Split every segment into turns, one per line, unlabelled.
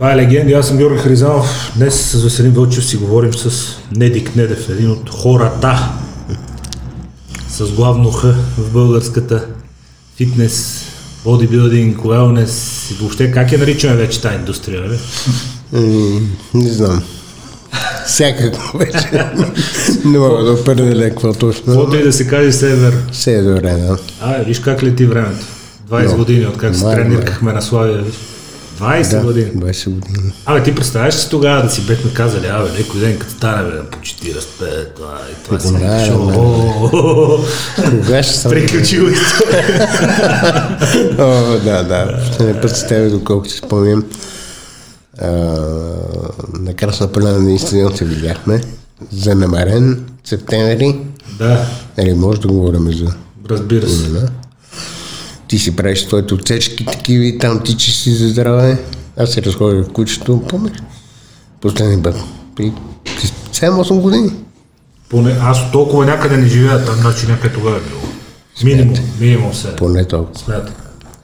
Това е легенда. Аз съм Георги Харизанов. Днес с Веселин Вълчев си говорим с Недик Недев, един от хората с главно Х в българската фитнес, бодибилдинг, уелнес и въобще как я наричаме вече тази индустрия, бе?
Ами, не знам. Всякакво вече. не мога да определя какво точно.
Каквото и да се каже север.
Е добре, да.
А, виж как лети времето. 20
Но,
години, от как се тренирахме на Славия. виж. 20
Да,
години.
20 години.
Абе, ти представяш си тогава да си бехме казали, абе, някой ден като стане, бе, по 45, това и това си
Да,
викаш,
да,
«О,
Кога ще стане?
Приключило история.
О, да, да. Път с тебе, доколкото спомням, на Красна поляна на стадион се видяхме. За намарен септември.
Да,
Нали, може да говорим за
разбира се.
да. Ти си правиш твоите отсечки такива и там тичаш си за здраве. Аз се разходих в кучето, помниш? Последния път. При 7-8 години.
Поне, аз толкова някъде не живея, там, значи някъде тогава е било. Минимум, минимум 7.
Поне толкова.
Смятам.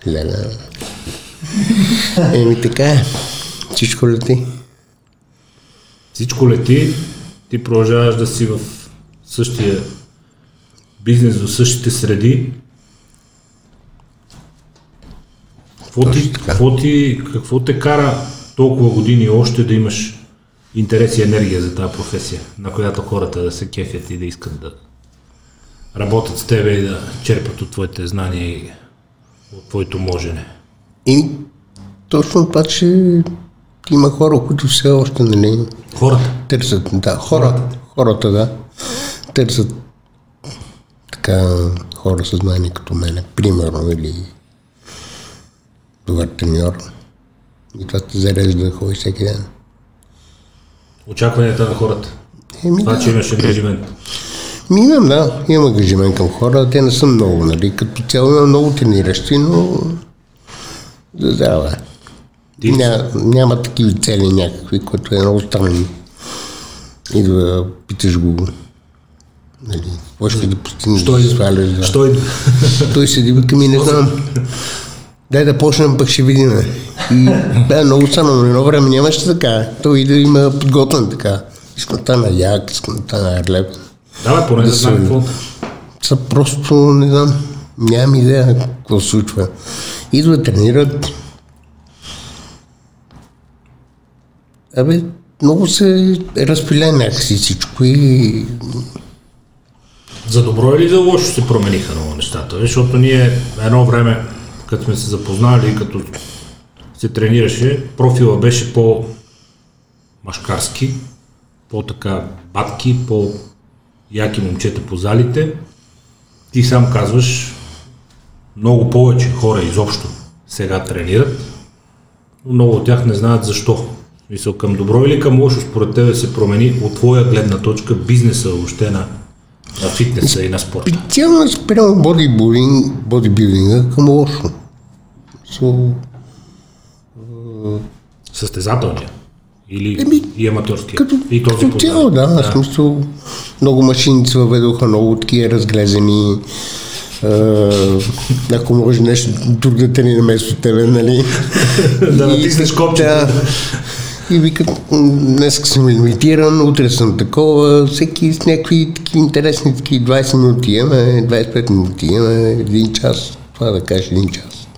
Леля. Еми така е. Всичко лети.
Всичко лети, ти продължаваш да си в същия бизнес, в същите среди. Какво ти, какво, ти, какво те кара толкова години още да имаш интерес и енергия за тази професия, на която хората да се кефят и да искат да работят с тебе и да черпат от твоите знания и от твоето можене?
И точно това, че има хора, които все още нали,
Хората.
търсят, да, хората, хората, да, търсят така хора с знания като мене, примерно, или добър треньор. И това те зарежда да ходиш всеки ден.
Очакванията на хората.
Еми,
Това,
да.
че имаш ангажимент.
Ми имам, да, имам ангажимент към хора, те не са много, нали, като цяло имам много трениращи, но за здраве.
Ти-
Ня, няма такива цели някакви, които е много странно. И да питаш го, нали, какво ще да постигнеш,
Що
да сваляш, да.
Що?
Той седи, вика ми, не знам. Дай да почнем, пък ще видим. И да, много странно, но едно време нямаше така. Той и да има подготвен така. Искам да стана як, искам да стана арлеп.
Да, бе, поне да знам какво.
Са просто, не знам, нямам идея какво се случва. Идват, тренират. Абе, много се разпиля някакси всичко и
За добро или за лошо се промениха много нещата? Защото ние едно време, като сме се запознали като се тренираше, профила беше по-машкарски, по-така батки, по-яки момчета по залите. Ти сам казваш, много повече хора изобщо сега тренират, но много от тях не знаят защо. Мисъл към добро или към лошо, според тебе се промени от твоя гледна точка бизнеса въобще на, на фитнеса и на спорта.
специално спрямо бодибилдинг, бодибилдинга към лошо. So,
Състезателния или
Еми,
и аматьорския.
като,
и този
като цяло, да,
да.
смисъл, много машини се въведоха, много такива разглезени. Uh, ако може нещо друг да трени на место тебе, нали?
да натиснеш копчето.
Да. И викат, днес съм лимитиран, утре съм такова, всеки с някакви такива интересни, такива 20 минути имаме, 25 минути имаме, един час, това да кажеш един час.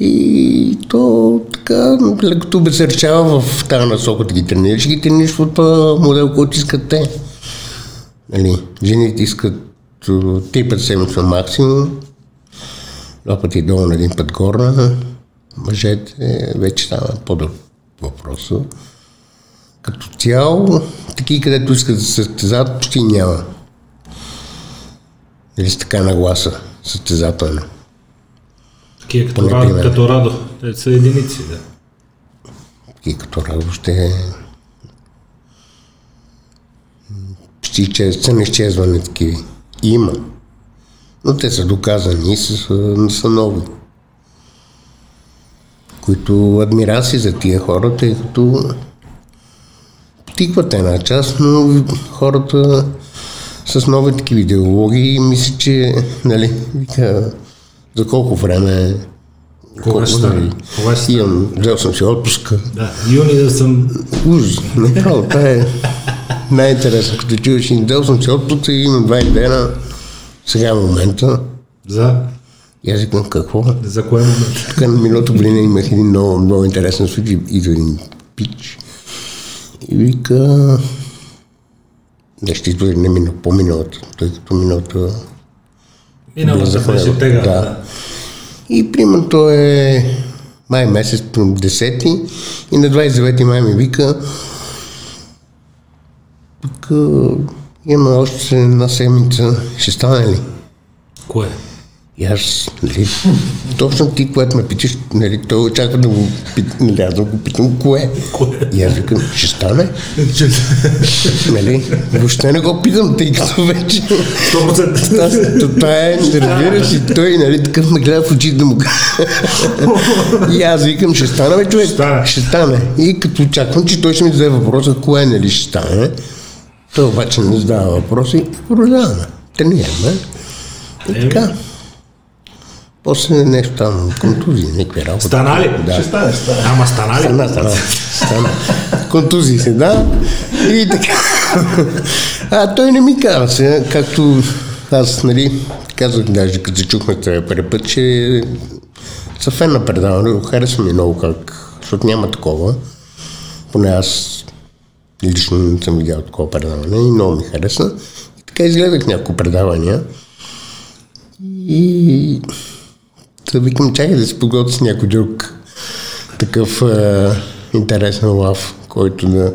И то така, лекото обесърчава в тази насока да ги тренираш, ги тренираш този модел, който искат те. Нали, жените искат три пъти седмично максимум, два пъти долу на един път горна, мъжете вече става по-друг въпроса. Като цяло, такива, където искат да се състезават, почти няма. Или с така нагласа, състезателно.
Такива като, Радо, като Радо. Те са единици, да.
И като радо ще почти че са изчезване такива. Има. Но те са доказани и са, са нови. Които адмирации за тия хора, тъй като тикват една част, но хората с нови такива идеологии мисля, че нали, вика, за колко време
Кога ще стане? Кога ще?
Имам, взел съм си отпуска.
Да, юни да съм...
Ужас, направо, това е най-интересно, като и взел съм си отпуска и имам 20 дена, сега е момента.
За?
И аз викам, какво?
За кое момент?
Тук на миналото година имах един много, много интересен случай, идва един пич и вика, да ще идва не минал, по-миналата, тъй като миналото влизаха-
беше тега.
да. И примерно то е май месец, примерно 10 и на 29 май ми вика, тук има още една седмица, ще стане ли?
Кое?
И аз, нали, точно ти, което ме питаш, нали, той очаква да го питам, нали, аз да го питам, кое?
Кое?
И аз викам, ще стане, нали, въобще не го питам, тъй като вече,
100%.
аз, то това е, разбираш, и той, нали, такъв ме гледа в очите да му. И аз викам, ще стане, бе, човек,
Ще стане.
И като очаквам, че той ще ми даде въпроса, кое, нали, ще стане, той обаче не задава въпроса и продължаваме. Тренираме. И
Еми.
така. После нещо там, контузии, някакви работи.
Стана ли?
Да.
Ще стане, стане. Ама стана ли?
Стана, стана. стана. Контузии се, да. И така. А той не ми каза както аз, нали, казах даже, като се чухме този първи път, че са фен на предаване, харесва ми много как, защото няма такова. Поне аз лично не съм видял такова предаване и много ми хареса. И така изгледах няколко предавания. И да викам, чакай да се подготвя с някой друг такъв е, интересен лав, който да,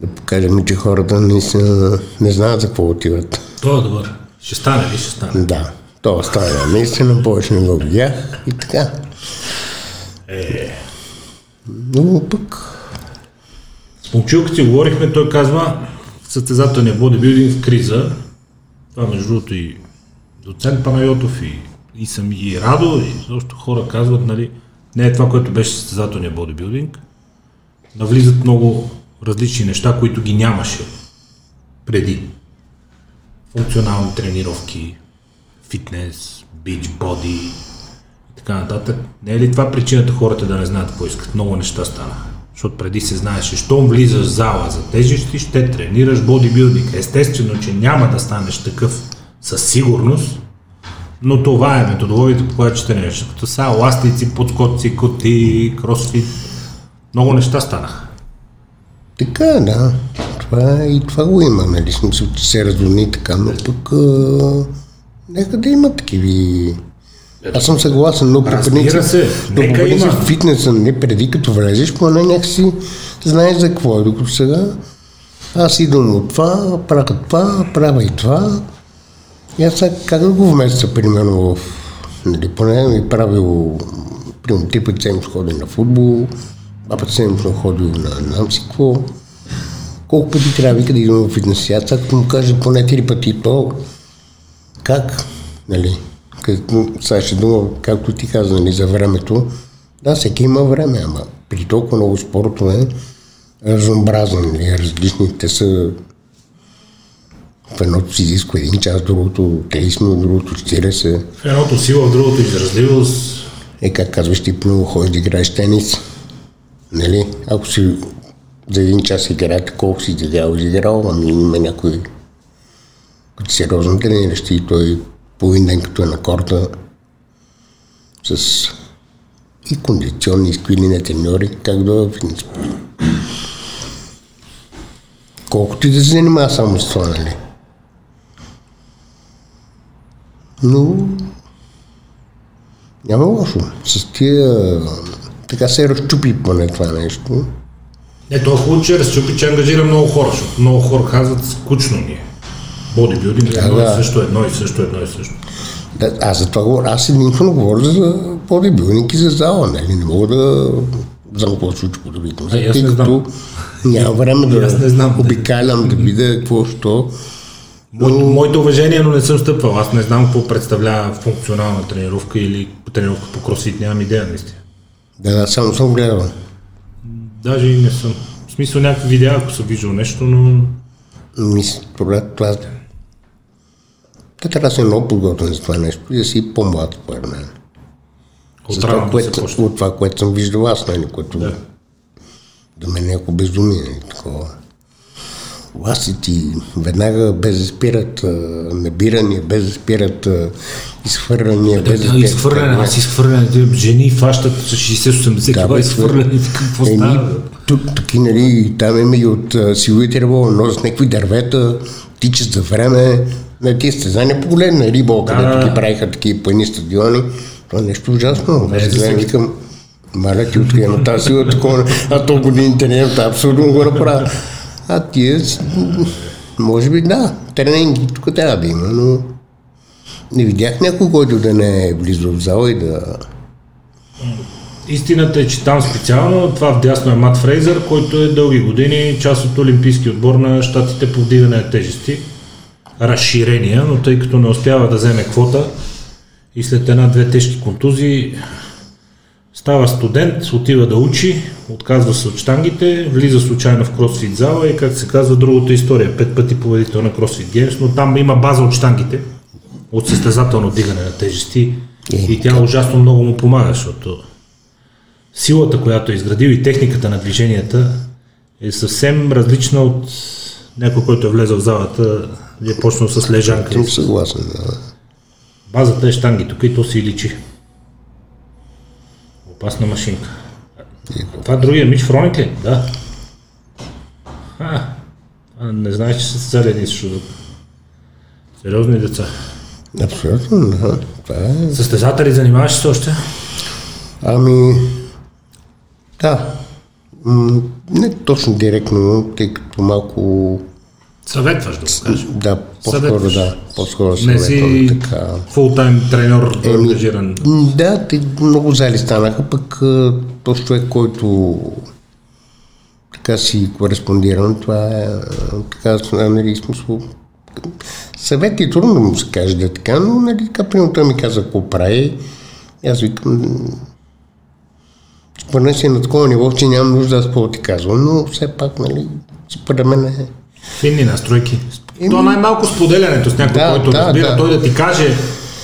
да покажем, че хората наистина не знаят за какво отиват.
Той е добър. Ще стане ли? Ще стане.
Да, това стана наистина, повече не го видях и така.
Е,
Но пък,
с Момчилка си говорихме, той казва, състезателният бодибилдинг в криза. Това между другото и доцент Панайотов и, и сами и Радо, и също хора казват, нали, не е това, което беше състезателният бодибилдинг. Навлизат много различни неща, които ги нямаше преди. Функционални тренировки, фитнес, бич боди и така нататък. Не е ли това причината хората да не знаят какво искат? Много неща станаха. Защото преди се знаеше, щом влизаш в зала за тежести, ще тренираш бодибилдинг. Естествено, че няма да станеш такъв със сигурност, но това е методологията, по която ще тренираш. Като са ластици, подскоци, коти, кросфит. Много неща станаха.
така е, да. Това, и това го има, нали, смисъл, че се разводни така, но пък а, нека да има такива. Аз съм съгласен, но по принцип,
се,
но по принцип фитнеса, не преди като влезеш, поне някакси знаеш за какво е, докато сега аз идвам от това, правя това, правя и това. И аз сега как да го вместя, примерно, в, нали, поне ми правил, примерно, три пъти седмица ходи на футбол, два пъти седмица ходил на нам си какво. Колко пъти трябва вика да идвам в фитнес? Като му кажа поне три пъти, то как, нали, като, сега ще дума, както ти каза, нали, за времето, да, всеки има време, ама при толкова много спортове, разнообразно, нали, различните са в едното си изисква един час, другото 30 минути, другото 40.
В едното сила, в другото изразливост.
Е, как казваш, ти много ходиш да играеш тенис. Нали? Ако си за един час играете, колко си изиграл, изиграл, ами има някой като сериозно трениращи и той половин ден като е на корта с и кондиционни, и сквилини треньори, как да е фитнес. Колкото и да се занимава само с това, нали? Но няма лошо. С тия... Така се разчупи поне това нещо.
Не, то е хубаво, че разчупи, че ангажира много хора, защото много хора казват скучно ни е. Бодибилдинг е едно
да.
и също, едно и също, едно и също.
Да, аз за това говоря. Аз единствено говоря за бодибилдинг и за зала. Нали? Не мога да знам какво случва
аз
Тъй като няма време
И аз не
да
знам.
обикалям, да видя какво, що.
Моето, моето уважение, но не съм стъпвал. Аз не знам какво представлява функционална тренировка или тренировка по кросфит. Нямам идея, наистина.
Да, само съм гледал.
Даже и не съм. В смисъл някакви видеа, ако съм виждал нещо, но
Мисля, това, това... Те трябва да си много подготвен за това нещо и да си по-млад, според мен. От това, което, от това, което съм виждал аз, нали, което да. да мен е някакво безумие. Такова властите веднага без да спират набирания, без да спират изхвърляния,
без да, да изхвърляне, аз изхвърляне, жени фащат с 60-80 да, кг изхвърляне, какво става?
Тук, таки, нали, там има и от силовите рибола, носят някакви дървета, тичат за време, на тия стезания погледна рибол, да. където ги правиха такива пани стадиони. Това е нещо ужасно. Аз да викам, маля ти открия на тази сила, такова, а то годините не е абсолютно го направя. А тия, може би да, тренинги тук трябва да има, но не видях някой, който да не е близо в зала и да...
Истината е, че там специално, това вдясно е Мат Фрейзър, който е дълги години част от Олимпийски отбор на щатите по вдигане на тежести. Разширения, но тъй като не успява да вземе квота и след една-две тежки контузии Става студент, отива да учи, отказва се от штангите, влиза случайно в кросфит зала и как се казва другата история. Пет пъти победител на кросфит геймс, но там има база от штангите, от състезателно дигане на тежести и тя ужасно много му помага, защото силата, която е изградил и техниката на движенията е съвсем различна от някой, който е влезъл в залата и е почнал с лежанка.
Съгласен, да.
Базата е штанги, тук и то си личи. Опасна машинка. Това другия Мич Фроник ли? Да. А, а не знаеш, че са целени с друг. Сериозни деца.
Абсолютно, да. Това е...
Състезатели занимаваш се още?
Ами, да. М- не точно директно, тъй като малко
Съветваш да го кажем.
Да, по-скоро да. По-скоро
не си така. фултайм треньор, ангажиран.
Да, те много зали станаха, пък този човек, който така си кореспондирам, това е така, нали, смисъл, съвет е трудно му се каже да е така, но нали, така, примерно той ми каза какво прави. Аз викам, според си е на такова ниво, че нямам нужда да какво ти казвам, но все пак, нали, според мен е
Финни настройки. Еми... То най-малко споделянето с някой, да, който да, разбира, да. той да ти каже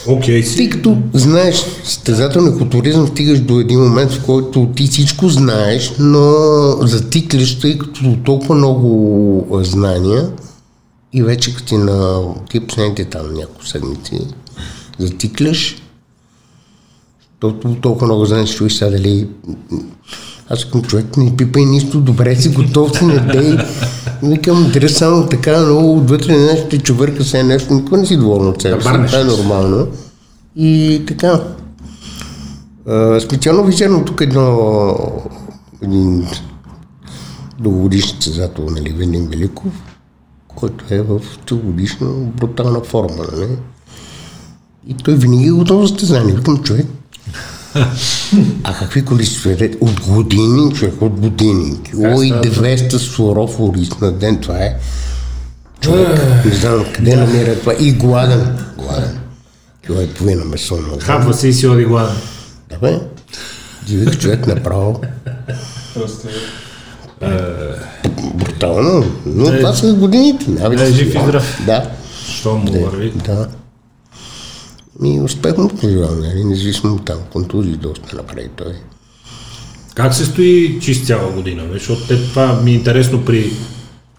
Окей okay, си.
Тъй като знаеш, състезателния културизъм стигаш до един момент, в който ти всичко знаеш, но затикляш, тъй като толкова много знания и вече като ти на тия последните там няколко седмици затикляш, толкова, толкова много знаеш, чуеш сега дали аз към човек не пипай нищо, добре си готов си, не дей. Викам, трябва само така, много отвътре нещо човърка се нещо, никога не си доволен от себе си, това е нормално. И така. А, специално виждам тук едно един дългогодишен създател, нали, Венин Великов, който е в целогодишна брутална форма, нали? И той винаги е готов за състезание. Викам, човек, а какви количества? От години, човек, от години. И 200 суров ориз на ден, това е. Човек, не знам къде намира това. И гладен. Гладен. Това е половина месо.
Хапва се и си оди гладен.
Да бе. Дивих човек направо.
Просто
е, Брутално, но това са годините.
Да, жив и здрав.
Да.
Що му върви?
Да. Ми успехно пожелавам, нали, независимо там, контузии доста направи той.
Как се стои чист цяла година? Защото те, това ми е интересно при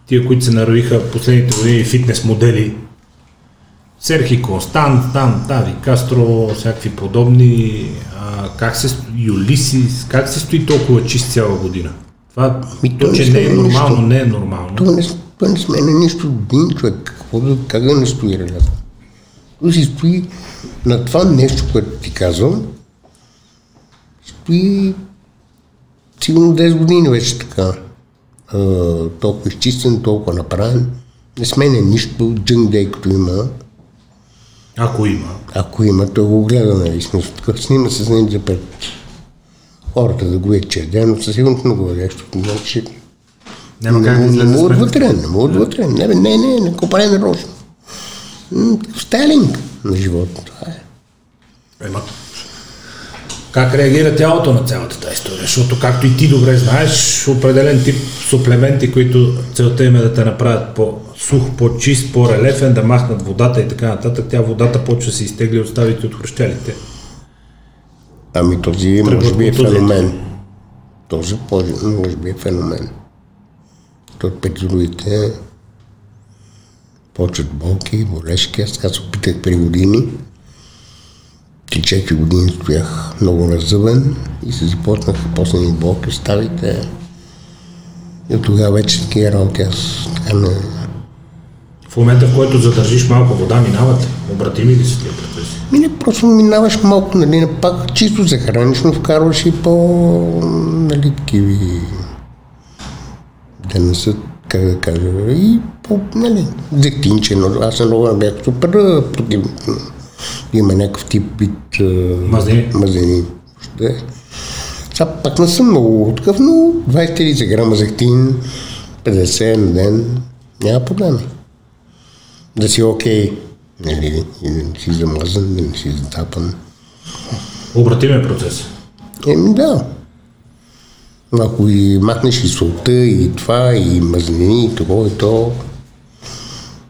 тия, които се наровиха последните години фитнес модели. Серхи Констант, там, Тави Кастро, всякакви подобни. А, как се Юлисис, как се стои толкова чист цяла година? Това, Ми, то, че не е нормално, нищо. не е нормално.
Това не, това не сменя нищо един човек. Какво как да не стои релята? То си стои на това нещо, което ти казвам, стои сигурно 10 години вече така. А, толкова изчистен, толкова направен. Не сменя нищо, джънг дей, като има.
Ако има.
Ако има, той го гледа, нали, смисъл. Така снима се с него за пред хората да го е чердя, но със сигурност не го е защото значи
няма как да
излезе Не мога отвътре, не мога отвътре. Не, не, не, не го прави нарочно. Стайлинг на живота, това е.
Ема, как реагира тялото на цялата тази история? Защото, както и ти добре знаеш, определен тип суплементи, които целта им е да те направят по-сух, по-чист, по-релефен, да махнат водата и така нататък, тя водата почва да се изтегли от ставите от хрущелите.
Ами този може би е феномен. Този може, би е феномен. Той при другите почват болки, болешки. Аз така се опитах при години. 3-4 години стоях много разъбен и се започнаха после ни болки ставите. И от тогава вече такива работи аз така не...
В момента, в който задържиш малко вода, минават? Обратими ли са тия процеси?
Ми просто минаваш малко, нали, не пак чисто се храниш, но вкарваш и по, нали, такиви, да не са, как да кажа, и по, нали, зехтинче, но аз много бях супер против, има някакъв тип вид
Мазнини.
мазнини. Сега пак не съм много такъв, но 20-30 грама зехтин, 50 на ден, няма проблеми. Да си окей, нали, и да не си замазан, да не си затапан.
Обратимен процес.
Еми да. Ако и махнеш и солта, и това, и мазнини, и това, и то,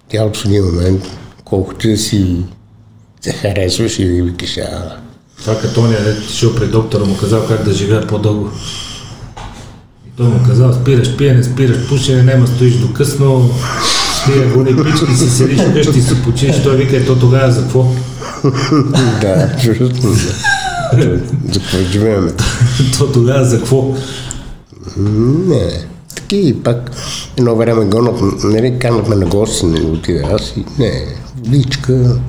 тялото в един момент, колкото да си се харесваш и викаш, а,
Това като ония дете шил при доктора му казал как да живеят по-дълго. И той му казал, спираш пиене, спираш пушене, няма стоиш до късно, тия гони пички си седиш вкъщи и си починеш. Той вика, ето тогава за какво?
да, чудно, да. За какво живеем?
То тогава за какво?
Не. Таки пак едно време гонат, нали, канат ме на гости, нали, отида аз и не, водичка,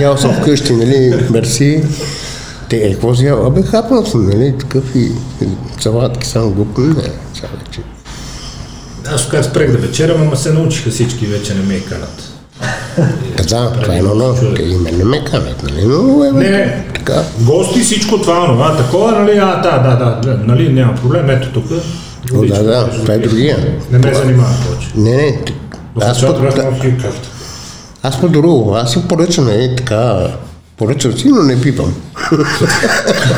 ял съм вкъщи, нали, мерси. Те, е, какво си ял? Абе, хапнал съм, нали, такъв и салатки, само глупо, не, сега вече.
Аз така спрех да вечерям, ама се научиха всички, вече не ме и канат.
А, да, това е едно ново, и мен не ме канат, нали, но е,
Не, не,
така.
гости, всичко това, онова, такова, нали, а, да, да, да, нали, няма проблем, ето тук.
О, да, да, това е другия.
Не ме занимава повече.
Не, не, аз пък, аз пък друго, аз съм поръчан, нали, така, поръчам си, но не пипам.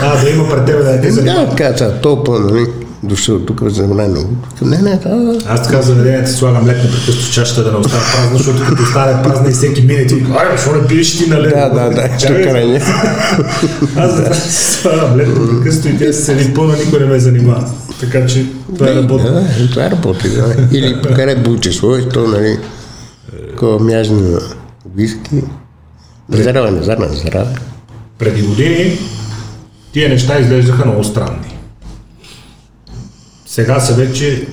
А, да има пред тебе да занимава.
да, така, толкова, нали, дошъл тук забрано. Не, не, да,
Аз така в заведението слагам лек непрекъснато в чашата да не остане празна, защото като остане празна и всеки мине ти ай, защо не пиеш ти на лед?
да, да, да, ще крайне.
Аз затова слагам лек непрекъснато и тя се седи пълна, никой не ме занимава. Така че това е работа.
Да, това работи, да. Или покарай булче свой, то, нали, такова мяжно виски. Здраве, здраве, здраве.
Преди години тия неща изглеждаха много странни. Сега са вече,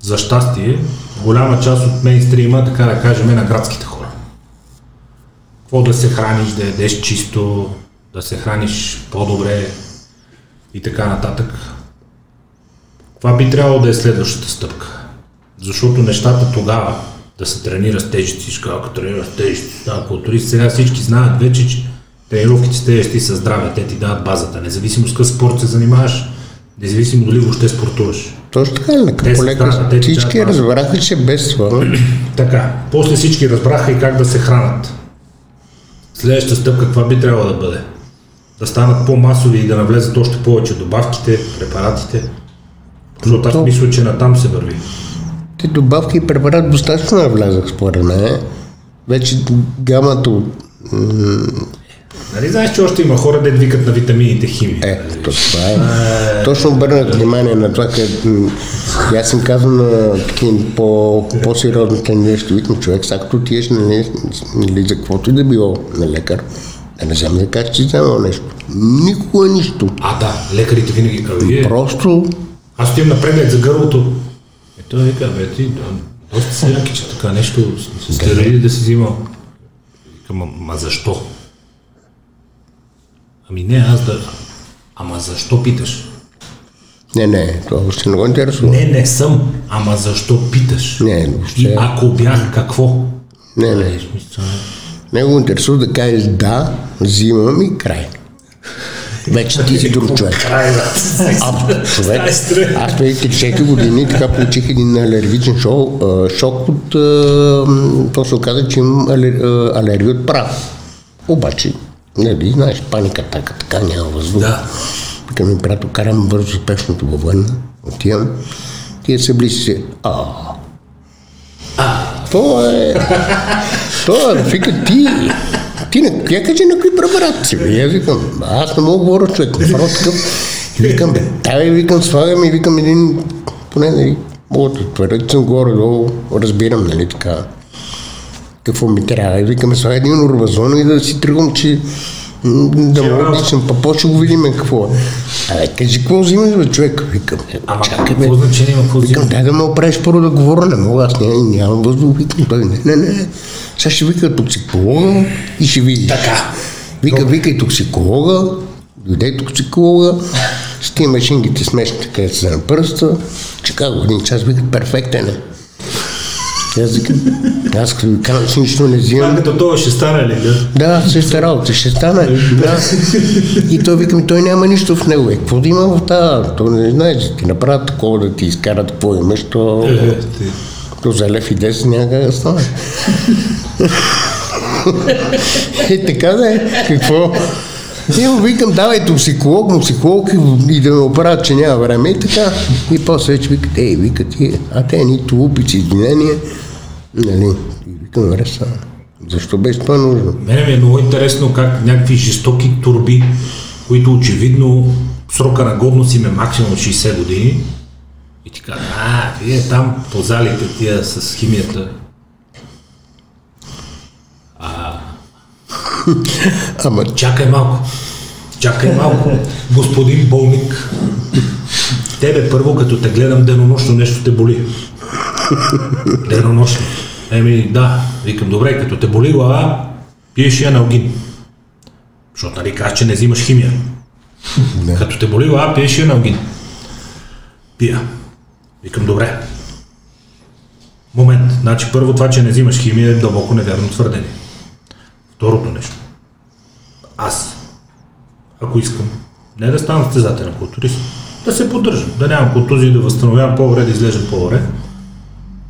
за щастие, голяма част от мейнстрима, така да кажем, е на градските хора. Какво да се храниш, да ядеш чисто, да се храниш по-добре и така нататък. Това би трябвало да е следващата стъпка. Защото нещата тогава да се тренира с тежести, ако тренираш с тежести, става културист, сега всички знаят вече, че тренировките с тежести са здраве, те ти дават базата, независимо с какъв спорт се занимаваш, независимо дали въобще спортуваш.
Точно така, на
те ти
всички
база.
разбраха, че без това
Така, после всички разбраха и как да се хранат. Следващата стъпка каква би трябвало да бъде? Да станат по-масови и да навлезат още повече добавките, препаратите. Защото аз мисля, че натам се върви.
Те добавки и препарат достатъчно навлязах според мен. Вече гамата от...
Нали знаеш, че още има хора, де викат на витамините химия?
Е, то това е. Точно обърнах внимание на това, където... и Аз съм казал на такива по, по-сериозните нещо. Викам, човек, сега като отиеш нали, нали, за каквото и да било на лекар, да не вземе да кажеш, че си вземал нещо. Никога нищо.
А, да, лекарите винаги вие,
Просто
аз отивам на преглед за гърлото. Е, той вика, бе, ти, доста яки, че така нещо с стероиди да си взимал. Викам, ма защо? Ами не, аз да... Ама защо питаш?
не, не, това още не го интересува.
Не, не съм. Ама защо питаш?
Не, въобще.
И ако бях, какво?
Не, не.
Е,
Не го интересува да кажеш да, взимам и край. Вече ти си друг човек. А, човек, аз преди 4 години така получих един алергичен шоу, а, шок от... То се оказа, че имам алер, алергия от прах. Обаче, нали, знаеш, паника така, така няма въздух.
Да.
Викам ми, приятел, карам бързо спешното във военна, отивам, тия се близо си, а, то е, то е, вика ти, Ти не, я кажи на кои препарат си, бе. Аз викам, аз не мога говоря човек, направо такъв. И викам, бе, давай, викам, слагам и викам един, поне, нали, мога да твърда, че съм горе-долу, разбирам, нали, така. Какво ми трябва. И викаме, слагай един урбазон и да си тръгвам, че да да съм, па после го видим какво е. Абе, кажи, какво взимаш, бе, човек? Викам, е,
Ама
чакай, бе.
какво значение има какво
Викам, дай да ме оправиш първо да говоря, не мога, аз нямам, нямам въздух. Викам, той, не, не, не. Сега ще вика токсиколога и ще видиш.
Така.
Вика, викай токсиколога, дойде токсиколога, с тия машинките смешните, където са на пръста, че как го един час, викат, перфектен е. Аз аз като казвам, че нищо не
Това
взимам.
като това ще стане ли? Да?
Да, същата работа ще стане. Да. И той викам, той няма нищо в него. Е, какво да има в тази? То не знаеш, да ти направят такова, да ти изкарат какво имаш, то,
Е, ти.
то за лев и 10 няма как да стане. е, така да е. Какво? И му викам, давай токсиколог, му психолог и- да ме оправят, че няма време. И така. И после вече викат, ей, викат а те нито лупици, извинения. Нали? И викам, добре. Защо беше това нужно?
Мене ми е много интересно как някакви жестоки турби, които очевидно срока на годност им е максимум 60 години, и ти казват, а, вие там по залите тия с химията.
Ама
Чакай малко. Чакай малко. Господин болник. Тебе първо, като те гледам денонощно, нещо те боли. Денонощно. Еми, да. Викам, добре, като те боли глава, пиеш я налгин. Защото нали казваш, че не взимаш химия.
Да.
Като те боли глава, пиеш я налгин. Пия. Викам, добре. Момент. Значи първо това, че не взимаш химия е дълбоко невярно твърдение. Второто нещо. Аз, ако искам, не да стана състезателен културист, да се поддържам, да нямам контузии, да възстановявам по-добре, да изглеждам по-добре,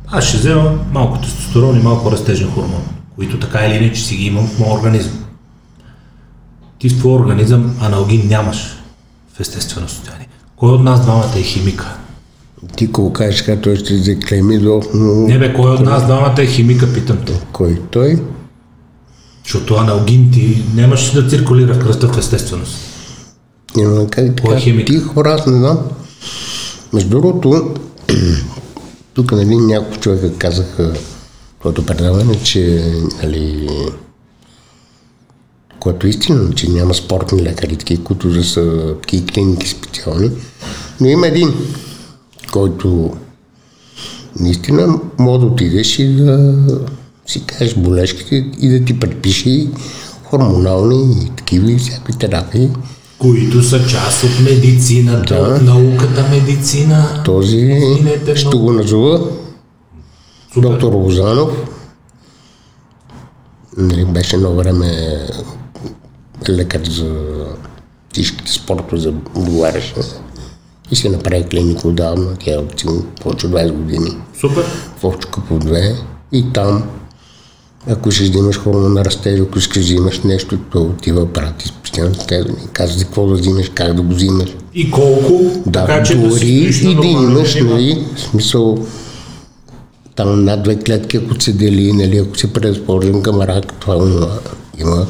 аз ще взема малко тестостерон и малко растежен хормон, които така или иначе си ги имам в моя организъм. Ти в твоя организъм аналгин нямаш в естествено състояние. Кой от нас двамата е химика?
ти ако кажеш така, той ще заклейми до... но
Не бе, кой от нас двамата е химика, питам те.
Кой той?
Защото аналгин ти нямаш да циркулира в кръста в естественост.
Няма как
Кой
така.
е химик?
Ти хора, аз не знам. Между другото, тук нали, няколко човека казаха твоето предаване, че нали, което е истина, че няма спортни лекари, такива, които да са такива клиники специални. Но има един, който наистина може да отидеш и да си кажеш болешките и да ти предпише хормонални и такива и всякакви терапии.
които са част от медицината,
Да.
от науката медицина.
Този
Извинете,
ще
но-
го назова
Супер.
доктор Лозанов. Нали, беше едно време лекар за всичките спортове, за отговаряше. И си направи клиника отдавна, тя е от повече от 20 години.
Супер.
В Овчука по две. И там, ако искаш да имаш хормон на растеж, ако искаш да имаш нещо, то отива прати специално те казва за какво да взимаш, как да го взимаш.
И колко,
Да,
така че да
дори
на
и да имаш, нали, смисъл, там над две клетки, ако се дели, нали, ако се предразположим към рак, това има, има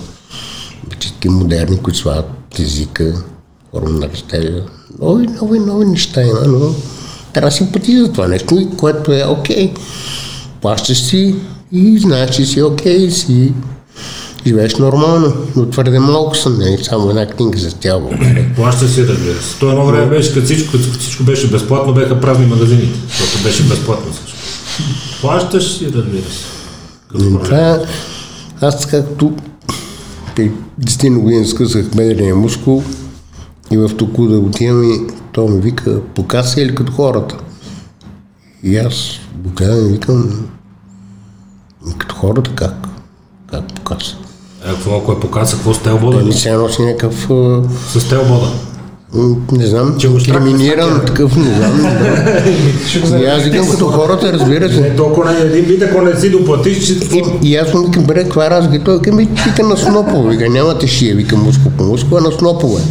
всички модерни, които слагат езика, хормон на растежа. Нови, нови, нови неща има, но трябва да си плати за това нещо, което е окей. Плащаш си и знаеш, че си окей, си живееш нормално, но твърде малко съм, нали, само една книга за цяла България.
Плаща си, разбира се. То едно време беше, като всичко, като всичко беше безплатно, беха празни магазините, защото беше безплатно всичко. Плащаш си, разбира се. Като.
Това, аз както при 10 години скъсах бедрения мускул и в току да отивам и той ми вика, покаса или като хората. И аз и викам, «Ми като хората как? Как покаса?
Е, какво, ако е показа, какво с телбода?
Дали се носи някакъв, а,
С телбода.
не знам,
Че
криминиран такъв, не знам. И аз викам като хората, разбира се.
Не, толкова не един вид, ако не си доплатиш, че...
И, и аз му викам, бре, това е разговор. Той викам, вика на снопове. Вика, нямате шия, вика мускул по мускул, а на снопове.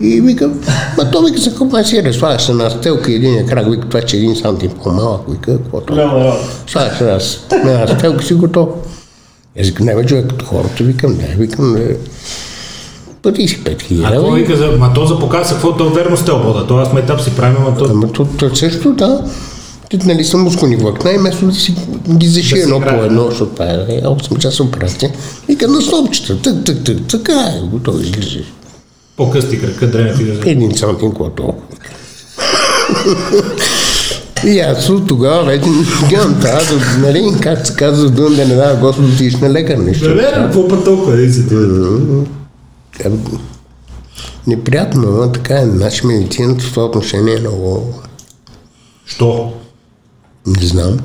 И вика, ма то вика за какво си слагаш се на стелка и един крак, вика, това че един сантим по-малък, вика, каквото. Слагаш се на, на стелка си готов. Аз викам, не бе, човек, като хората, викам, да, викам, не. Плати си 5000
А какво вика за... Ма то за показва какво то верно сте обода. Това сме етап си правим, ама то...
Ама то, то също, да. Ти, нали, са мускулни влакна и вместо да си ги заши
Да
едно по едно, защото това е 8 часа операция. Вика на стопчета, тък, тък, тък, така е, готово излизаш.
По-късти крака, древен ти да
Един сантим, какво толкова. И аз от тогава вече това, да, нали, как се казва, дума да не дава Господ да отидеш на лекар, нещо.
Не, не, какво път толкова, ти.
Е, Неприятно, но така е. Наша медицината в това отношение е много...
Що?
Не знам.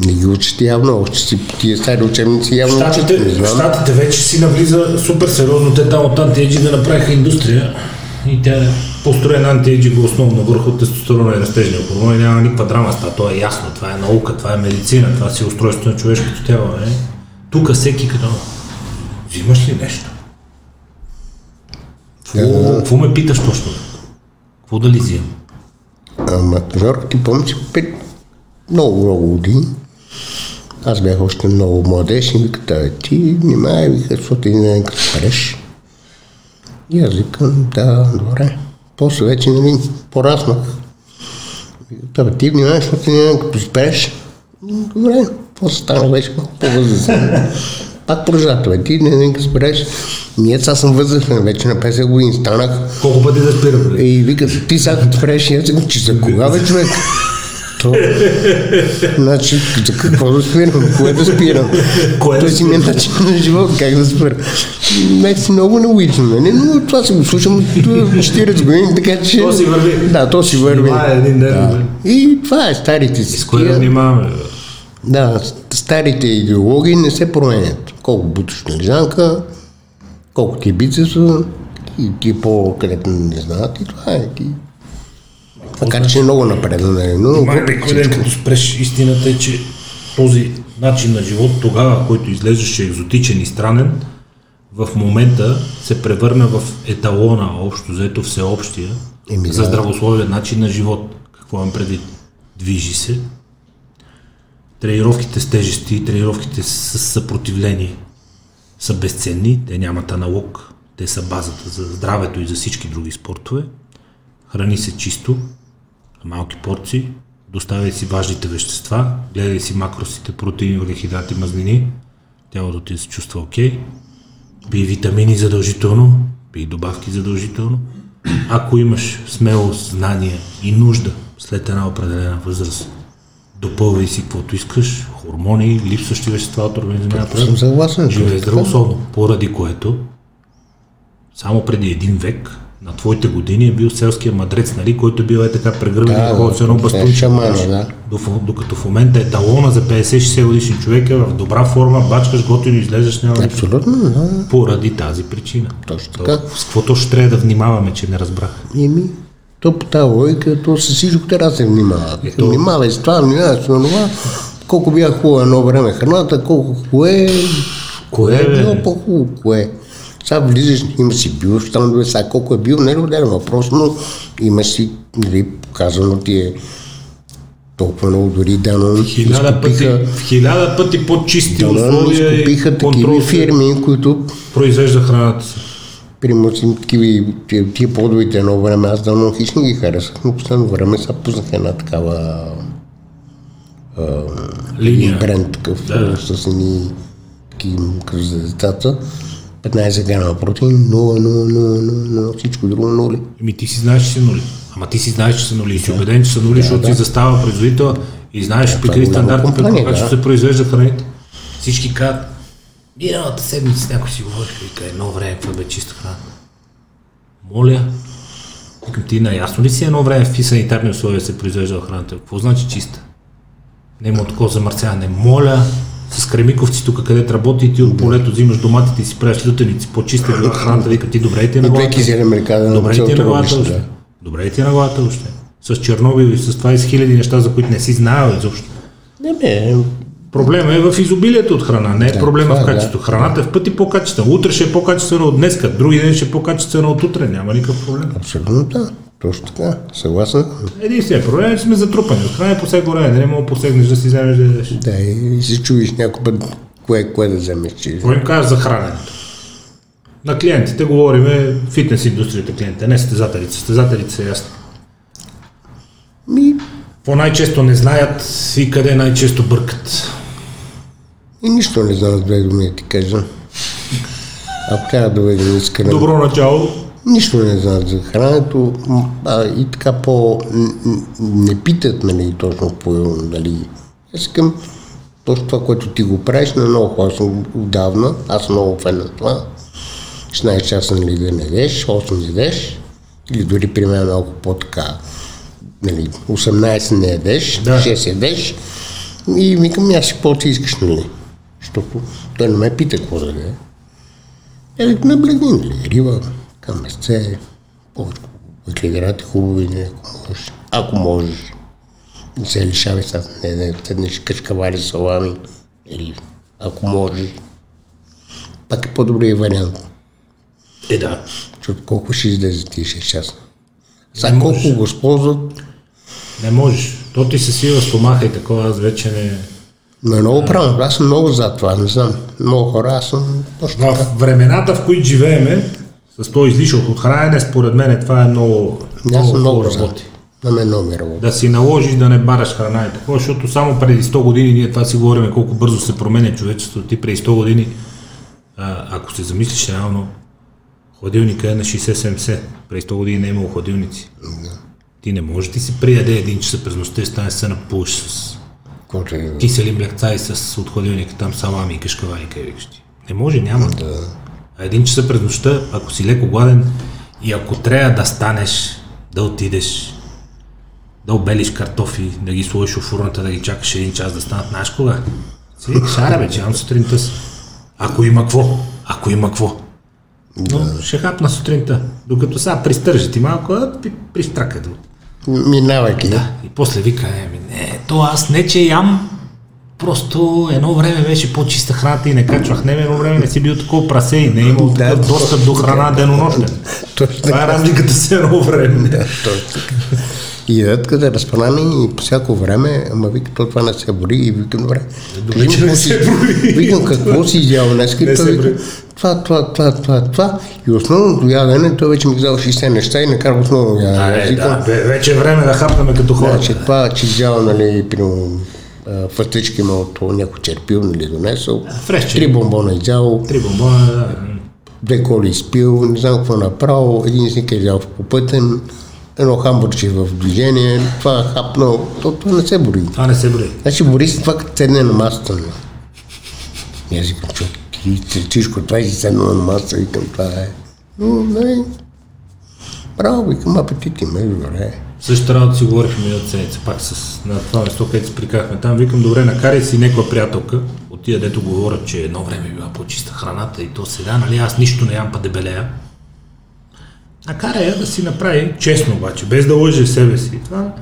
Не ги учат явно, още си тия стари учебници явно учат, не
Штатите,
знам.
Штатите вече си навлиза супер сериозно. Те там от антиеджинга направиха индустрия и тя е построена антиеджинга основно върху тестостерона и растежния хормон. Няма никаква драма с това. То е ясно. Това е наука, това е медицина, това си е устройство на човешкото тяло. Е. Тук всеки като... Взимаш ли нещо? Какво, ме питаш точно? Какво да ли взимам?
Ама, Жорко, ти помниш, пред много, много години, аз бях още много младеж и вика, да, ти внимавай, вика, защото ти не като спреш. И аз викам, да, добре. После вече, нали, пораснах. Бе, ти внимавай, защото ти не като спреш. Добре, после стана вече малко по-възрастен. Пак продължава, бе, ти не, не като спреш. Ние сега съм възрастен, вече на 50 години станах.
Колко пъти да спирам? бе?
И вика, ти сега като спреш, и аз викам, че за кога бе човек? То, значи, за какво да спирам? Кое да спирам?
Кое да
си ми е начин на живот, как да спира. Мек си много нелогично, нали? но това си го слушам от 40 години, така че...
То си върви.
Да, то си върви.
Това е един ден.
Да.
бе.
И това е старите си.
С кое да внимаваме?
Да, старите идеологии не се променят. Колко буташ на лежанка, колко ти е бицепса, и ти е по-където не знаят и това е. Ти... Макар, че е много напредно, нали, но
Май
всичко.
като спреш, истината е, че този начин на живот тогава, който изглеждаше екзотичен и странен, в момента се превърна в еталона, общо взето всеобщия,
Еми,
за здравословен начин на живот. Какво имам предвид? Движи се, тренировките с тежести, тренировките с съпротивление са безценни, те нямат аналог, те са базата за здравето и за всички други спортове. Храни се чисто, малки порции, доставяй си важните вещества, гледай си макросите, протеини, въглехидрати, мазнини, тялото ти се чувства окей, пий витамини задължително, пий добавки задължително. Ако имаш смелост, знания и нужда след една определена възраст, допълвай си каквото искаш, хормони, липсващи вещества от организма. Живее здравословно, поради което само преди един век на твоите години е бил селския мадрец, нали, който бил е така прегърбен
Да,
и ходил с едно бастунче.
да.
До- Докато в момента е талона за 50-60 годишен човек е в добра форма, бачкаш, готино излезеш, няма.
Абсолютно, да.
Поради тази причина.
Точно
То,
така.
С какво точно трябва да внимаваме, че не разбрах?
Еми, то по тази логика, то с всичко трябва да се внимава.
Ето.
Внимавай с това, внимавай с това. Колко бях хубаво едно време храната, колко кое, кое е било по-хубаво, кое. Сега влизаш, има си бил щандове, сега колко е бил, не е отделен въпрос, но има си, нали, казано ти е толкова много дори дано
Хиляда пъти, хиляда пъти по-чисти условия
изкупиха такива фирми, които
произвежда храната си.
Примерно си такива, тия, подовите едно време, аз давно хищ не ги харесах, но последно време сега пуснах една такава
Линия.
един бренд такъв,
Да.
с едни такива за децата. 15 грама протеин, 0, 0, 0, 0, всичко друго 0.
Еми ти си знаеш, че са нули. Ама ти си знаеш, че са нули. И си убеден, че са нули, защото си застава производител и знаеш при
това е
какви
голяма
стандарти, при
да.
се произвежда храните. Всички казват, миналата седмица някой си говорих, вика, едно време, какво бе чиста храна. Моля, викам ти наясно ли си едно време в санитарни условия се произвежда храната? Какво значи чиста? Не има такова замърсяване. Моля, с кремиковци тук, където работи ти от полето взимаш доматите и си правиш лютеници, по-чиста е храната, вика ти добре ли ти е на
И
главата? Добре ли ти е на главата още? Добре ти е на главата още? С Чернобил и с това и с хиляди неща, за които не си знаел изобщо.
Не бе,
Проблема е в изобилието от храна, не е
Да,
проблема
това
в
е, да.
качеството. Храната е в пъти по-качествена. Утре ще е по-качествена от днеска, други ден ще е по-качествена от утре. Няма никакъв проблем.
абсолютно да. Точно така, съгласен.
Единственият проблем е, че сме затрупани. От храна е по всяко време. Не мога посегнеш да си вземеш да ядеш.
Да, и се чуеш някой път Кое, кое да вземеш? Че...
Какво им кажеш за храненето? На клиентите говориме фитнес индустрията клиентите, не състезателите. Състезателите са ясни.
Ми,
Какво най-често не знаят и къде най-често бъркат?
и нищо не знам с две думи да ти кажа. Ако трябва да бъде искрен.
Добро начало.
Нищо не знаят за храненето, а и така по... не питат, нали, точно по... Нали. Аз искам точно това, което ти го правиш, на много хора съм отдавна, аз съм много фен на това. 16 часа, нали, да не ядеш, 8 ядеш, или дори при мен малко по-така, нали, 18 не ядеш,
Да.
6 ядеш, и викам, аз си какво ти искаш, нали, защото той не ме пита какво да яде. Е, наблегни, нали, риба, към месце, повече въглехидрати хубави, не, ако можеш. Ако можеш. Не се лишавай сега, не, не, седнеш качкавали салами, или ако можеш. Пак е по-добрият вариант.
Е, да.
Защото колко ще излезе ти 6 часа? Сега
Не
колко го използват,
Не можеш. То ти се свива стомаха и такова, аз вече не...
но е много правилно. Аз съм много за това, не знам. Много хора, аз съм точно.
В времената, в които живееме, с този излишък от хранене, според мен това е много, много,
много
работи.
На мен много ми работи.
Да си наложиш да не бараш храна и такова, защото само преди 100 години, ние това си говорим колко бързо се променя човечеството. Ти преди 100 години, а, ако се замислиш реално, хладилника е на 60-70. Преди 100 години не е имало хладилници. Ти не можеш да ти се прияде един час през нощта и стане се напълш с
е-
кисели млекца и с от хладилника там салами и кашкавали, къде викаш ти. Не може, няма. Да. А един часа през нощта, ако си леко гладен и ако трябва да станеш, да отидеш, да обелиш картофи, да ги сложиш в фурната, да ги чакаш един час да станат, знаеш кога? Си викаш, аре бе, че имам сутринта си. Ако има какво, ако има какво. Но ще хапна сутринта, докато сега пристържи ти малко, а при, пристрака
Минавайки.
да. И после вика, еми, не, то аз не че ям, просто едно време беше по-чиста храната и не качвах. Не, едно време не си бил такова прасе и не е имал
Да,
достъп до храна денонощен. Това е разликата с едно време.
Да, точно така. И ядат къде разпрани и по всяко време, ама вика, то това не се бори и викам, добре.
До
Викам,
вечер не се брои.
Викам, какво си изял днес?
Не
И той вика, това, това, това, това, това. И основното ядене, той вече ми казал 60 неща и накара основно ядене.
Е,
викам,
да, вече е време да хапнаме като хора.
Значи това, че изял, нали, примерно, а, фъстички има от някой черпил, нали, донесъл.
Фрешче.
Три бомбона изял,
Три бомбона, да.
две коли изпил, не знам какво направил, един сник е взял в попътен, едно хамбурче в движение, това хапнал, то това не се бори.
Това не се брои.
Значи бори се това като седне на масата. нали. И аз викам, човек, ти всичко това и си седна на масата, викам, това е. Но, нали, право, викам, апетит има, е, добре.
Същата работа си говорихме миналата седмица, пак с, на това место, където се прикахме там. Викам, добре, накарай си някоя приятелка, от тия, дето говорят, че едно време била по-чиста храната и то сега, нали, аз нищо не ям па дебелея. Накарай я да си направи, честно обаче, без да лъже себе си. Това,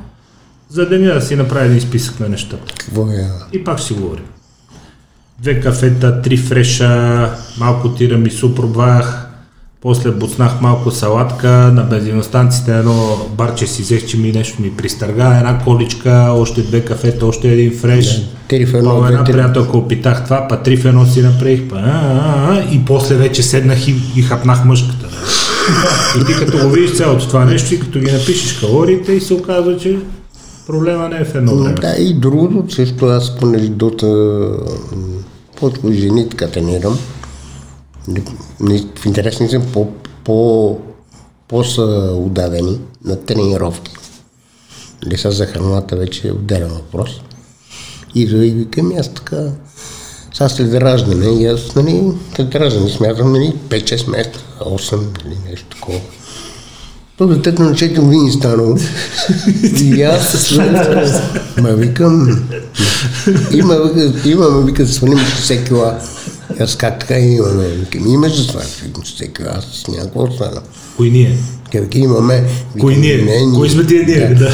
за деня да си направи един списък на нещата.
Какво е?
И пак ще си говорим. Две кафета, три фреша, малко тирамису пробвах, после буцнах малко салатка, на бензиностанцията едно барче си взех, че ми нещо ми пристърга, една количка, още две кафета, още един фреш.
Три в едно,
Първо една
три.
приятелка опитах това, па три в едно си направих, па, а, а, а, и после вече седнах и, и хапнах мъжката. И ти като го видиш цялото това нещо и като ги напишеш калориите и се оказва, че проблема не е в едно време.
Да, и другото, също аз, понеже доста м, повече жени така тренирам, в интересни съм по, по, по-са отдадени на тренировки. Нали са за храната вече е отделен въпрос. И да и викам, аз така, сега след раждане, и аз, нали, след раждане смятам, нали, 5-6 месеца, 8, нали, нещо такова. То детето на 4 години станало. И аз ма викам, има, имаме, вика, да свалим 60 кила. И Аз как така имаме? Викам, имаш да свалиш 60 кила, аз няма какво да сваля.
Кои ние?
Вика, имаме.
Кои ние?
Не,
Кои сме тия ние? Да.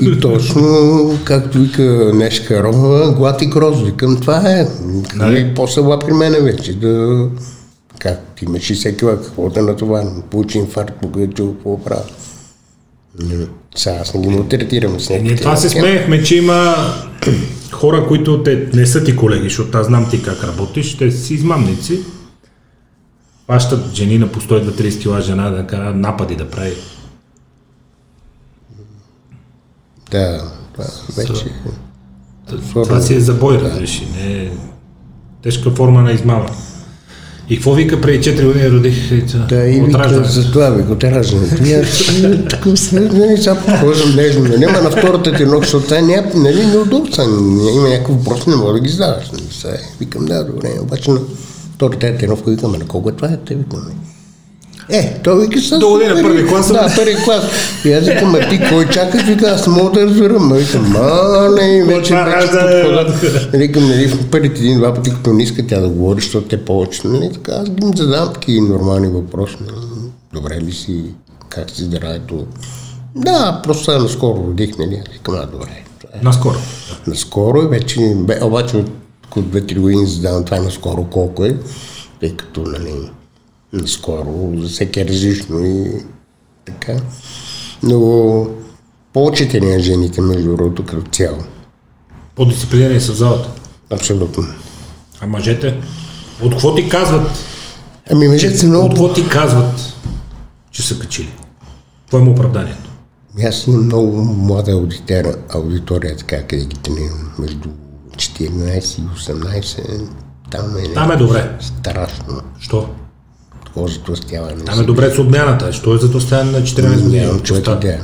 И точно, както вика Нешка Рома, глад и кроз. Викам, това е. Нали? После ла при мене вече да... Как? Ти имаш 60 кила, какво да натоварим? Получи инфаркт, погледче, какво правя? Сега аз не ги малтретирам с
Ние
някакви
това се смеехме, че има хора, които те не са ти колеги, защото аз знам ти как работиш, те си измамници. Пащат жени на по 130 кила жена да кара напади да прави.
Да, това вече...
Това си е забой, разбираш, не е тежка форма на измама. И какво вика преди 4 години родих лица?
Да, и вика, за това вика, от раждането. И аз е, след, нали, сега подхождам нежно, нали, ама на втората ти ног, защото тя няма, нали, неудобно са, има някакъв въпрос, не мога да ги задаваш. Нали, викам, да, добре, обаче на втората теновка викам, на колко е това, те викам, нали. Е, той вика с...
До година първи клас,
Да, първи клас. И аз викам, а ти кой чакаш? Вика, аз мога да разбирам. Викам, а, не, вече, вече. Викам, нали, в първите един-два пъти, като не иска тя да говори, защото те повече, нали, така, аз ги задавам такива нормални въпроси. Нали, добре ли си? Как си здравето? Да, просто сега наскоро родих, нали, викам, а, добре. е
Наскоро.
наскоро, вече, бе, обаче от 2-3 години задавам това наскоро колко е, тъй като, нали, наскоро, за всеки е различно и така. Но повечето ни жените, между другото, като цяло.
По-дисциплинирани са в залата.
Абсолютно.
А мъжете? От какво ти казват?
Ами мъжете са
От
много...
какво ти казват, че са качили? Какво е оправданието?
Аз имам много млада аудитера, аудитория, така, къде ги тренирам, между 14 и 18. Там е,
Там е добре.
страшно.
Що?
Такова затластяване.
Там е добре с обмяната. Що е за това стане на 14 години?
Нямам човек
Оста-
идея.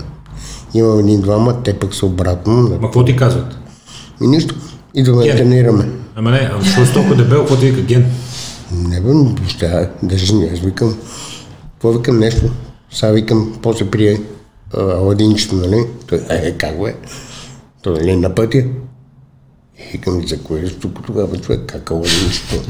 Имам един-двама, те пък са обратно.
Ма какво ти казват?
И нищо. Идваме да тренираме.
Ама не, а защо е толкова дебел, какво ти вика ген?
Не бе, въобще, даже не, аз викам, какво викам нещо? Сега викам, после прие Аладинчето, нали? Той, е, как бе? Той, нали, на пътя? И викам, за кое е тук тогава, човек, как Аладинчето?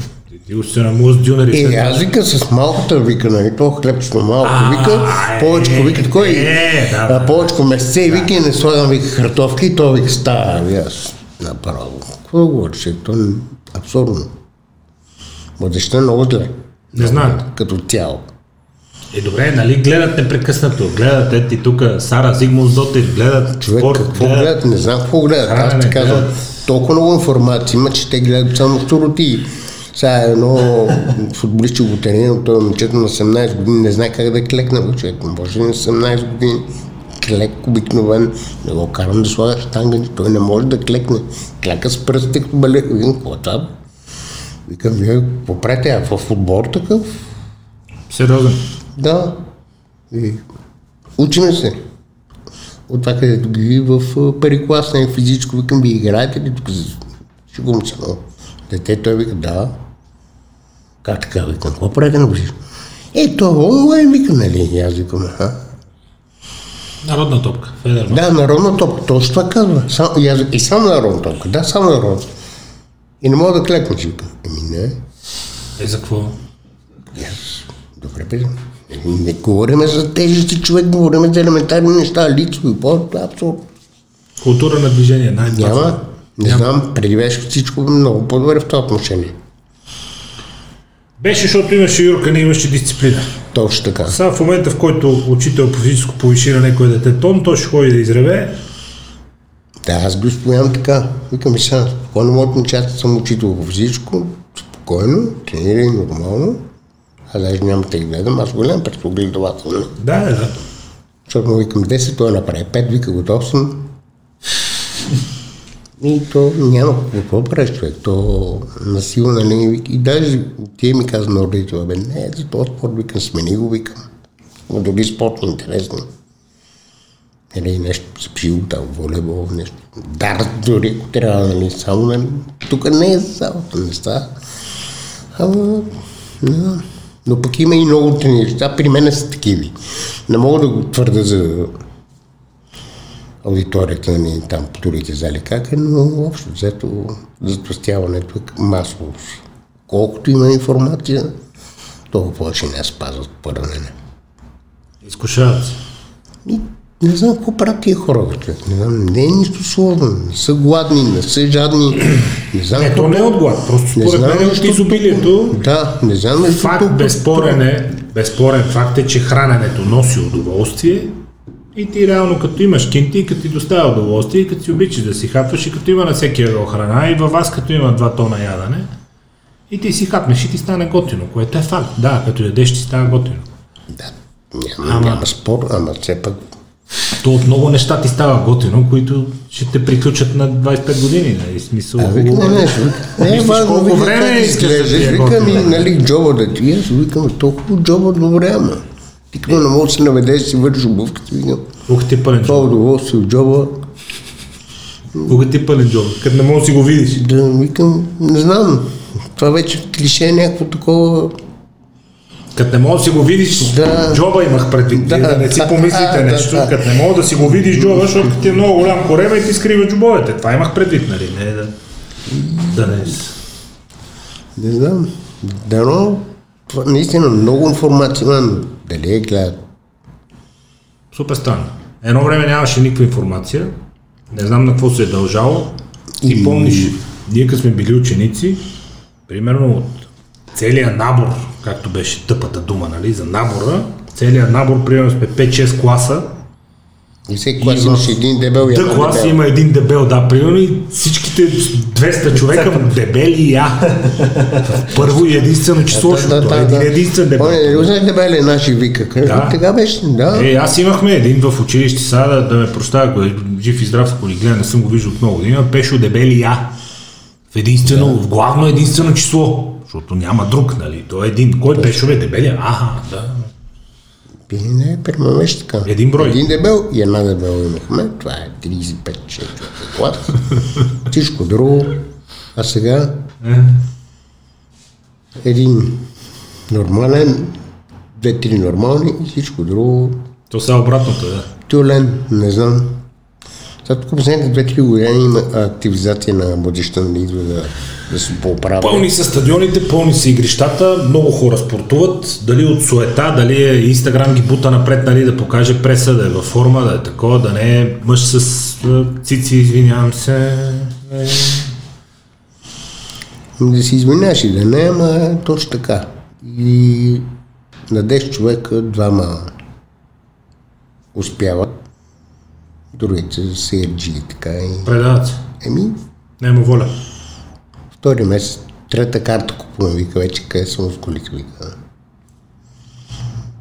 Ти го се наму с дюнери.
И Е, аз вика с малката, вика, нали, то хлебчето малко, вика, повече, вика, такой,
е, да,
повече месце, и вика, и не слагам, вика, картофки, и то вика, става, и аз, направо. Какво говориш, е, то е абсурдно. Младеща е много зле,
Не знаят.
като цяло.
Е, добре, нали гледат непрекъснато. Гледат ети тук Сара Зигмунд Дотир, гледат
Човек,
спорт,
какво гледат? Не знам какво гледат. Аз ти казвам,
гледат.
толкова много информация има, че те гледат само стороти. Сега едно футболист, че го тренирам, той е момчето на 18 години, не знае как да клекне, бе, човек. Може ли на 18 години клек обикновен, не го карам да слага штанга, той не може да клекне. Клека с пръстите, като бале. Викам, какво е това? Викам, вие какво правите? А в футбол такъв?
Сериозен.
Да. И учиме се. От това, където ги в а, парикласна и физическо, викам, ви играете ли тук? Шегувам се много. Дете, той вика, да. Как така, викам, какво правите на близо? Е, то онлайн, викам, нали? И аз викам, аха.
Народна топка. Федерна.
Да, народна топка, точно това казва. Сам, и, аз, и само народна топка, да, само народна. И не мога да клекнеш, викам. Еми не.
Е, за какво?
И аз, добре, бе. Не, говорим за тежести човек, говорим за елементарни неща, лицови, по абсурд.
Култура на движение, най
Няма. Не знам, преди беше всичко много по-добре в това отношение.
Беше, защото имаше Юрка, не имаше дисциплина.
Точно така.
Сега в момента, в който учител по физическо повиши на някой дете тон, той ще ходи да изреве.
Да, аз го спомням така. Викам и сега, спокойно моят участие съм учител по всичко, спокойно, тренирай нормално. Аз даже няма да гледам, аз го гледам пред огледалателно.
Да, да, да.
Защото му викам 10, той направи 5, вика готов съм. И то няма какво правиш човек, то насилно, нали, и даже тия ми каза на родителя, бе, не, за този спорт, викам, смени го, викам. Но дори спорт не е интересно. Нали, нещо с пшил, там, волейбол, нещо. Дарт дори, ако трябва, нали, само, нали, тук не е за цялото неща. Ама, да. Но пък има и много неща, при мен са такиви. Не мога да го твърда за аудиторията ни там другите зали как е, но общо взето затластяването е масово. Колкото има информация, толкова повече не спазват първене.
Изкушават се.
Не знам какво правят тия хора, бе. Не, знам, не е нищо сложно. Не са гладни, не са жадни. Не знам
Не, то не е от глад. Просто
Не
според
знам
мен е от изобилието.
Да, не знам
Факт
толкова-
безспорен е, безспорен факт е, че храненето носи удоволствие И ти реално като имаш кинти, като ти доставя удоволствие, и като си обичаш да си хапваш, и като има на всеки ъгъл храна, и във вас като има два тона ядене, и ти си хапнеш и ти стане готино, което е факт. Да, като ядеш ти става готино.
Да, няма, няма спор, ама все пак
То от много неща ти става готино, които ще те приключат на 25 години. Нали? Смисъл,
А, вика, не, не, не е важно, вика,
време искаш да ти е
викам и,
готино.
нали, джоба да ти е, викам, толкова джоба добре, ама. Ти като не можеш да се наведеш, си вършиш обувката,
Колко ти е пълен
това
джоб?
удоволствие от джоба,
Колко ти е пълен джоб? Като не можеш да си го видиш.
да викам, не знам, това вече клише е някакво такова,
Като не можеш да си го видиш,
Да.
джоба имах предвид. Да,
Да,
да не си
да,
помислите
да,
нещо.
да.
Като не мога да си го видиш джоба, защото ти е много голям корема и ти скрива джобовете. Това имах предвид, нали? Не да, да не...
не знам, дано, това наистина много информация дали я гледат.
Супер странно. Едно време нямаше никаква информация. Не знам на какво се е дължало. Ти
И-
помниш, ние като сме били ученици, примерно от целият набор, както беше тъпата дума, нали, за набора, целият набор, примерно сме 5-6 класа,
И всеки клас
И в
имаше един дебел и
Д
една
клас
дебела.
има един дебел, да, примерно и всичките 200 човека дебели я. Първо и единствено число, защото е един единствен дебел.
Оне, не знаеш дебеле наши вика.
Да.
Да. Така беше, да.
Е, аз имахме един в училище, сега да, да ме прощава, ако е жив и здрав, ако ни гледа, не съм го виждал от много години, Пешо дебели я. В единствено, в главно единствено число, защото няма друг, нали? То е един. Кой Пешо е дебели? Аха, да.
Би, не, беше така.
Един брой.
Един дебел и една дебела имахме. Това е 35-6 клас. Всичко друго. А сега
Е,
един нормален, две-три нормални и всичко друго.
то сега обратното, да.
Тюлен, не знам. Сега тук последните две-три години има активизация на младежта, нали, идва да, да се поправя.
Пълни са стадионите, пълни са игрищата, много хора спортуват, дали от суета, дали е Инстаграм ги бута напред, нали, да покаже преса, да е във форма, да е такова, да не е мъж с цици, извинявам се. Е,
Да се извиняваш и да не, ама точно така. И на 10 човека двама успяват, другите са ерджи и така. И...
предават се.
Еми,
Няма воля.
втори месец, трета карта купувам, вика вече къде съм в колите, вика.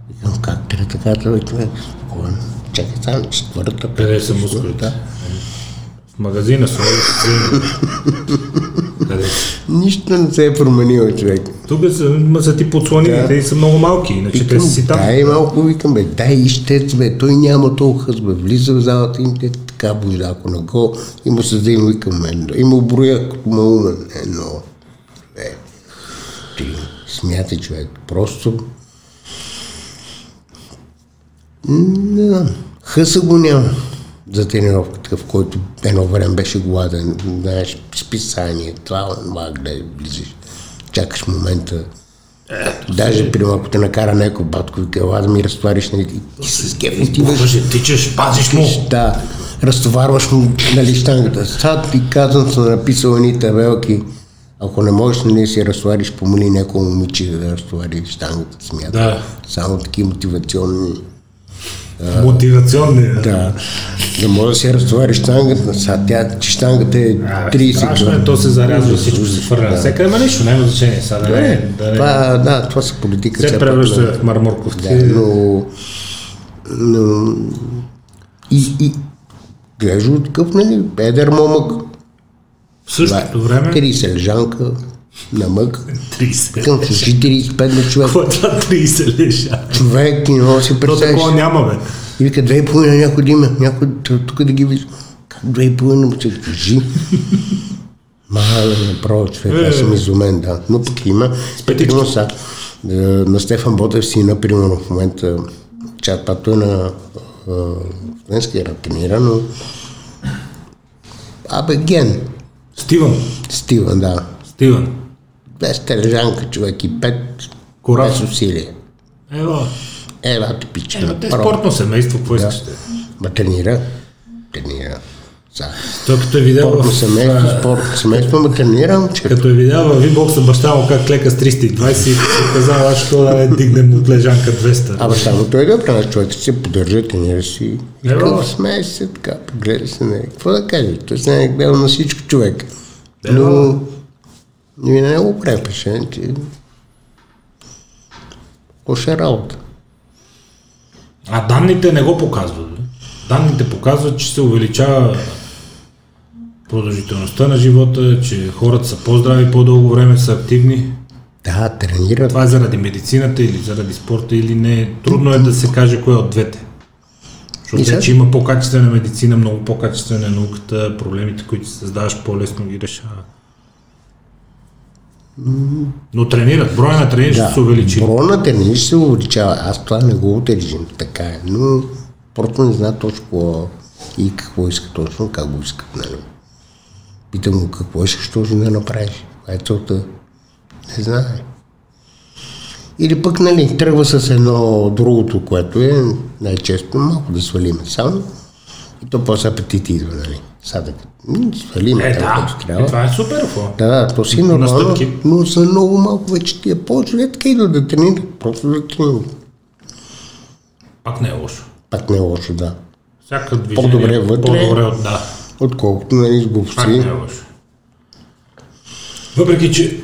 Викам, как трета карта, човек? Спокойно. Чакай само, четвърта, пета,
мускулите? В магазина са. Са?
Нищо не се е променило, човек.
Тук са, ма са ти подслонили,
Да.
те са много малки, иначе те са си там.
дай малко, викам, бе, дай ищец, бе, той няма толкова хъс, бе, влиза в залата и те така бужда, ако не го, и му се взема, викам, едно, и му броя като ма умен, едно, две, три, смятай човек, просто, не знам, хъса го няма за тренировката, в който едно време беше гладен, знаеш, списание, това, това, гледай, влизаш, чакаш момента, Даже, примерно, ако те накара някой батко, вика, ела да ми разтовариш, нали, ти- с кеф отиваш,
тичаш, пазиш му.
да, разтоварваш му, нали, штангата. Сега ти казвам, съм написал едни табелки, ако не можеш, нали, си разтовариш, помоли някой момиче да разтовари штангата, смята.
Да.
Само такива мотивационни,
Мотивационни.
да, да може да си разтовариш штангата, сега тя, че штангата е
А,
30
страшно е, то се зарязва, всичко се фърля. Да. Всека има нищо, няма значение. Сега да не, да
Това, да, това са политика.
се превръща в марморковци.
Да, но, но и, и глежда такъв, нали, бедър момък,
В същото време,
30 лежанка, на мък,
30.
към служи 35 на човек,
Какво е това 30 леша?
човек, не да си
То
представиш.
такова няма, бе.
И вика, две и половина някой да има, някой тук да ги вижда. Как две и половина му се кажи? Мале, направо човек, аз съм изумен, да. Но пък има. Примерно са, е, на Стефан Ботев сина, примерно в момента, чат пак той на студентския рад тренира, но Абе, ген.
Стивън.
Стивън, да.
Стивън.
200 лежанка, човек и 5
Кораж.
без усилие.
Ева.
Ела, ти пича.
Е, те спортно семейство, какво искаш те?
Ма тренира. Тренира. Сега,
Той като е видял
Спорт на
в,
семейство, спорт семейство, ма тренирам, че
като е видял в вибокса баща му как лека с 320 и казал, аз ще да не дигнем от лежанка 200.
А баща му той е добре, значи човек се поддържа, тренира си. Така, смее се така, погледа се, не, какво да каже, той се не е гледал на всичко човек. Но не го препеше, че лоша работа.
А данните не го показват. Данните показват, че се увеличава продължителността на живота, че хората са по-здрави, по-дълго време са активни.
Да, тренират.
Това е заради медицината или заради спорта или не. Трудно е да се каже кое от двете. Защото
сега-
вече има по-качествена медицина, много по-качествена е науката, проблемите, които се създаваш по-лесно ги решава. Но тренират, броя на трениращи
Да,
се увеличи.
броя на тренировки се увеличава. Аз това не го отрежим, така е. Но просто не знае точно какво и какво иска точно, как го искат. Нали. Питам го какво искаш точно да направиш. Това е целта. Не знае. Или пък, нали, тръгва с едно другото, което е най-често малко да свалиме само. И то после апетит идва, нали. Садък. М, Свалиме
Е, да,
трябва.
е, това е супер. какво?
Да, да, то си е нормално, но са много малко вече тия повече лет така идват да тренират, просто да тренират.
Пак не е лошо.
Пак не е лошо, да.
Всяка движение
По-добре вътре.
По-добре от да.
Отколкото, нали, с
Пак
глупости.
не е лошо. Въпреки, че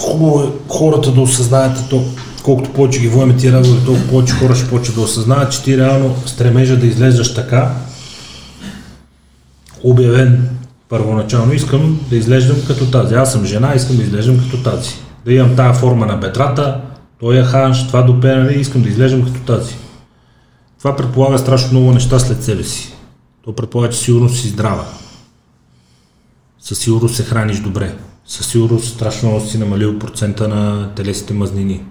хубаво е хората да осъзнаят то, колкото повече ги водим тия разговори, толкова повече хора ще почват да осъзнаят, че ти реално стремежа да излезеш така, обявен първоначално, искам да изглеждам като тази. Аз съм жена, искам да изглеждам като тази. Да имам тази форма на бедрата, този е ханш, това допенане, искам да изглеждам като тази. Това предполага страшно много неща след себе си. То предполага, че сигурно си здрава. Със сигурност се храниш добре. Със сигурност страшно много си намалил процента на телесите мазнини.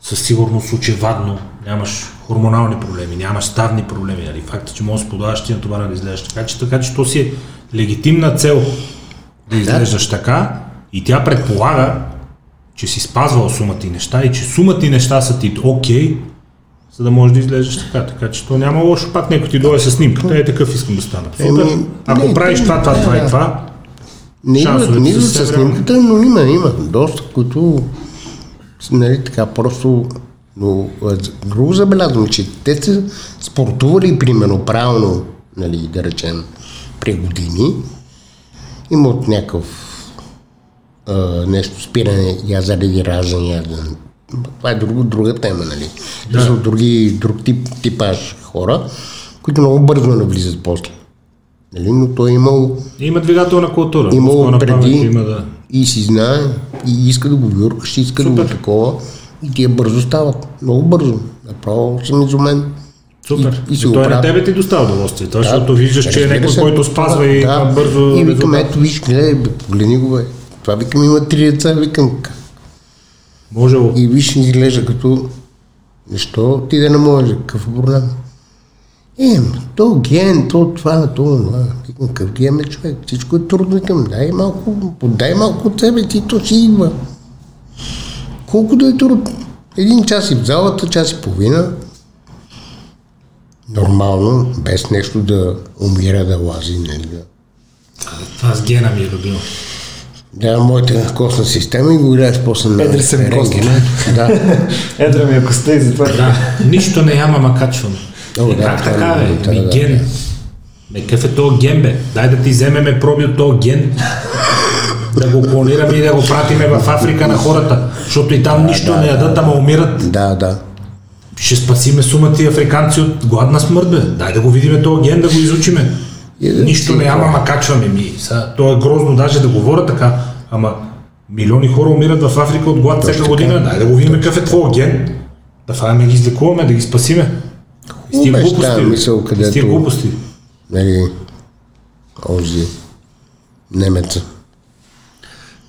Със сигурност очевадно нямаш хормонални проблеми, нямаш ставни проблеми. Нали? Факта, че можеш да подаваш ти на това да изглеждаш така, че, така, че то си е легитимна цел да изглеждаш така и тя предполага, че си спазвал сумата и неща и че сумата и неща са ти окей, за да можеш да изглеждаш така. Така че то няма лошо, пак някой ти дойде с снимката, е такъв искам да стана. Супер.
Еми,
Ако
не,
правиш
не,
това, това, това и това,
Не с
реални.
снимката, но има, има. Доста, които, нали, така, просто но друго забелязвам, че те са спортували примерно правилно, нали, да речем, при години, имат някакъв а, нещо спиране, я заради раждане, я за... Това е друга, друга тема, нали? Да. Са други, друг тип, типаж хора, които много бързо навлизат после. Нали? Но той е имал
има двигателна култура. Мускулна
преди
памет Има да...
и си знае и иска да го вюркаш, иска да го
Супер.
такова и тия бързо стават. Много бързо. Направо съм изумен.
Супер.
И, и
И той на тебе ти доставя удоволствие. Това, защото виждаш, че е някой, който спазва и
да.
бързо
И викам,
резултат.
ето виж, гледай, бе, погледни го, бе. Това викам, има три деца, викам?
Може?
И виж, изглежда като, защо ти да не можеш, какъв проблем? Е, то ген, то това, то това. Викам, какъв ген е човек? Всичко е трудно. Викам, дай малко, дай малко от себе ти, то си идва. Колко да е трудно? Един час и в залата, час и половина. Нормално, без нещо да умира, да лази, нали? да.
Това с гена ми е любимо.
Да, моята костна система и го гледаш после на
Петрисен
рентгена. Да.
Едра ми е коста и затова.
Да, нищо не яма, ма качвам.
О,
Е,
да,
как
това
така,
е
бе?
да,
Ми
да,
ген. Ме какъв е то ген, бе? Дай да ти вземеме проби от този ген. Да го клонираме и да го пратиме в Африка на хората. Защото и там нищо не ядат, ама умират.
Да, да.
Ще спасиме сума ти африканци от гладна смърт, бе. Дай да го видиме този ген, да го изучиме.
И да
Нищо не яма, ма качваме ми. Са, то е грозно даже да говоря така, ама милиони хора умират в Африка от глад всяка година. Дай да го видим какъв е твой ген. Да фаме ги излекуваме, да ги спасиме. И с тия
беше
глупости.
мисъл,
И
където-
тия глупости.
Нали, онзи немеца.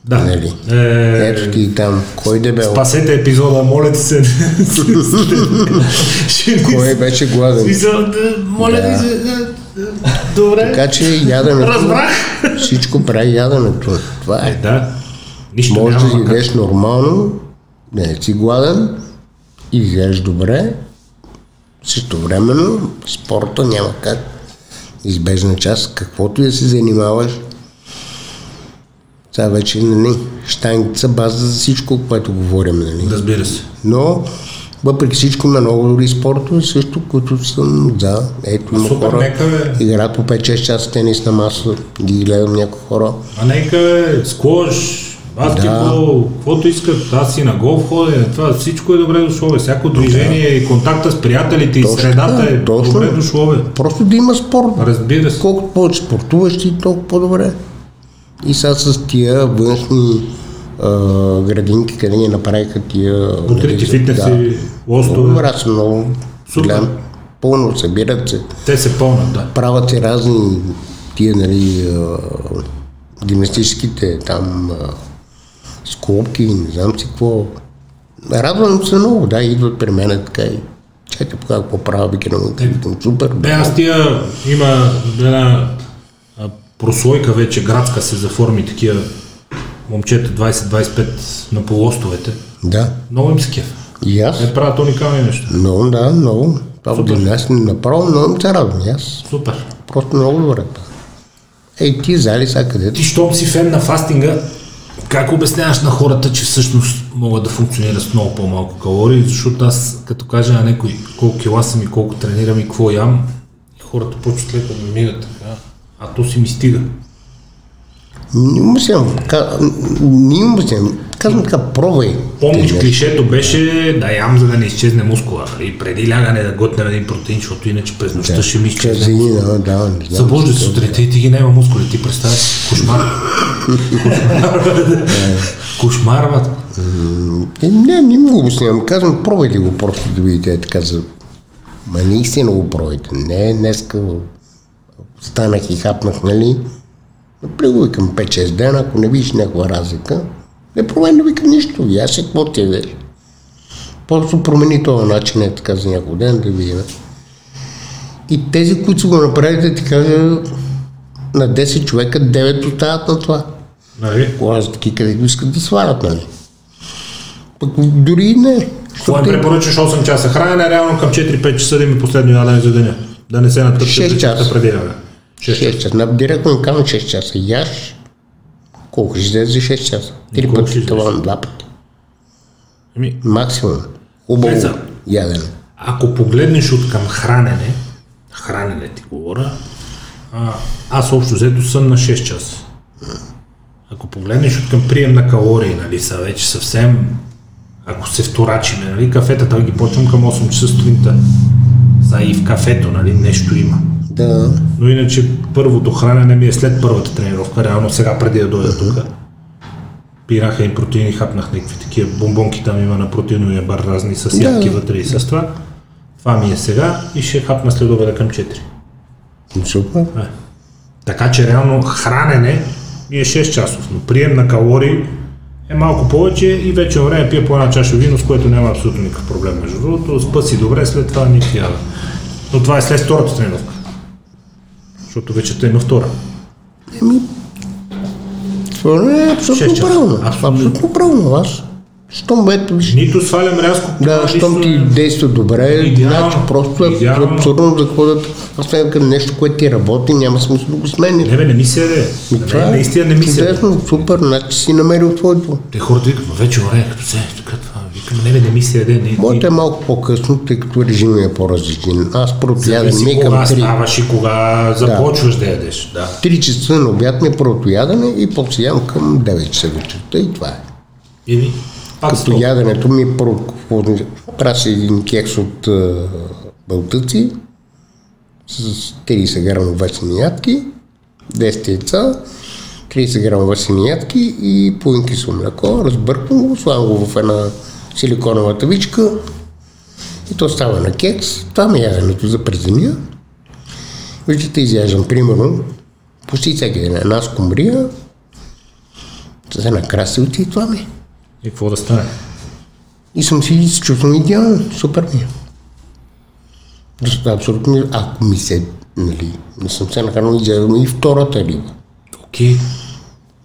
Да.
Нали.
Е,
Ето ти там, кой дебел?
Спасете епизода, моля се.
Кой беше гладен?
Моля
Да.
се. Добре.
Така че яденето,
Разбрах.
всичко прави яденето. Това
Е,
е.
да. Нищо
Може да
ма как-
нормално, не си гладен и ядеш добре. Също времено спорта няма как избежна част, каквото и да се занимаваш. Сега вече, нали, штангица база за всичко, което говорим, нали.
Разбира се.
Но, въпреки всичко, има много добри спортове, също, които съм, да, ето има хора,
нека бе.
играят по 5-6 часа тенис на маса, ги гледам някои хора.
А нека е сквош, баскетбол, каквото искат. Аз и на голф ходя, това всичко е добре дошло. Бе. Всяко движение и контакта с приятелите и
Точно
средата
така,
е
точно.
добре дошло. Бе.
Просто да има спорт.
Разбира се.
Колкото повече спортуващи, толкова по-добре. И сега с тия външни а, градинки, къде ни направиха тия...
Открити
нали,
фитнеси,
Много
лостове.
добре, са много
Супер.
Пълно събират се.
Те се пълнат, да.
Правят се разни тия, нали, а, гимнастическите там а, склопки, не знам си какво. Радвам се много, да, идват при мен така и чакайте по какво правя, викам, викам, супер.
Бе, аз тия има една прослойка вече градска се заформи такива момчета 20-25 на полуостовете.
Да,
Много им се кеф.
и аз.
Те правят уникални неща.
Много, да, много. Това година аз направо много ми се радвам. Аз
Супер.
просто много добре. Ей, ти зали сега където?
Ти, щом си фен на фастинга, как обясняваш на хората, че всъщност могат да функционират с много по-малко калории, защото аз като кажа на някой колко кила съм и колко тренирам и какво ям, хората почват леко да ми мигат така, а то си ми стига.
Не се, не се, казвам така, пробвай.
Помниш, клишето беше да ям, за да не изчезне мускула. И преди лягане да готнем един протеин, защото иначе през нощта ще ми изчезне.
Казини, да, да, знам.
Събужда се сутринта и ти ги няма мускули. Ти представяш кошмар. Кошмар, бе.
Е, Не, не му го обяснявам. Казвам, пробвайте го просто да видите е така за... Ма наистина го пробвайте. Не, днеска станах и хапнах, нали? Направо викам 5-6 дена, ако не видиш някаква разлика, не промени, не викам нищо. Аз ще какво ти е, Просто промени този начин, е така за няколко ден да видим. И тези, които са го направили, да ти кажа, на 10 човека 9 остават на това.
Нали?
Аз таки където искат да свалят, нали? Пък дори и не.
Какво им препоръчаш 8 часа хранене, реално към 4-5 часа да ми последно ядене за деня. Да не се натъпчат
Шест
да часа
часа.
преди лягане. 6
6 часа. На- Директно им казвам 6 часа. Яш, колко ще излезе за 6 часа? Три пъти това, два пъти.
Ами,
Максимум. Хубаво
Влиза.
ядене.
ако погледнеш от към хранене, хранене ти говоря, а, аз общо взето съм на 6 часа. Ако погледнеш от към прием на калории, нали, са вече съвсем, ако се вторачиме, нали, кафетата ги почвам към 8 часа сутринта. За и в кафето, нали, нещо има.
Да.
Но иначе първото хранене ми е след първата тренировка, реално сега преди да дойда тук. Пираха им протеини, хапнах някакви такива бомбонки там има на протеиновия бар разни с ядки
Да.
вътре и с това. Това ми е сега и ще хапна след обеда към 4.
Супер.
Е. Така че реално хранене ми е 6 часов, но прием на калории е малко повече и вече време пия по една чаша вино, с което няма абсолютно никакъв проблем. Между другото, спа си добре, след това ни яда. Но това е след втората тренировка. Защото вече има втора.
Еми, това не е абсолютно правилно.
Абсолютно.
Правилно. Аз, щом ето
Нито свалям рязко.
да, щом ти действа добре,
Идеално.
значи просто е
Идеално.
абсурдно да ходят. След към нещо, което ти работи, няма смисъл да го смениш.
Не бе, не ми се яде.
Ми, това
мен
е
наистина не ми се яде.
чудесно, супер, значи си намерил твоето.
Те хората викат, «Ма вече време, като се, така не бе, не ми се яде. Не,
Моето е малко по-късно, тъй като режимът е по-различен. Аз първото ядене
Зависи
ми е
кога
към 3.
ставаш и кога започваш да ядеш. Да.
3 часа на обяд ми е първото ядене и после ям към 9 часа вечерта и това е.
Или пак
Като
сто.
яденето ми е първо, правя си един кекс от а, бълтъци с 30 грама весени ядки, 10 яйца, 30 грама ядки и половин кисело мляко. Разбърквам го, слагам го в една силиконова тавичка и то става на кекс. Това ми е яденето за през деня. Виждате, изяждам примерно почти всеки ден една скумрия с една краставица и това ми.
И какво да стане?
И съм си се чувствам идеално. Супер ми е. Абсолютно, ако ми се, нали, не съм се нахранил, изядам и втората риба.
Окей,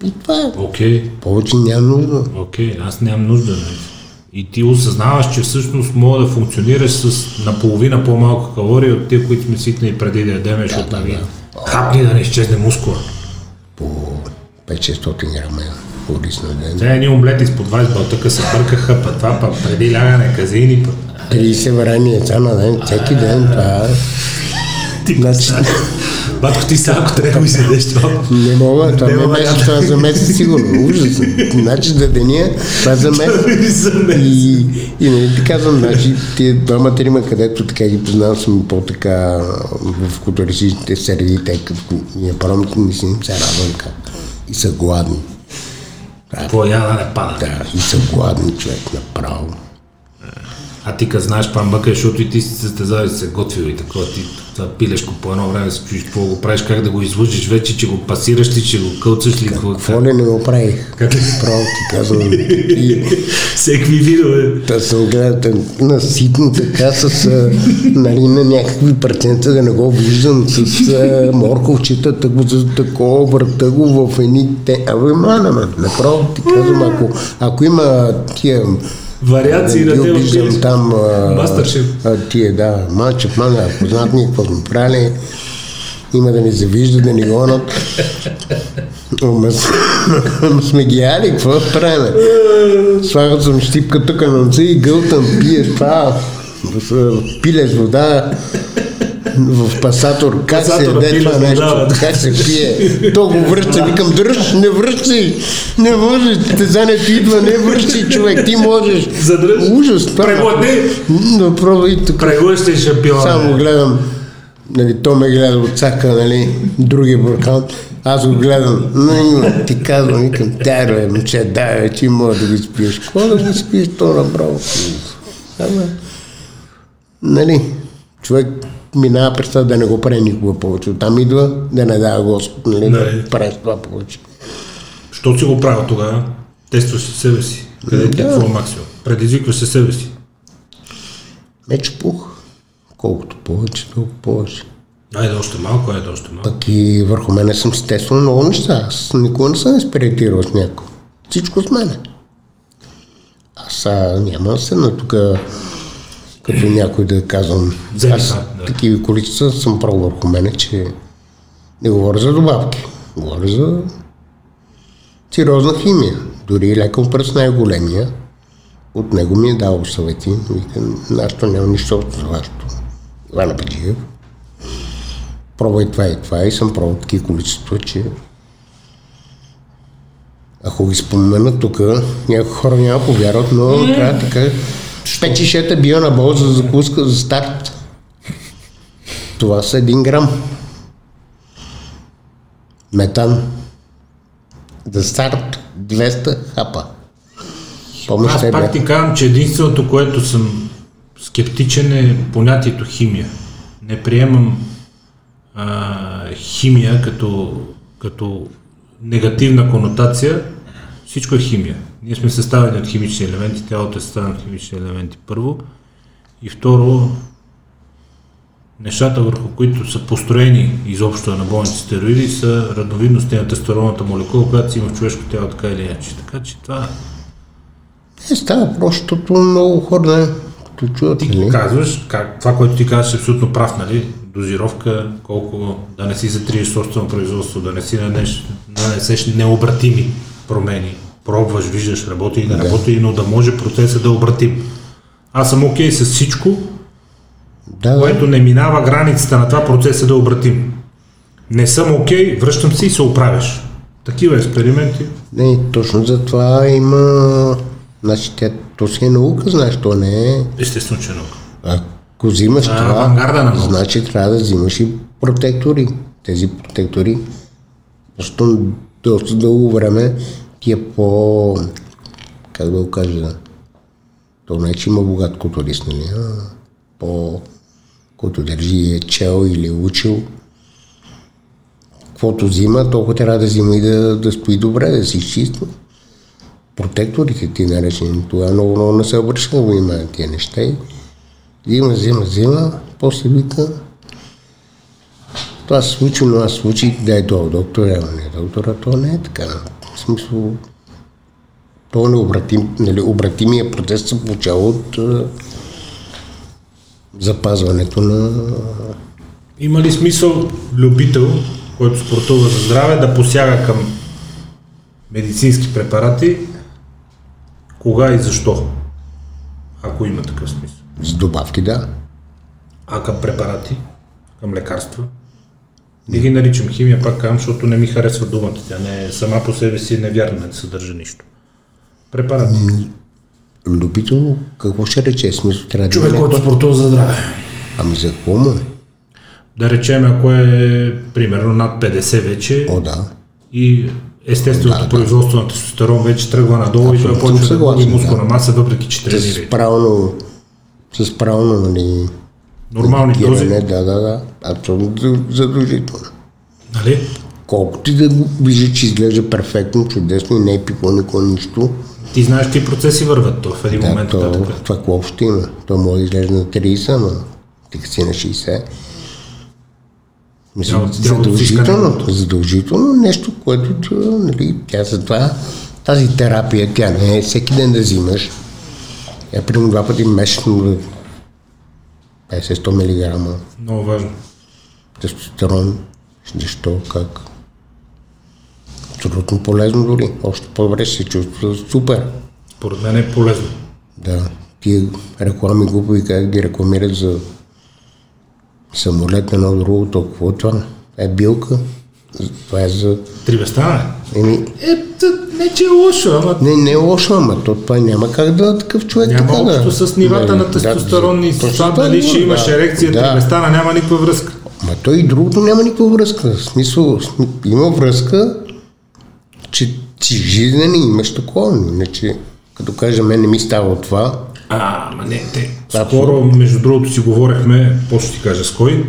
И това е.
окей,
Повече няма нужда.
окей, аз нямам нужда. Нали? И ти осъзнаваш, че всъщност мога да функционираш с наполовина по-малко калории от тия, които сме свикнали преди да ядем, защото
да,
нали,
да.
Хапни да не изчезне мускула.
по 5-600 грама рис на ден.
Те едни омлети с по 20 бълтъка се бъркаха, па това, па преди лягане, казини, па...
30 варени яйца на ден, всеки ден, това е. Значи,
Батко ти са, ако трябва да изядеш това.
не мога, това не е
вариант.
това за месец сигурно. Ужас. Значи за деня, това за
мен.
И, и нали ти казвам, значи, тия двама трима, където така ги познавам, съм по-така в културистичните среди, тъй като ние пробвам, не си им се радвам как. И са гладни.
Да не пада.
Да, и са гладни човек направо.
А ти като знаеш памбъка, защото и ти си състезавал и се готвил и такова, ти това пилешко по едно време си чуеш какво го правиш, как да го излъжиш вече, че го пасираш ли, че го кълцаш ли, какво
Какво ли не го правих?
Как?
Право ти казвам. И,
Всеки видове.
Та съм гледал на ситно така с а, нали, на някакви парченца да не го виждам с а, морковчета, тъго за такова, върта го в едни те. Абе, мана, ма, направо ти казвам, ако, ако има тия
Вариации на тема
виждам там тия, да, мачев, мана, ако знаят ние какво сме правили, има да ни завижда, да ни гонат. Ама сме ги яли, какво да правим? Слагат съм щипка тук на и гълтам, пие това, с- пиле с вода, в пасатор, как се
Пасатора
яде
пиле
това нещо,
да.
как се пие, то го връща, викам, дръж, не връщай, не можеш, тезането идва, не връщай човек, ти можеш.
Задръж.
Ужас, това.
Преглътни.
Направо и тук.
Преглъщай шампиона.
Само гледам, нали, то ме гледа от цака, нали, другия буркан. Аз го гледам, но ти казвам, викам, дай бе, момче, дай ти може да го спиеш. Какво да го спиеш, то направо? Ама, нали, човек минава през това да не го прави никога повече. Оттам идва да не дава Господ, нали,
Нали.
да прави това повече.
Що си го правил тогава? Тестваш се себе си. Къде ти е
Да.
какво максимум? Предизвикваш се себе си.
Меч пух. Колкото повече, толкова повече.
Айде още малко, айде още малко.
Пък и върху мене съм стеснал много неща. Аз никога не съм експериментирал с някой. Всичко с мене. Аз а, няма да се на тук като някой да казвам.
Вземи
Аз
да.
такива количества съм пробвал върху мене, че не говоря за добавки. Говоря за сериозна химия. Дори лекам през най-големия. От него ми е дал съвети. Викам, нашето няма нищо общо с вашето. Ивана Баджиев пробвай това и това и съм пробвал такива количества, че ако ги спомена тук, някои хора няма повярват, но трябва така. Пет шишета био на бол за закуска за старт. Това са един грам. Метан. За старт 200 хапа. Помощ
Аз пак ти казвам, че единственото, което съм скептичен е понятието химия. Не приемам а, химия като, като негативна конотация. Всичко е химия. Ние сме съставени от химични елементи, тялото е съставено от химични елементи първо. И второ, нещата, върху които са построени изобщо анаболните стероиди, са радовидности на тестостероновата молекула, която си има в човешко тяло, така или иначе. Така че това
Е, става просто, много хора не като чуват,
Ти
нали?
казваш, как, това, което ти казваш е абсолютно прав, нали? Дозировка, колко да не си затрижеш собствено производство, да не си нанеш, нанесеш необратими промени. Пробваш, виждаш, работи и не
Да.
работи, но да може процесът да обратим. Аз съм окей с всичко,
Да,
което не минава границата на това процесът да обратим. Не съм окей, връщам се и се оправяш. Такива експерименти.
Не, точно за това има... Значи, тя, то си е наука, знаеш, то не е...
Естествено, че е наука.
Ако взимаш
А,
това,
на
значи трябва да взимаш и протектори. Тези протектори, просто доста дълго време ти е по... Как да го кажа? То не е, че има богат културист, нали? А, по... Който държи е чел или е учил. Каквото взима, толкова трябва да взима и да, да стои добре, да си изчиства. Протекторите ти наречени, тогава много, много не се обръща внимание тия неща. Взима, взима, взима, после вика, това се случи, но аз случих, да е това доктор, ама не доктора, то не е така. В смисъл, то необратим, нали, обратимия процес се получава от а, запазването на
Има ли смисъл любител, който спортува за здраве, да посяга към медицински препарати? Кога и защо? Ако има такъв смисъл.
С добавки, да.
А към препарати? Към лекарства? Не ги наричам химия, пак казвам, защото не ми харесва думата. Тя не е сама по себе си невярна, не съдържа нищо. Препарати.
Любително, какво ще рече? Смисъл, трябва
Човек,
да е-
който спортува за здраве.
Ами за какво му? е?
Да речем, ако е примерно над 50 вече
О, да.
и естественото
Да, да.
производство на тестостерон вече тръгва надолу и той
Абсолютно
почва да губи мускулна
да.
маса, въпреки че
С
тренира.
правилно, с правилно, нали,
Нормални дози,
медикиране, да, да, да, абсолютно задължително.
нали?
Колкото и да го вижда, че изглежда перфектно, чудесно не е пипал никога нищо,
Ти знаеш какви процеси върват то в един
да,
момент.
то, това какво общо има? То може да изглежда на 30, но ти си на 60. Мисля,
иска
задължително,
неговото.
задължително нещо, което да, нали, тя затова тази терапия, тя не е всеки ден да взимаш. Я примерно два пъти месечно да 50-100 мг
Много важно.
тестостерон. Защо, как? Абсолютно полезно дори. Още по-добре се чувства супер.
Според мен е полезно.
Да. Тия реклами глупави как ги рекламират за самолет едно друго, толкова това. Това е билка. Това е за...
Три бе стана.
Еми,
Е, не че е лошо, ама
не, не е лошо, ама то, това няма как да е такъв човек
няма
така
общо
да...
с нивата
Нали,
на тестостерон и
да,
това дали ще имаш
да.
ерекция,
да.
три бе стана, няма никаква връзка.
Ма той и другото няма никаква връзка. В смисъл, см- има връзка, че си жизнен и имаш такова. Иначе, като кажа, мен не ми става от това,
А, ма не, те. Скоро, между другото, си говорихме, после ти кажа с кой.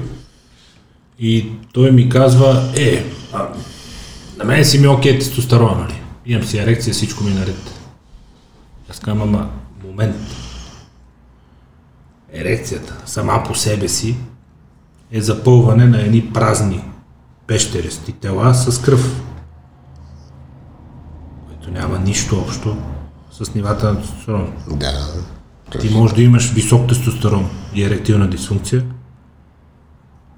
И той ми казва, е, а, на мен си ми е окей тестостерона, нали? Имам си ерекция, всичко ми е наред. Аз казвам, ама, момент. Ерекцията сама по себе си е запълване на едни празни пещерести тела с кръв. Което няма нищо общо с нивата на тестостерон.
да.
Ти може да имаш висок тестостерон и еректилна дисфункция,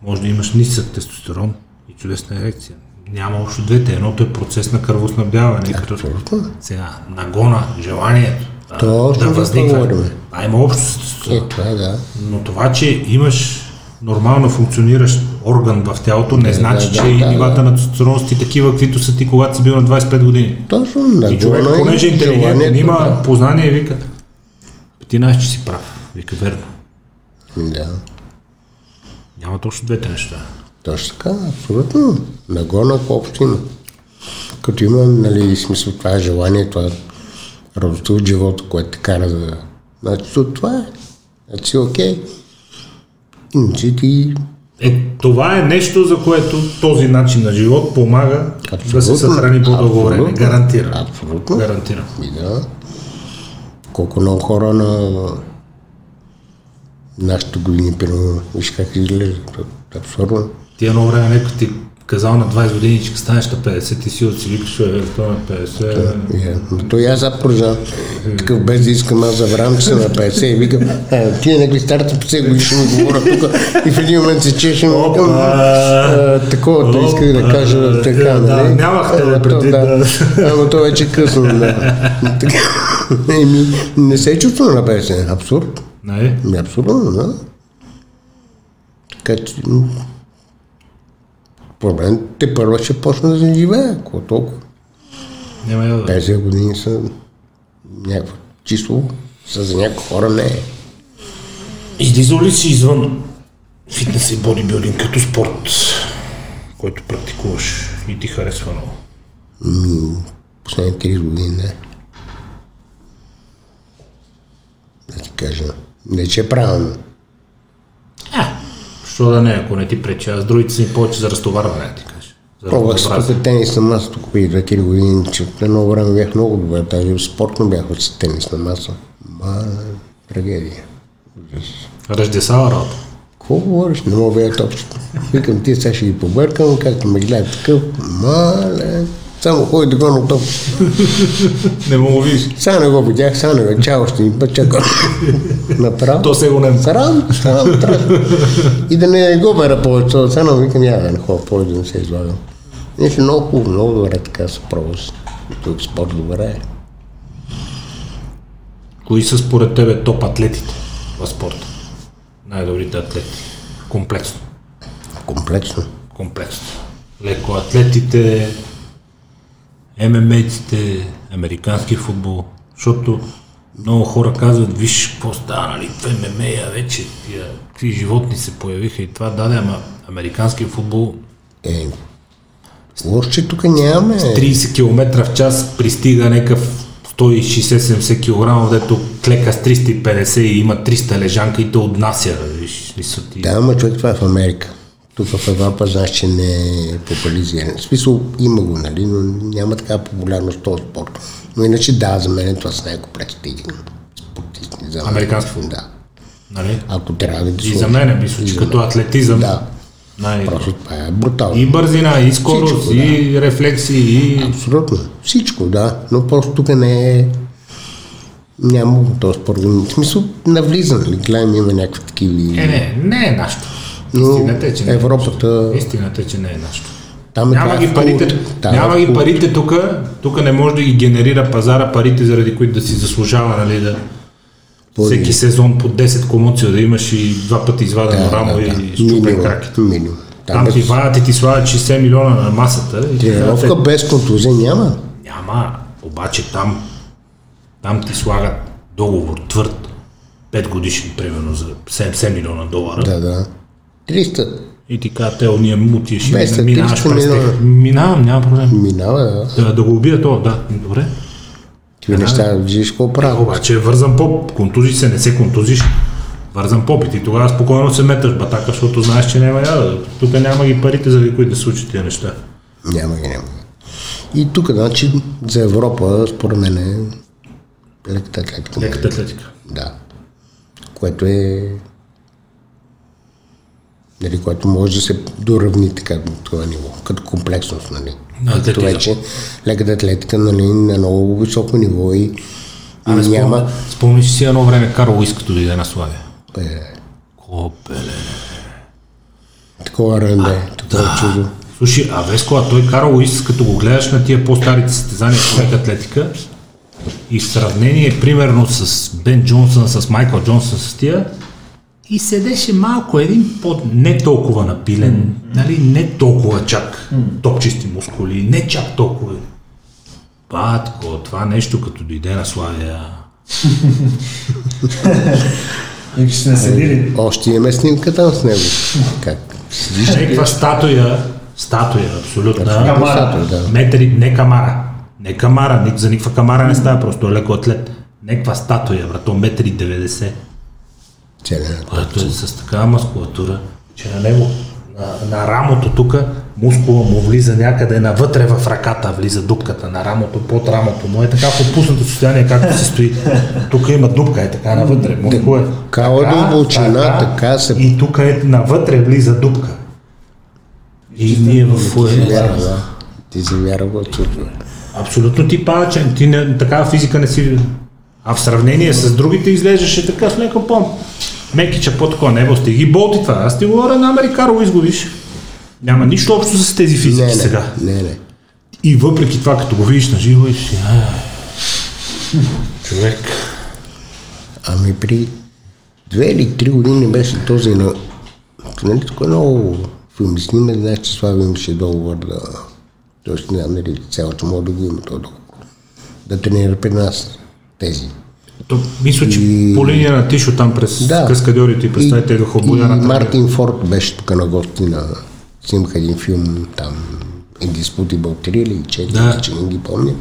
може да имаш нисък тестостерон и чудесна ерекция. Няма общо двете. Едното е процес на кръвоснабдяване. и Като... Сега, нагона, желанието да,
Точно
да
това
възниква. А има общо с тестостерон.
Е, това е, да.
Но това, че имаш нормално функциониращ орган в тялото, не значи,
да,
че
да,
и
да,
нивата на тестостерон са ти такива, каквито са ти, когато си бил на 25 години.
Точно, на
И човек, понеже е интелигентен, има познание, вика, ти знаеш, че си прав. Вика, верно.
Да.
Няма точно двете неща.
Точно така, абсолютно. Общо има. Като има, нали, смисъл, това е желание, това радостта от живота, което те кара да... Значи, то това е. Значи окей. Иначе ти...
Е, това е нещо, за което този начин на живот помага да се съхрани по-дълго време.
Абсолютно.
Гарантирам.
Абсолютно.
Гарантирам.
И да. Колко много хора на нашите години, примерно, виж как изглеждат. Абсурдно.
Ти едно време някой ти казал на 20 години, че станеш на 50, ти си от си викаш, е, то на 50.
Yeah. Но той аз продължавам. Такъв без да искам аз забравям, че съм на 50 и викам, а, тия някакви старите 50 години ще ми говорят тук и в един момент се чешем викам, такова те исках да кажа така,
Да,
нали?
нямахте
Ама то,
предвид, да.
Ама то вече е късно, да. Еми, не се чувствам на 50, абсурд.
Не,
Ами, абсурдно, да. Така че, м, проблем те първо ще почна да се живее, какво толкова.
няма да.
50 години са някакво число, са за някои хора не е.
Излизал ли си извън фитнес и бодибилдинг като спорт, който практикуваш и ти харесва много?
Последните 30 години не. Да ти кажа. Не, че е правилно.
Що да не, ако не ти пречи, аз другите са ми повече за разтоварване, ти кажа.
Пробвах с тенис на маса, тук преди 2-3 години, че в едно време бях много добър, даже спортно бях с тенис на маса. Ма, трагедия.
Ръждесава работа.
Какво говориш? Не мога да общо. Викам, ти сега ще ги побъркам, както ме гледа такъв. Мале. Само ходи да го топ.
Не го видиш.
Сега не го видях, сега не го чао, ще ни път чакам. Направо.
То се го не.
Срам, срам. И да не го бера повече, сега но викам, да не ходя повече да не се излагам. Нещо много хубаво, много добре така се пробва. Тук спорт добре е.
Кои са според тебе топ атлетите в спорта? Най-добрите атлети. Комплексно.
Комплексно.
Комплексно. Леко атлетите, ММА-ците, американски футбол. Защото много хора казват, виж какво става, нали, в ММА вече тия, какви животни се появиха и това даде, ама американски футбол
Е, лошо, че тук нямаме.
30 км в час пристига някакъв 160-70 кг, дето клека с 350 и има 300 лежанка и те отнася. Виж, ли са ти...
Да, ама човек това е в Америка. Тук в Европа знаеш, че не е популяризиран. В смисъл има го, нали, но няма такава популярност този спорт. Но иначе да, за мен това са най-комплексните спортисти. За мен.
Американски.
Да.
Нали?
Ако трябва да
И за мен мисля,
И
че като атлетизъм,
Да,
най-
просто това е брутално.
и бързина, и скорост,
Всичко,
и рефлекси, и...
Абсолютно. Всичко, да. Но просто тук не е... Няма този спорт. В смисъл, навлиза, нали? Гледам, има някакви такива...
Е, не, не е нашето. Истината е, че не е
Европата-
нашето. Истината е, че не е нашето.
Там е
Няма
това е
ги парите.
Да,
няма ги парите тук, тук не може да ги генерира пазара парите, заради които да си заслужава, нали, да
Поради-
всеки сезон по 10 комоция да имаш и два пъти извадено
Да,
рамо
да,
и
да.
щупен
Минимум,
крак.
Минимум.
Там
без-
ти вадят и ти слагат 60 милиона на масата. И
Тренировка
казват,
без контузия няма.
Няма, обаче там, там ти слагат договор твърд, 5 годишен, примерно, за 70 милиона долара.
Да, да. 300
И ти казват, те, ние мутиш и
200,
минаваш
300
през тях. Минавам, няма проблем.
минава, да.
Да, да го убия то, да, добре.
Ти неща, виждаш какво правят.
Обаче е вързан поп, контузи се, не се контузиш. Вързан поп и ти тогава спокойно се меташ батака, защото знаеш, че няма яда. Тук няма ги парите, за които да се случат тия неща.
Няма ги, няма. И тук, значи, за Европа, според мен е леката атлетика.
Леката атлетика.
Да. Което е нали, което може да се доравни така до това ниво, като комплексност, нали.
На
Като вече леката атлетика, нали, на много високо ниво и
Абе,
няма...
спомня, спомниш си едно време Карл Уис, като дойде на Славия.
Е,
Копеле.
такова ренде, такова чудо.
Слушай, а Веско, а той Карл Уис, като го гледаш на тия по-старите състезания по лека атлетика и в сравнение примерно с Бен Джонсън, с Майкъл Джонсън, с тия, и седеше малко един по не толкова напилен, нали, не толкова чак топчисти мускули, не чак толкова. Батко, това нещо като дойде на Славия.
И че сме седили.
Още имаме снимка там с него. Как?
Някаква статуя, статуя, абсолютно.
Камара.
Да.
Метри, не камара. Не камара, за никаква камара не става, просто е леко атлет. Някаква статуя, брато, метри 90.
Целият.
Което е с такава мускулатура, че на него, на, на рамото тук, мускула му влиза някъде навътре в ръката, влиза дупката на рамото, под рамото му е така в отпуснато състояние, както се стои. Тук има дупка, е така навътре. Мускул е. Така,
дълбочина, така се-
И тук е навътре влиза дупка. И ние в.
Ти си вярва, чудо.
Абсолютно ти палачен, ти не, такава физика не си. А в сравнение с другите изглеждаше така с леко по мекича по такова небо, стиги болти това. Аз ти говоря на Америкаро изгодиш. Няма нищо общо с тези физики
Не, не,
сега.
не, не.
И въпреки това, като го видиш на живо и си, а, човек.
Ами при две или три години беше този на... Нали, тук много филми снима, знаеш, че Слави имаше договор да... Тоест, не знам дали цялото мога да го има този договор. Да тренира при нас тези.
То, мисля, че
И-
по линия на Тишо там през
Да.
каскадьорите и представите до
и
Хобояната.
Мартин Форд беше тук на гости на... Снимаха един филм там Indisputable 3 или 4,
Да.
че не ги помня.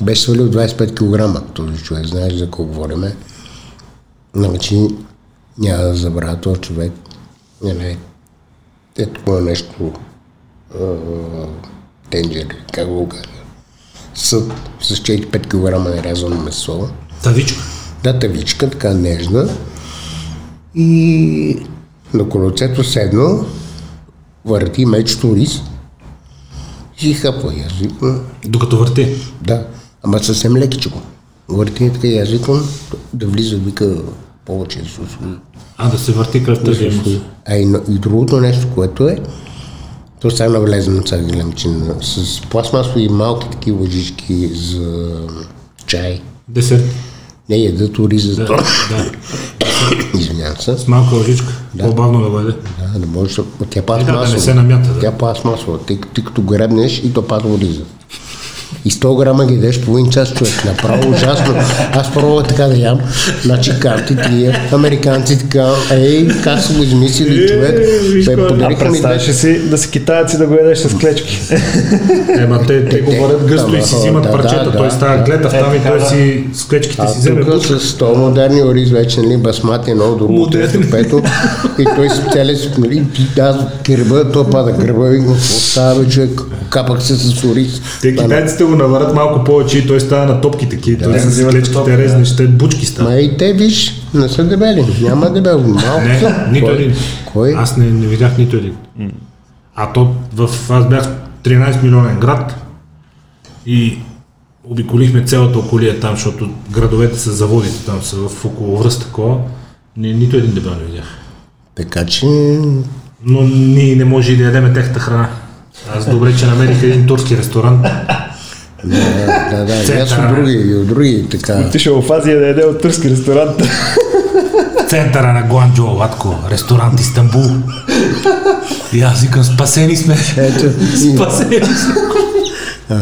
И беше свалил 25 кг този човек, знаеш за какво говориме. Значи няма да забравя този човек. Нали, е такова нещо а, тенджер, как го кажа. Съд с 4-5 кг нарязано месо.
Тавичка.
Да, тавичка, така нежна. И на колецето седно, върти мечето рис. И хапва язика.
Докато върти.
Да, ама съвсем лекичко. Върти е така язика, да влиза, вика повече усвои.
А, да се върти кръвта.
А и, и другото нещо, което е, то стана влезено сега големчина, с пластмасови малки такива лъжички за чай.
Десерт.
Не ядат ориза,
Да,
да.
да.
извинявам се.
С малка лъжичка. По-бавно да бъде.
Да, да може да... Тя е
И да, да не
пластмасова.
се намята. Да.
Тя е пластмасова. Ти, ти като гребнеш и то пада ориза. И 100 грама ги ядеш половин час човек. Направо ужасно. Аз пробвах така да ям. Значи карти тия, американци така, ей, как са го измислили човек.
виж
Бе,
е.
А
подариха ми
представяш ли си да си китаец и да го ядеш с клечки?
Ема те, те го варят гъсто и си взимат
да,
парчета.
да,
Той става
да.
гледав
Е,
там и той си с клечките си вземе
тук с 100 модерни ориз вече, нали, басмати, едно, друго, трето, пето. И той си цели, нали, аз гърба, то пада гърба и остава бе, човек, капак се с ориз.
Те китайците го наварят малко повече и той става на топки такива. Той
да,
с
взимат на
клечките резнеш, те бучки стават.
Ма и те, виж, не са дебели. Няма дебел. Малко
Не,
са.
нито
Кой?
един.
Кой?
Аз не, не видях нито един. А то в... Аз бях 13 милионен град и обиколихме цялата околия там, защото градовете са заводите там, са в околовръст такова. Ни, нито един дебел не видях.
Така че...
Но ние не може и да ядеме техната храна. Аз добре, че намерих един турски ресторант.
Да, да, да. И аз от други, и от други, така.
Отишъл в Азия да яде от турски ресторант.
В центъра на Гуанджо, Латко, ресторант Истанбул. И аз викам, спасени сме.
Ето,
Спасени сме.
а,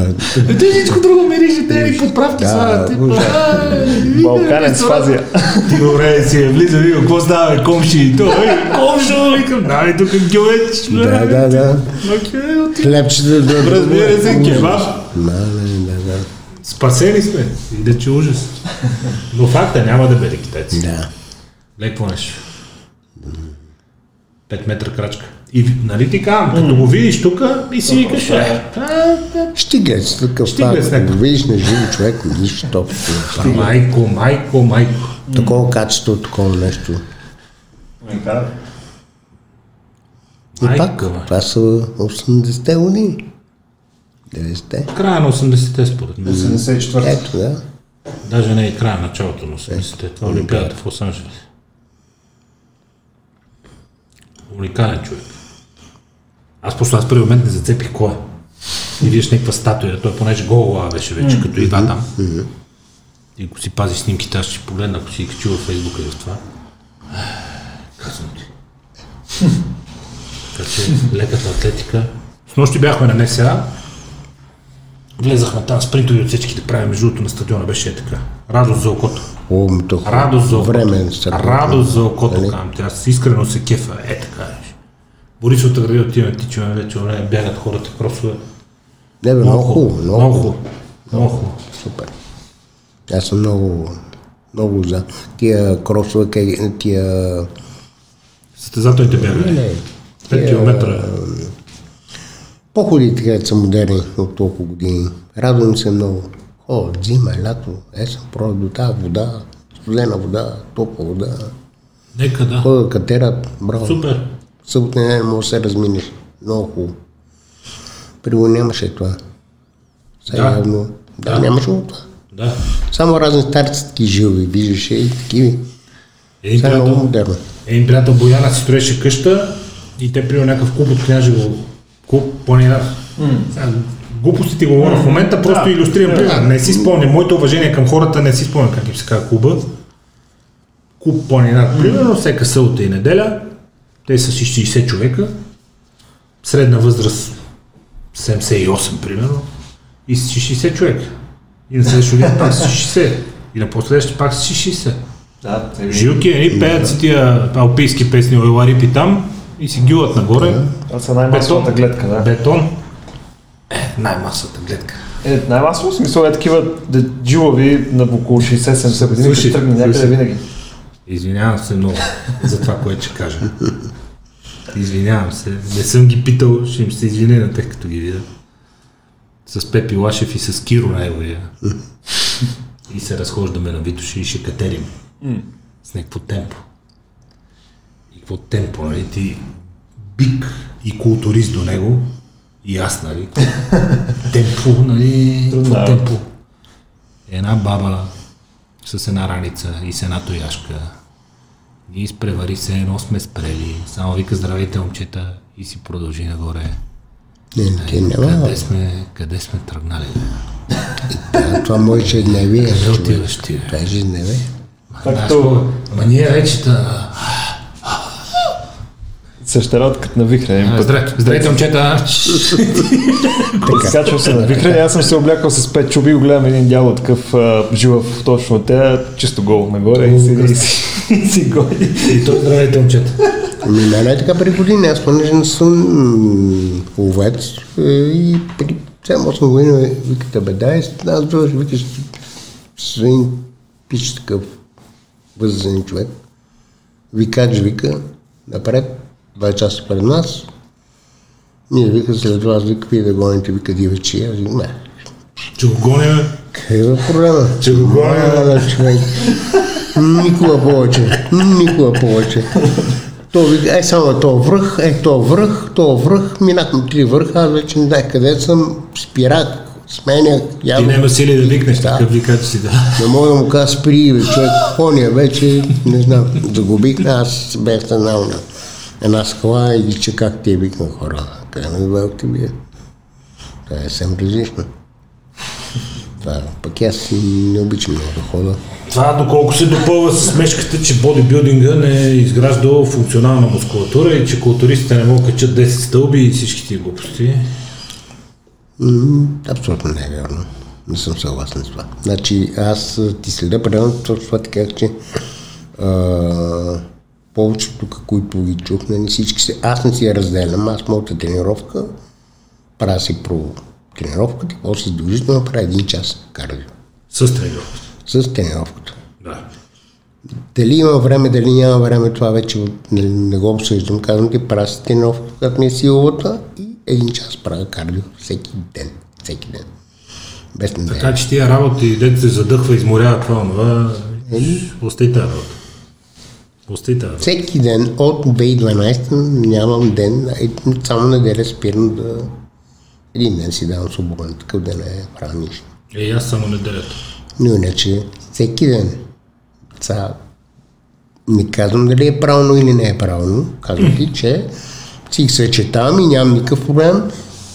Ето и всичко друго мирише, те ни подправки
Да,
слагат. Типа,
ужасно.
«Ай,
Балканец в Азия.
Ти добре си е влиза, викам, какво става, комши? Той, «Ей, комшо, викам, давай тук гювеч.
Да, да, да. Хлебчета да...
Разбира се, кебаб.
Да, да, да.
Спасени сме. И да че ужас. Но факта няма да бъде китайци.
Да.
Леко нещо. 5 метра крачка. И нали ти казвам, като го видиш тук и си викаш, е,
Штиглец, такъв
Штиглец някакъв.
Го видиш на живо човек, нищо общо.
майко, майко, майко.
Такова качество, такова нещо. И
Майка,
пак, това са 80-те години. 90-те.
Края на 80-те според мен.
74.
Ето, да.
Даже не и края, началото на 80-те. Това е Олимпиадата в Лос-Анджелес. Уникален човек. Аз просто аз първи момент не зацепих кой е. И виждаш някаква статуя, той понеже гол глава беше вече, като идва там. И ако си пази снимките, аз ще погледна, ако си ги качил във Фейсбука и в това. Казвам ти. Така че леката атлетика. С нощи бяхме на НСА, Влезахме там спринтови отсечки да правим между другото на стадиона, беше е така. Радост за окото.
О, ми то хубаво.
Радост за окото.
Време.
Радост за окото,
Нали?
казвам. Аз искрено се кефа. Е така. е. Борисовата гради отиваме, тичаме вече, време, бягат хората, кросове.
Не, бе, много хубаво.
Много хубаво. Много хубаво.
Супер. Аз съм много, много за тия кросове, тия...
Състезателните бягане.
Не,
5 км.
Походите, където са модерни от толкова години. Радвам се много. О, зима, лято, есен, пролет, до тази вода, студена вода, топла вода.
Нека да.
Хода катерат, браво.
Супер.
Събота не може да се разминеш. Много хубаво. Го нямаше това. Сега
Да.
явно. Да,
Да.
нямаше го това.
Да.
Само разни старци таки жилви, виждаше и такива.
Един
Сега е много
приятел,
модерно.
един приятел Бояна си строеше къща и те приема някакъв клуб от Княжево. Клуб планина. Сега, Глупостите го говоря в момента, просто иллюстрирам пример. Не си спомням, моето уважение към хората не си спомням как им се казва клуба. Клуб планина, примерно, всека събота и неделя. Те са си 60 човека. Средна възраст 78, примерно. И си 60 човека. И на следващия ден пак си 60. И на последващия пак си 60.
Да,
Жилки, едни пеят си тия алпийски песни Ойларипи там и си гюлат нагоре.
Това са най-масовата гледка, да.
Бетон. Е, най-масата гледка.
Е, най-масово смисъл е такива джилави на около 60-70 години, като тръгне някъде винаги.
Извинявам се много за това, което ще кажа. Извинявам се. Не съм ги питал, ще им се извиня на тях, като ги видя. С Пепи Лашев и с Киро неговия. и се разхождаме на Витоша и ще катерим. С някакво темпо. Какво темпо, нали? Ти бик и културист до него И аз, нали, темпо, нали, какво
Да.
темпо. Една баба с една раница и с една тояшка ни изпревари се, едно сме спрели. Само вика здравейте, момчета, и си продължи нагоре.
Не, те няма.
Къде сме, къде сме тръгнали?
Да, това може ежедневие.
Къде
човек.
отиваш ти?
Това е ежедневие.
Както
Ма ние вече та...
същерат като на вихря.
Здравейте, здравейте, момчета!
Прескачвам се на вихря и аз съм се облякал с пет чуби и го гледам един дядо такъв жилав точно от тея, чисто гол нагоре и си, и си, и си гони.
И той здравейте, момчета!
Ами, мен е така при години. Аз понеже не съм м, ловец е, и при 7-8 години викате бе, дай, аз дойдеш, викаш с един пич такъв възрастен човек. Викач вика, напред, два часа пред нас. Ние вика след вас, вика, вие да гоните, вика дивечи. Аз викам, не,
Че го гоним,
къде е проблема?
Че го
човек. Никога повече. Никога повече. То вика, е само е то връх, е то връх, то връх, минахме три върха, аз вече не знаех къде съм, спирах, сменях,
Ти
явно.
няма сили да викнеш,
Да.
такъв викач си да.
Не мога да му кажа спри, бе, човек, коня вече, не знам, загубих, аз бях на една скала и че как те викна хора. Къде ме довелохте вие? Това е съвсем различно. Това, пък аз не обичам много да хода.
Това доколко се допълва с мешката, че бодибилдинга не е изгражда функционална мускулатура и че културистите не могат качат 10 стълби и всички тия глупости.
М, Абсолютно не е вярно. Не съм съгласен с това. Значи аз ти следя предавам точно това ти казах, че а, повечето които ги чух, не всички се. Аз не си я разделям, аз моята тренировка, правя си про тренировката после задължително правя един час кардио.
С тренировката.
С тренировката.
Да.
Дали има време, дали няма време, това вече не, не го обсъждам. Казвам ти, правя си тренировка, когато ми е силовата и един час правя кардио всеки ден. Всеки ден. Без неделя.
Така че тия работи, дете се задъхва, изморява това, това, остай тази работа. Работа.
Всеки ден от 2012 нямам ден, е, само неделя спирам да... Един ден си давам свободен, такъв ден не правя нищо.
Е, аз само неделята.
Но иначе всеки ден. Са, не казвам дали е правилно или не е правилно. Казвам ти, че си съчетавам и нямам никакъв проблем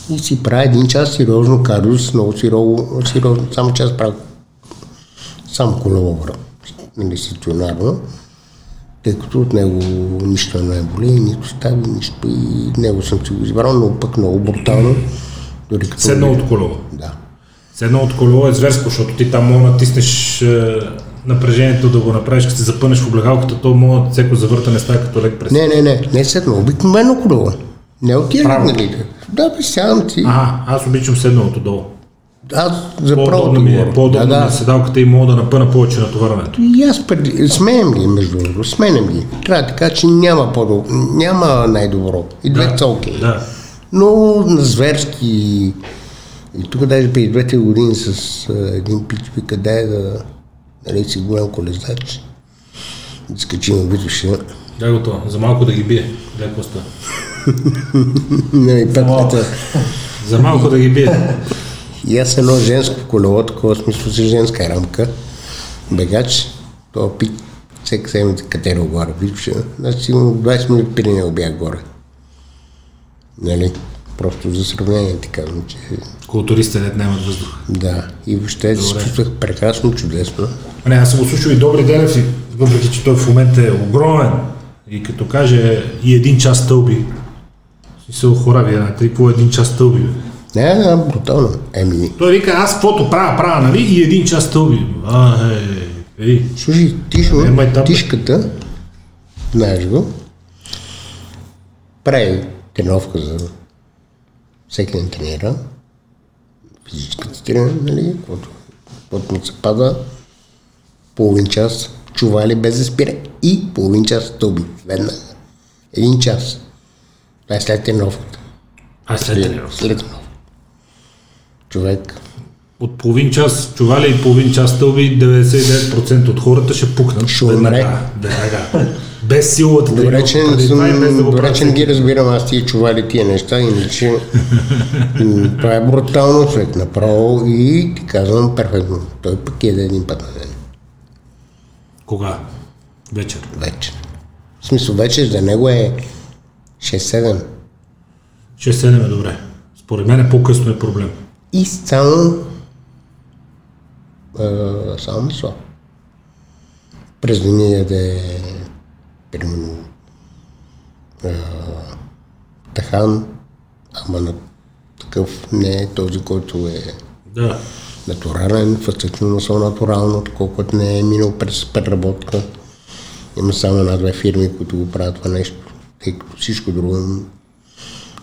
и си правя един час сериозно кардио с много сериозно, сериозно само час правя само колело нали, стационарно, тъй като от него нищо не е боли, нито стави, нищо и него съм си го избрал, но пък много брутално. Дори като...
Седна от колова.
Да.
Седна от колова е зверско, защото ти там мога натиснеш е, напрежението да го направиш, като се запънеш в облегалката, то мога всеко завъртане става като лек през.
Не, не, не, не седна, обикновено колело. Не отивам,
Право.
нали? Да, бе, сядам си.
А, аз обичам седналото долу.
Аз за правото
ми е, по-удобно
да,
ми е
да.
седалката и мога да напъна повече натоварването.
И аз преди... Сменям ги, между другото, сменям ги. Трябва да кажа, че няма по няма най-добро. И двете са окей.
Да.
Но на зверски... И тук даже преди двете години с а, един пич вика, дай да нали, си голям колезач. Да скачим на Витоша.
Дай го това, за малко да ги бие. Дай какво става.
Нали, пет.
За малко да ги бие.
И аз едно женско колело, такова смисъл с женска рамка, бегач, то пик, всеки седмица катерил горе, виждаш, значи сигурно 20 минути преди него бях горе. Нали? Просто за сравнение ти казвам, че
Културистите дет нямат въздух.
да. И въобще се чувствах прекрасно, чудесно.
А Не, аз съм го слушал и Добри Денев, въпреки че той в момента е огромен и като каже и един час стълби, си се охорави едната и по един час стълби.
Не, не, брутално. Еми,
Той вика, аз каквото правя, правя, нали? И един час стълби. А, е, ей.
слушай, тишо,
Не, майтап.
тишката, знаеш го, прави тренировка за всеки ден тренира, физическата тренира, нали, каквото, каквото му се пада, половин час чували без да спира и половин час стълби, веднага. Един час. Това е след тренировката.
А след тренировка.
След тренировка. Човек,
От половин час чували и половин час стълби, 99% от хората ще пукнат.
Ще умре.
веднага. Веднага. без силата.
Добре, че,
го
добре, че не ги разбирам аз тия чували тия неща, иначе това е брутално човек направо и ти казвам перфектно. Той пък еде един път на ден.
Кога? Вечер.
Вече. В смисъл вече за него е 6-7.
6-7 е добре. Според мен е по-късно е проблем.
И само а, само месо. През деня яде примерно а, тахан, ама на такъв не е този, който е
Да.
натурален, фастично месо натурално, колкото не е минал през преработка. Има само една-две фирми, които го правят това нещо, тъй като всичко друго,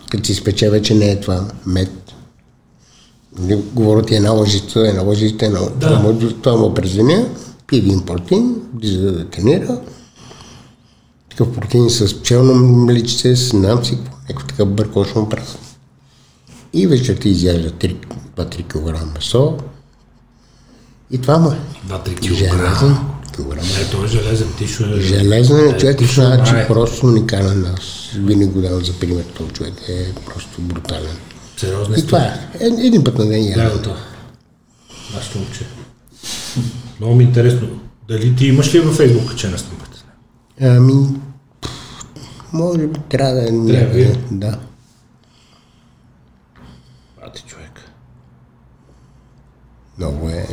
като си спече вече не е това мед. Нали, Говоря ти една лъжица, една лъжица, една
Да.
това му- това му през пие един протеин, влиза да тренира, такъв протеин с пчелно млечце, с намци, някакъв такъв бъркош му правят. И вечерта изяжда 2-3 кг месо. И това е.
2-3
Железен
килограма.
килограм.
Не, той е железен. Тишо е...
Железен е човек,
Тишо,
значи
май.
просто уникален. Аз винаги го давам за пример. Този човек е просто брутален.
Сериозна
И това е. Е- Един път на ден
Да, готов. Нашето момче. Много ми е интересно. Дали ти имаш ли във Фейсбук качена снимката?
Ами, може би трябва да е някъде. Да.
Бати човек.
Много е.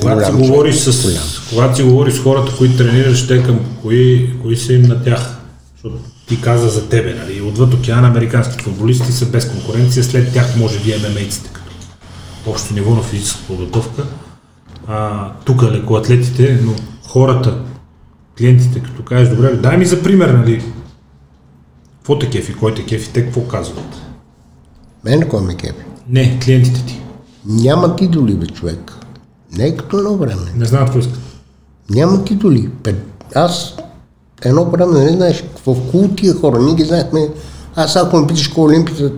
Когато си, говориш с, когато си говориш с хората, които тренираш, те към кои, кои са им на тях? Защото ти каза за тебе, нали? Отвъд океана американските футболисти са без конкуренция, след тях може би ММА-ците като общо ниво на физическа подготовка. А, тук лекоатлетите, но хората, клиентите, като кажеш, добре, дай ми за пример, нали? Какво те кефи, кой те кефи, те какво казват?
Мен кой ме кепи?
Не, клиентите ти.
Няма титули, бе, човек. Не е като едно време.
Не знаят какво искат.
Няма титули. Пе- Аз едно време не знаеш в кул тия хора, ние ги знаехме. Аз ако ме питаш кой е Олимпията,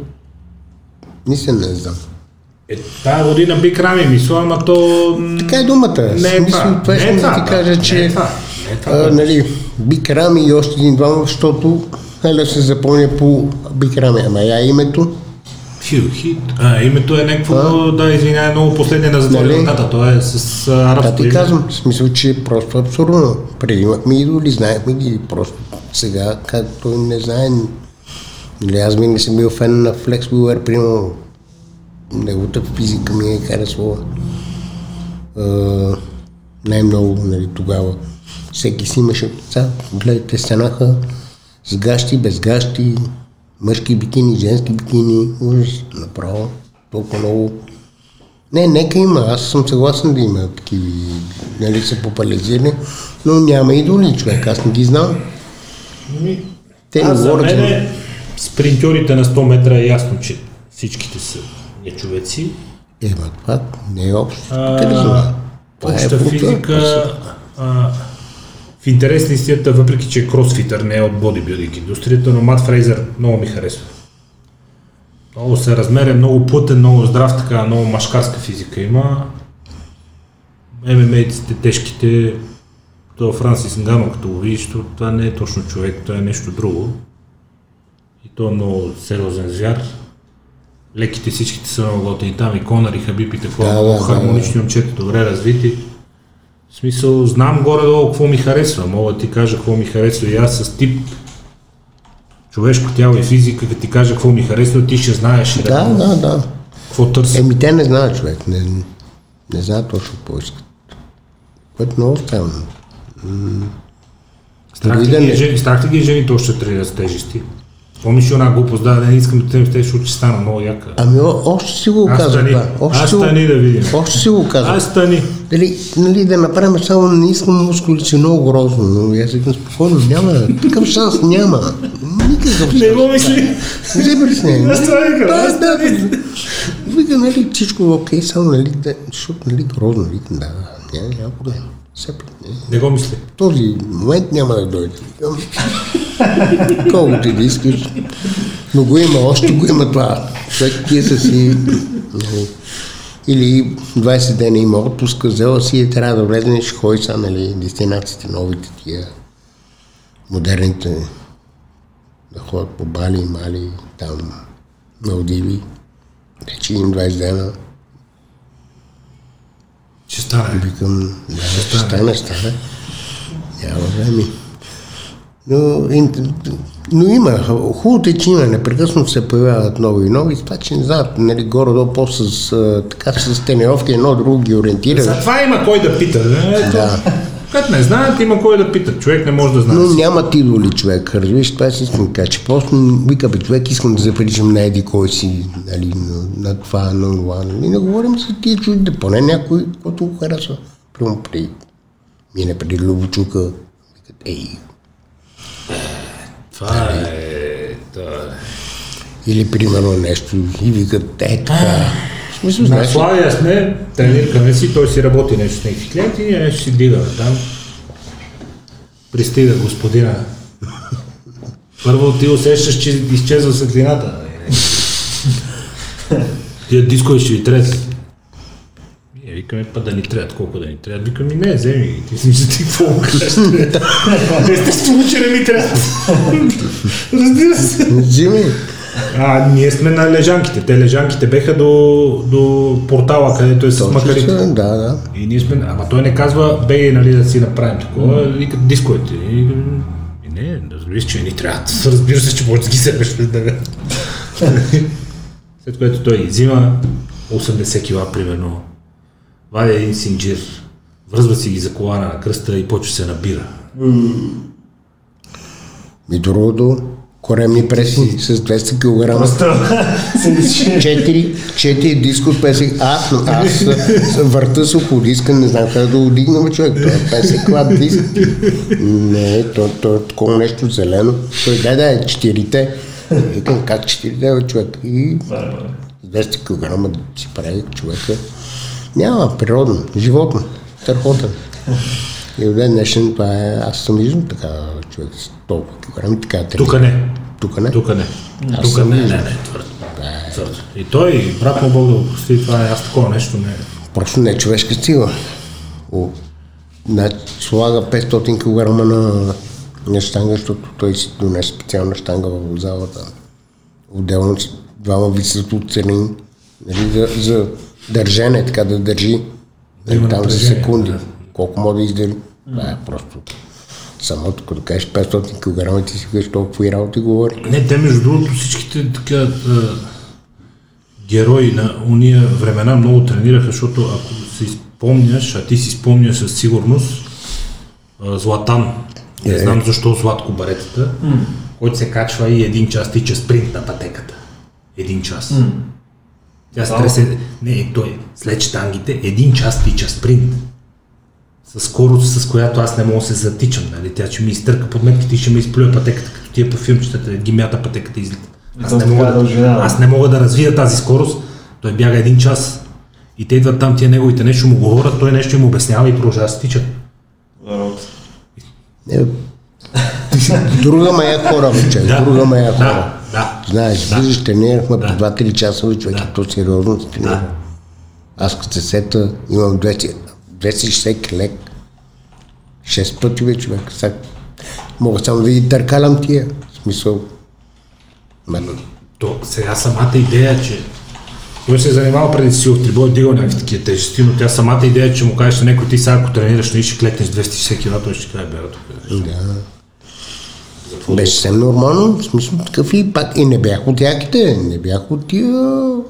наистина не знам.
Е, тая година би крами мисъл, ама то...
Така е думата.
Не е
Смисъл,
това.
това
Не е
искам да
това,
ти кажа,
Не е
че
това. Не е това,
а, нали, Бикрами и още един-двама, защото Хеля се запомня по Бикрами. Ама я името,
хит. А, името е някакво, да, извинявай, много последния на затвори
Нали?
вратата. То е с а,
да
арабско
ти казвам, в смисъл, че е просто абсурдно. Преди имахме идоли, знаехме ги, просто сега, както не знаем, нали, аз винаги съм бил фен на Flex Wheeler, примерно, неговата физика ми е харесвала. Най-много, нали, тогава. Всеки си имаше деца, гледайте, станаха с гащи, без гащи, мъжки бикини, женски бикини, ужас, направо, толкова много. Не, нека има, аз съм съгласен да има такива, нали, са популяризирани, но няма идоли, човек, аз не ги знам. Те не говорят за-
мен спринтьорите на 100 метра е ясно, че всичките са нечовеци.
Е, ма това не е общо. Харизма. Това
Обща
бутва,
физика. А, в интерес на истината, въпреки че е кросфитър, не е от бодибилдинг индустрията, но Мат Фрейзър много ми харесва. Много се размерен, много плътен, много здрав, така, много машкарска физика има. ММА-ците, тежките, то Франсис Нганно, като го видиш, то това не е точно човек, това е нещо друго. И то е много сериозен звяр. Леките всичките са много готини там, и Конър, и Хабиб, и такова,
Да, да, да,
хармонични момчета, добре развити. В смисъл, знам горе-долу какво ми харесва, мога да ти кажа какво ми харесва и аз с тип човешко тяло и физика, като ти кажа какво ми харесва, ти ще знаеш
Да,
реално
да, да.
какво търся.
Еми, те не знаят човек, не, не знаят точно какво искат. Което много странно.
Страх
да
ги,
не-
е жени, страх ли ги е жените още тренират с тежести? Помниш една глупост, да, да не искам да с тежести, защото ще стана много яка.
Ами, о- още си го
стани.
това. Още
Аз стани да видим.
Още си го казах.
Аз стани.
Дали, нали, да направим само не искам мускули, че е много грозно, но аз викам спокойно, няма, такъв шанс няма. Никакъв
Не
шанс.
го мисли.
Не се притесняй.
Аз това викам,
Да, да, да. Вика, нали, всичко е окей, само, нали, да, защото, нали, грозно, викам, да, няма, няма проблем. Все пак, не.
Не го мисли.
Този момент няма да дойде. Викам, Колкото и да искаш. Но го има, още го има това. Човек тия са си... нали. Или 20 дена има отпуска, взела си и трябва да влезе, ще ходи са, нали, дестинациите, новите тия, модерните, да ходят по Бали, Мали, там, Малдиви. Вече им 20 дена.
Ще стане.
Викам, да, ще стане, стане. Няма време. Но, но има, хубавото е, че има, непрекъснато се появяват нови и нови, това, че не знаят, нали, горе-долу по с, така, с тренировки, едно друго ги ориентира.
За това има кой да пита. Не?
Да.
Като не знаят, има кой да пита. Човек не може да знае.
Но нямат идоли човек, разбираш, това е истинка, че просто вика бе човек, искам да заприличам на еди кой си, нали, на, на това, на това, нали, не говорим за тия чуждите, поне някой, който го харесва. Прямо при, мине преди Любочука, викат, ей,
Това е... това е.
или примерно нещо, и викат, е така.
На? Славия сме, трениркаме си, той си работи нещо с някакви клиенти и ние нещо си дигаме там. Пристига господина. Първо ти усещаш, че изчезва светлината. Тия дискове ще ви трябват ли? Ние викаме, па да ни трябват, колко да ни трябват. Викаме, не, вземи ги, ти си ти какво му кажеш? Естествено, че не ми трябват. Разбира се.
Взими.
А, ние сме на лежанките. Те лежанките беха до, до портала, където е с макарите.
Да, да.
И ние сме, ама той не казва, бей, нали, да си направим такова, вика дисковете. И, и не, разбира се, че ни трябва. Разбира се, че може да ги вземеш веднага. След което той ги взима 80 кила, примерно, вади един синджир, връзва си ги за колана на кръста и почва се набира.
И другото, коремни преси с 200 кг.
Просто седиш.
Четири, четири диска от 50. Аз, аз върта с около диска, не знам как да го дигна, бе, човек. Това е 50 клад диск. Не, то, то е такова нещо зелено. Той, да, да, четирите. Викам, как четирите, бе, човек? И с 200 кг си прави човека. Няма, природно, животно, страхотен. И от ден днешен това е, аз съм виждал така с толкова килограми, така трябва.
Тук не.
Тук не.
Тук не.
Аз
Тук не, не,
виждал.
не, твърдо. Твърдо. И той, брат му Бог да го прости, това е, аз такова нещо не.
Просто не е човешка сила. О, на, слага 500 кг на, на штанга, защото той си донесе специална штанга в залата. Отделно с- двама висят от цени, нали, за, за държане, така да държи.
Да има
там за секунди.
да.
Колко може да издържи. Това е просто самото, като кажеш 500 кг, ти си кажеш толкова и работи говори.
Не, те между другото всичките така герои на уния времена много тренираха, защото ако си спомняш, а ти си спомняш със сигурност, Златан, не
Е.
знам защо Златко Баретата, който се качва и един час тича спринт на пътеката. Един час. Тя стресе... Не, той след штангите един час тича спринт. С скорост, с която аз не мога да се затичам. Нали? Тя ще ми изтърка подметките и ще ме изплюе пътеката, като тия по филмчетата, ги мята пътеката и излита. Аз не, мога да,
да.
аз не мога да развия тази скорост. Той бяга един час. И те идват там, тия неговите нещо му говорят, той нещо им обяснява и продължава да се тича.
Е, друга мая хора, бе, човек, друга мая хора.
да, да.
Знаеш,
Да.
влизаш, тренирахме
Да.
по 2-3 часа, човек,
Да.
и то сериозно се тренира.
Да.
Аз като се сета, имам 200, 260 лек. 6 пъти, бе, човек. Сега, мога само да ги търкалям тия. В смисъл, ма,
То, сега самата идея, че той се е занимавал преди си в трибой, дигал някакви такива тежести, но тя самата идея, че му кажеш на някой ти сега, ако тренираш, нали ще клекнеш 260 кг, той ще каже, бе, тук.
да. Беше съвсем нормално, в смисъл такъв и пак. И не бях от яките, не бях от тия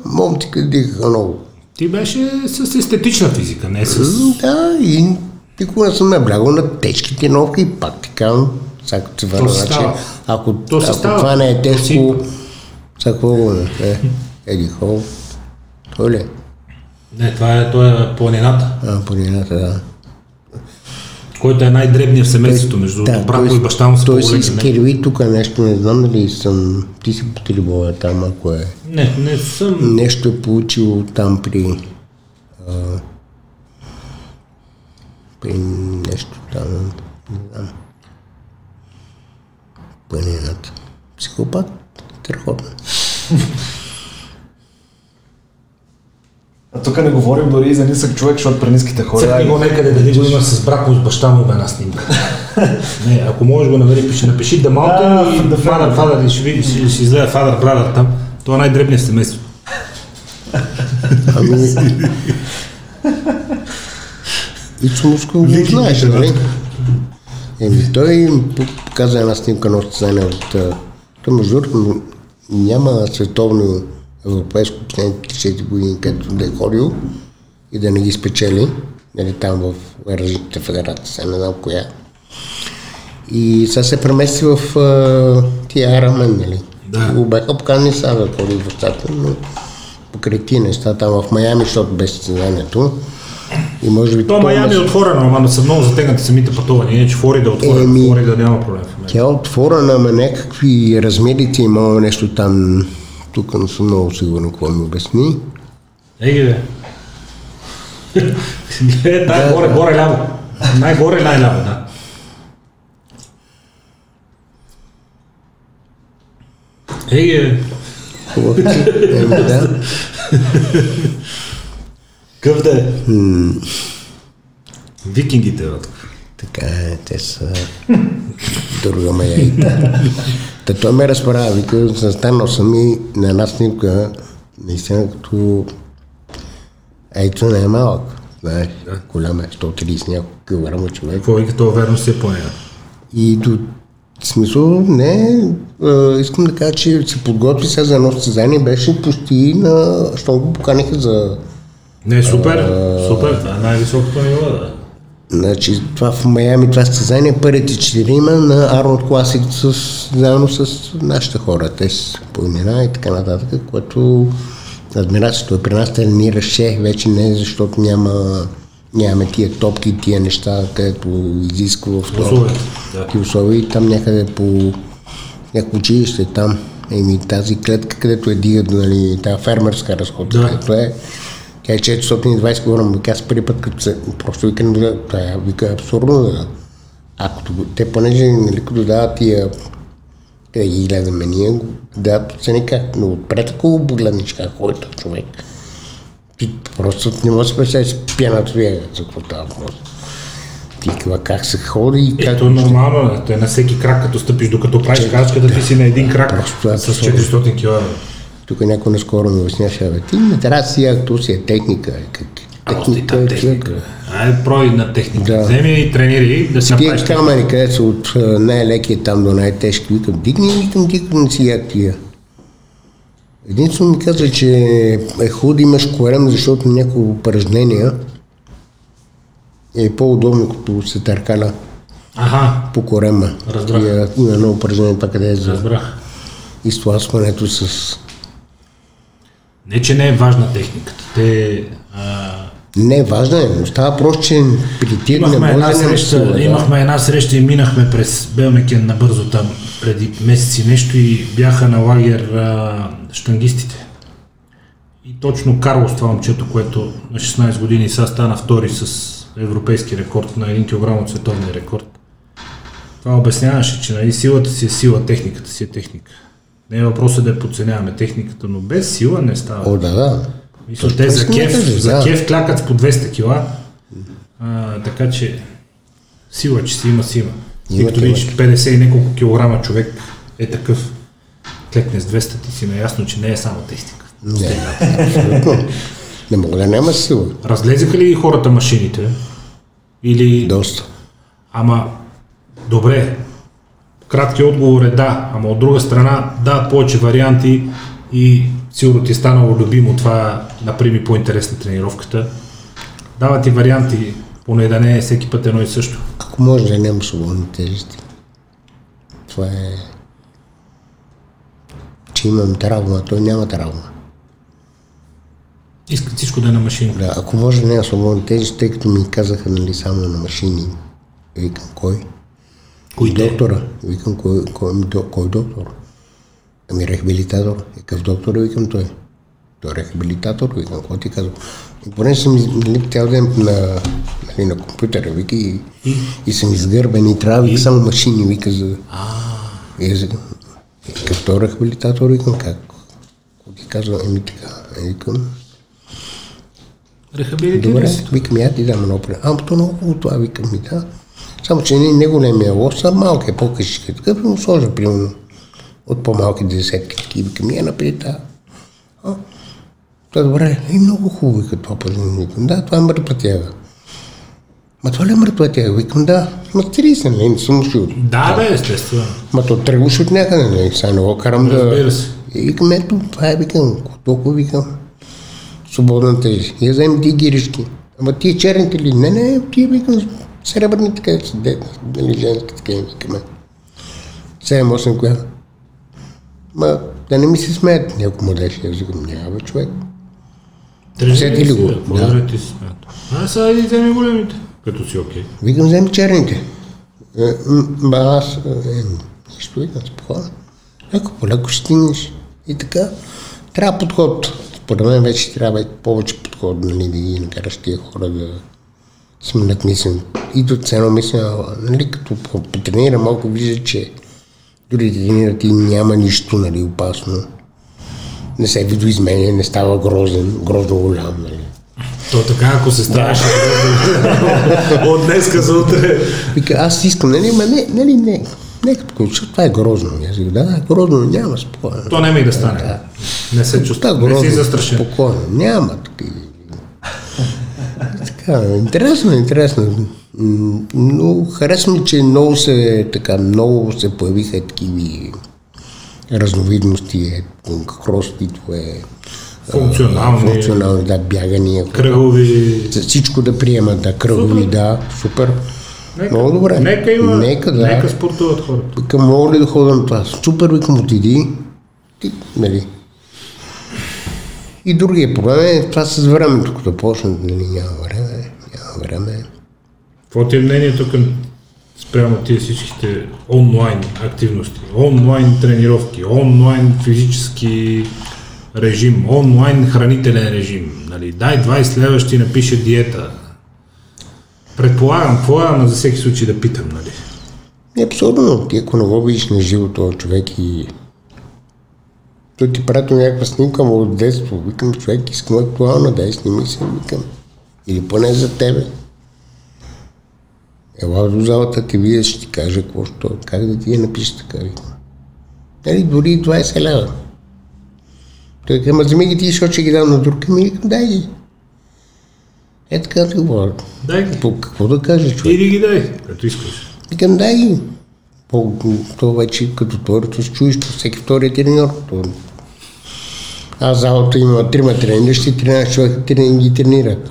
момци, къде дихаха много.
Ти беше с естетична физика, не с...
Да, и никога не съм наблягал на тежки тренировки и пак ти казвам, се върна,
си
значи,
става.
ако,
То
ако
става.
това не е
То
тежко, какво го не е? Еди хол. Той ли?
Не, това е, това е планината,
А, планината, да.
Който е най-дребният в семейството, между другото. Брат му и баща му са
той си изкерви тук нещо, не знам дали съм, ти си по трибоя там, ако е.
Не, не съм...
Нещо е получил там при, а, при нещо там, не знам. Планината. Психопат, страхотно.
А тук не говорим дори и за нисък човек, защото при ниските хора...
Цъкни го някъде дали го има с брат му, с баща му в една снимка. не, ако можеш го намери, пиши, напиши да малко
Да,
и
да
Father, и ще, види, ще, ще изгледа Father, Brother там. Това е най-дребният семейство.
Ами... Ицо го знаеш, нали? Еми, той показа една снимка на състезание от... Той между другото няма световно европейско последните 4 години, където да е ходил и да не ги спечели. Нали, там в различните федерации, сега не знам коя. И сега се премести в а, тия Айрамен, нали?
Да.
Го бяха поканени сега да ходи в децата, но покрай тия неща там в Майами, защото без състезанието. И може би
То Майами е отворено, ама са много затегнати самите пътувания, иначе Флорида е отворена,
Еми-
Флорида няма проблем.
Тя е отворена, ама някакви размерите има нещо там. Тук не съм много сигурен какво ми обясни.
Ей ги бе. Гледай, тай горе, горе ляво. Най-горе, най-ляво, да. Ей ги бе.
Хубав ти. Еми, да.
Къв да е? Викингите, бе.
Така е, те са друга мая. Та той ме разправя, вика, съм станал сами на една снимка, наистина като... Ето не е малък, знаеш, голям е, 130 няколко килограма човек.
Какво вика, това верно си е планира.
И до смисъл, не, а, искам да кажа, че се подготви сега за едно състезание, беше почти на, що го поканиха за,
Не, супер, супер, това е най-високото ниво, да.
Значи това в Майами, това състезание, първите четирима на Арнолд Класик с, заедно с нашите хора, те с по имена и така нататък, което адмирацията е при нас тренираше, вече не защото няма, нямаме тия топки тия неща, където изисква в такива условия. И там някъде по някакво училище там. Еми тази клетка, където е дигат, нали, тази фермерска разходка,
Да.
където е, тя е 420 кг, вика аз първи път, като се, просто вика, не гледа, това е, вика, е абсурдно, да. А като го- те, понеже, нали, като дават тия, къде ги гледаме ние, дават оцени как, но отпред, ако погледнеш как ходи човек, ти просто не можеш да представиш пяната вие, за какво става въпрос. Ти как се ходи и как
Ето е нормално, е. Той на всеки крак, като стъпиш, докато правиш крачката, ти си на един крак
е
с
абсурдно.
400 кг.
Тук някой наскоро ми обясняваше, бе, ти не трябва да си ако си е техника. е, Как, техника е
техника. Ай, прой на техника.
Да.
Вземи и тренирай да си
Тия
направиш. техника.
камери, където са от а, най-лекия там до най-тежки, викам, дигни, викам, дигни си як тия. Единствено ми каза, че е хубаво да имаш корем, защото някои упражнения е по-удобно, като се търкаля
Аха,
по корема.
Разбрах.
Тия- Има едно упражнение, това къде е за
разбрах.
изтласкването с...
Не, че не е важна техниката. Те, а,
Не, е, но става просто, че при тия
имахме, една среща,
да.
имахме една среща и минахме през Белмекен набързо там преди месеци нещо и бяха на лагер а, штангистите. И точно Карлос, това момчето, което на 16 години сега стана втори с европейски рекорд на 1 кг от световния рекорд. Това обясняваше, че нали, силата си е сила, техниката си е техника. Не е въпросът да я подценяваме техниката, но без сила не става.
О, да, да.
Мисля,
То-
те за
да
кеф,
кажа,
за
да.
кеф клякат с по 200 кила, а, така че сила, че си има си има.
Има,
като видиш 50 и няколко килограма човек е такъв, клекне с 200, ти си наясно, че не е само техника.
Не. Не мога да няма сила.
Разлезеха ли хората машините? Или...
Доста.
Ама, добре, краткият отговор е да, ама от друга страна дават повече варианти и сигурно ти е станало любимо това, направи по-интересна тренировката. Дават ти варианти, поне да не е всеки път едно и също.
Ако може да няма свободни тежести. Това е... Че имам травма, той няма травма.
Искат всичко да е на машина.
Да, ако може да няма свободни тежести, тъй като ми казаха нали, само на машини. Викам, кой?
Те?
Доктора. Викам, кой, кой, ами, кой доктор? Ами рехабилитатор. И какъв доктор е, викам той. Той е рехабилитатор, викам, какво ти казвам? И поне съм нали, цял ден на, нали, на компютъра, вика, и, и? и съм изгърбен и трябва, вика, само машини, вика, за... И аз викам, и като рехабилитатор, викам, как? Какво ти казвам? Еми така, е, викам,
Рехабилитира
Добре, викам, я ти дам едно. Ама то много това, викам ми, да. Само, че не, не големия лос, а малък е, по-къщик е. Такъв му сложа, примерно, от по-малки десетки такива. Викам, я напред тази. А, Та добре, и много хубаво, пазин. Викам, да, това е мъртва тяга. Ма това ли е мъртва тяга? Викам, да. Ма 30, не, не съм чул.
Да, бе, естествено.
Ма то тръгваш от някъде, не, сега не го карам да...
Разбира се.
И викам, ето, това е, викам, толкова викам. Свободна тежест. Я вземем ти гиришки. Ама тия черните ли? Не, не, тия викам, сребърни така са, де, нали, женски така им викаме. 7-8 коя. Ма, да не ми се смеят някой младеж. Аз викам, няма човек. Сети ли го? Да.
ти си смята? А, сега иди вземи големите, като си окей.
Викам, вземи черните. Е, Ба, аз, е, нищо викам, спокойно. Леко по леко ще стигнеш. И така, трябва подход. Според мен вече трябва повече подход, нали, да ги накараш тия хора да сменят мислен. И до цено мисля, нали, като по- потренира малко, вижда, че дори да тренират и няма нищо, нали, опасно. Не се видоизменя, не става грозен, грозно голям, нали.
То така, ако се ставаше от днеска за утре.
Вика, аз искам, нали, ма не, нали, не, не като коуч, защото това е грозно. Аз викам, да, грозно, но няма спокойно.
То няма и да стане. Не се чувства.
е
Не си
грозно,
застрашен.
спокойно, няма такива. Така, интересно, интересно. Но харесва ми, че много се, така, много се появиха такива разновидности, е, кросфитове,
Функционални,
функционални, да, бягания,
кръгови.
всичко да приемат, да, кръгови, да, супер.
Нека,
Много добре.
Нека има.
Нека, да.
Нека спортуват хората.
Викам, мога ли да ходя на това? Супер, викам, отиди. Ти, нали. И другия проблем е това с времето, като почнат, нали, няма време, време.
Какво ти е мнението към спрямо тия всичките онлайн активности, онлайн тренировки, онлайн физически режим, онлайн хранителен режим. Нали, дай 20 лева, ще ти напише диета. Предполагам, какво е, ама за всеки случай да питам, нали?
Не, абсурдно. Ти ако не го видиш на живо този човек и той ти прати някаква снимка му от детство. Викам, човек, искам актуална, дай сними се, викам. Или поне за тебе. Ела до залата, ти видя, ще ти кажа какво ще, как да ти я напишеш така, викам. Нали, дори и 20 лева. Той каза, ма вземи ги ти, защото ще ги дам на друг. Ами, викам, дай ги. Е така да говоря.
Дай ги.
По какво да кажа, човек?
Иди ги дай, като искаш.
Викам, дай ги. По, то вече като второто се чуеш, то всеки втори треньор. То... Аз залата има трима трениращи, 13 човека трени, ги тренират.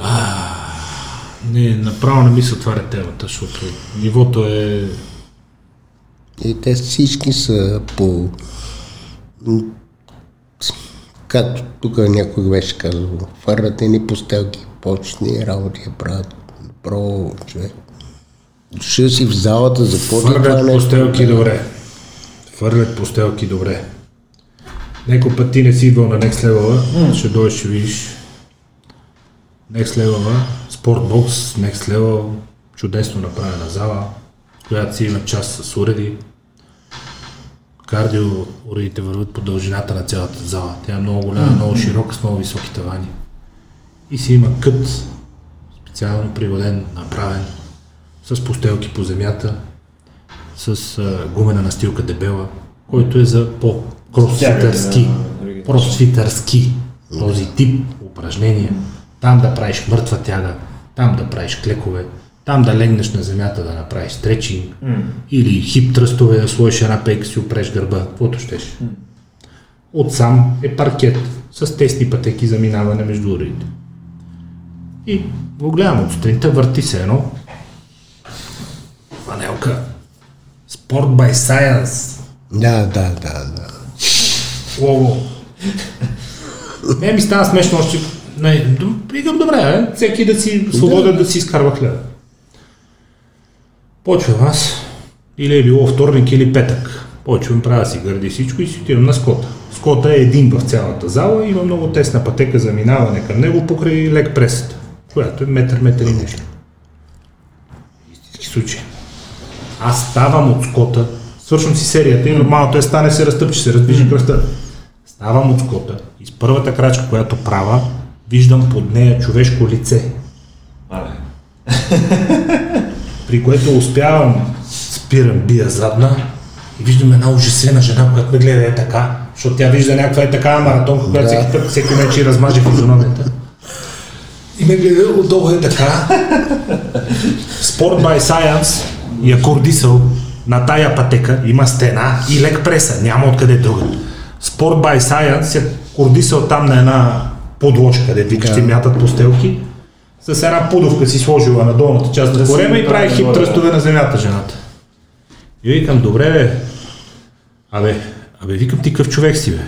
Не, направо не ми се отваря темата, защото нивото е...
И те всички са по... Както тук някой беше казал, фърват ни постелки, почни работи я правят. Про, човек. Дошъл си в залата, за какво ти е това
Фърлят
нещо?
постелки добре. Фърлят постелки добре. Некой път ти не си идвал на Next Level, ще дойдеш, ще видиш. Next Level, спортбокс, Next Level, чудесно направена зала, която си има част с уреди. Кардио уредите върват по дължината на цялата зала. Тя е много голяма, много широка, с много високи тавани. И си има кът, специално пригоден, направен, с постелки по земята, с а, гумена настилка дебела, който е за по-кросфитърски, кросфитърски, този тип упражнения. Там да правиш мъртва тяга, там да правиш клекове, там да легнеш на земята да направиш стречинг, или хип тръстове, да сложиш една пейка си опреш гърба, каквото щеш. Отсам е паркет с тесни пътеки за минаване между уредите. И го гледам от сутринта, върти се едно, Фанелка. Спорт by Science.
Да, да, да, да.
Лого. Не ми стана смешно още. Не, викам добре, е, всеки да си свободен да си изкарва хляба. Почвам аз, или е било вторник или петък. Почвам, правя си гърди всичко и си отивам на скота. Скота е един в цялата зала, има много тесна пътека за минаване към него покрай лек пресата, която е метър, метър и нещо. Истински случай. Аз ставам от скота, свършвам си серията и нормалното е стане се разтъпче, се раздвижи кръста. Ставам от скота и с първата крачка, която правя, виждам под нея човешко лице,
Абе.
при което успявам, спирам, бия задна и виждам една ужасена жена, която ме гледа е така, защото тя вижда някаква е такава маратонка, която
Да.
всеки път, всеки вече размаже физиономията. И ме гледа отдолу е така. Sport by Science я кордисал на тая пътека, има стена и лек преса, няма откъде друга. Sport by Science я кордисал там на една подложка, къде викаш,
да.
мятат постелки. С една пудовка си сложила на долната част на корема и прави хип тръстове на земята жената. И викам, добре бе, абе, абе, викам ти какъв човек си бе.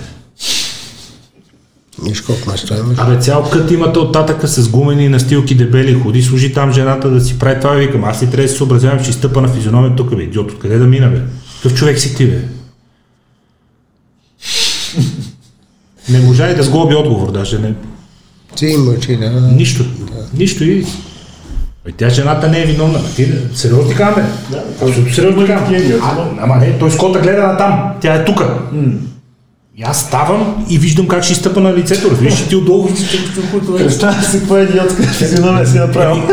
Виж колко место имаш.
Абе, цял кът имате от татъка с гумени настилки дебели, ходи, служи там жената да си прави това, викам, аз ли трябва да се съобразявам, че изтъпа на физиономия тук, бе, идиот, откъде да мина, бе? Какъв човек си ти, бе? Не можа и да сглоби отговор, даже не.
Ти мълчи, да.
Нищо. Нищо и... Бе, тя жената не е виновна. Ти, сериозно ти казвам, бе? Абсолютно сериозно ти. А, Ама не, той Скота гледа на там. Тя е тука. И аз ставам и виждам как ще изтъпа на лицето. Виж, ти отдолу
Представя си какво е идиотска физиономия си направил.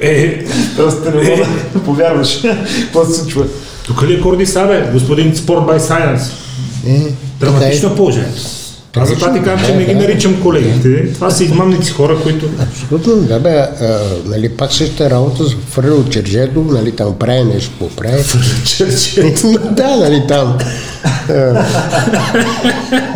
Е,
Просто не мога да повярваш. Какво се случва?
тук ли е Корди Сабе, господин Sport by Science?
Е,
Драматично е положението. Аз затова ти казвам, че не ги наричам колегите. Това са измамници хора, които...
Абсолютно, да бе, а, нали, пак същата работа с от чержето, нали, там прави нещо, какво прави.
Черче.
да, нали, там.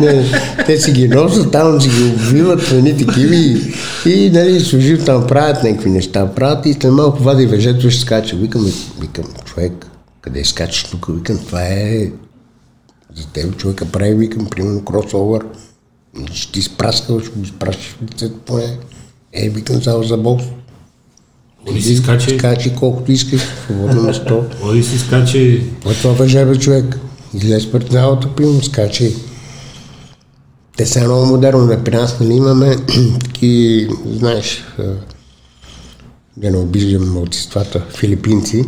Не, те си ги носят, там си ги обвиват, нали, такива и, и нали, служил там правят някакви неща, правят и след малко вади въжето ще скача. Викам, викам, човек, къде скачаш тук? Викам, това е за теб човека прави, викам, примерно кросовър. Ще ти изпраскал, ще го изпращаш в лицето поне. Е, викам, само за бокс.
Оди си скачи,
Скачи колкото искаш, свободно место.
оди си скачи.
Кой това въже, бе, човек? Излез пред залата, примерно, скачи. Те са много модерно, при нас нали имаме таки, знаеш, да не обиждам младсинствата, филипинци.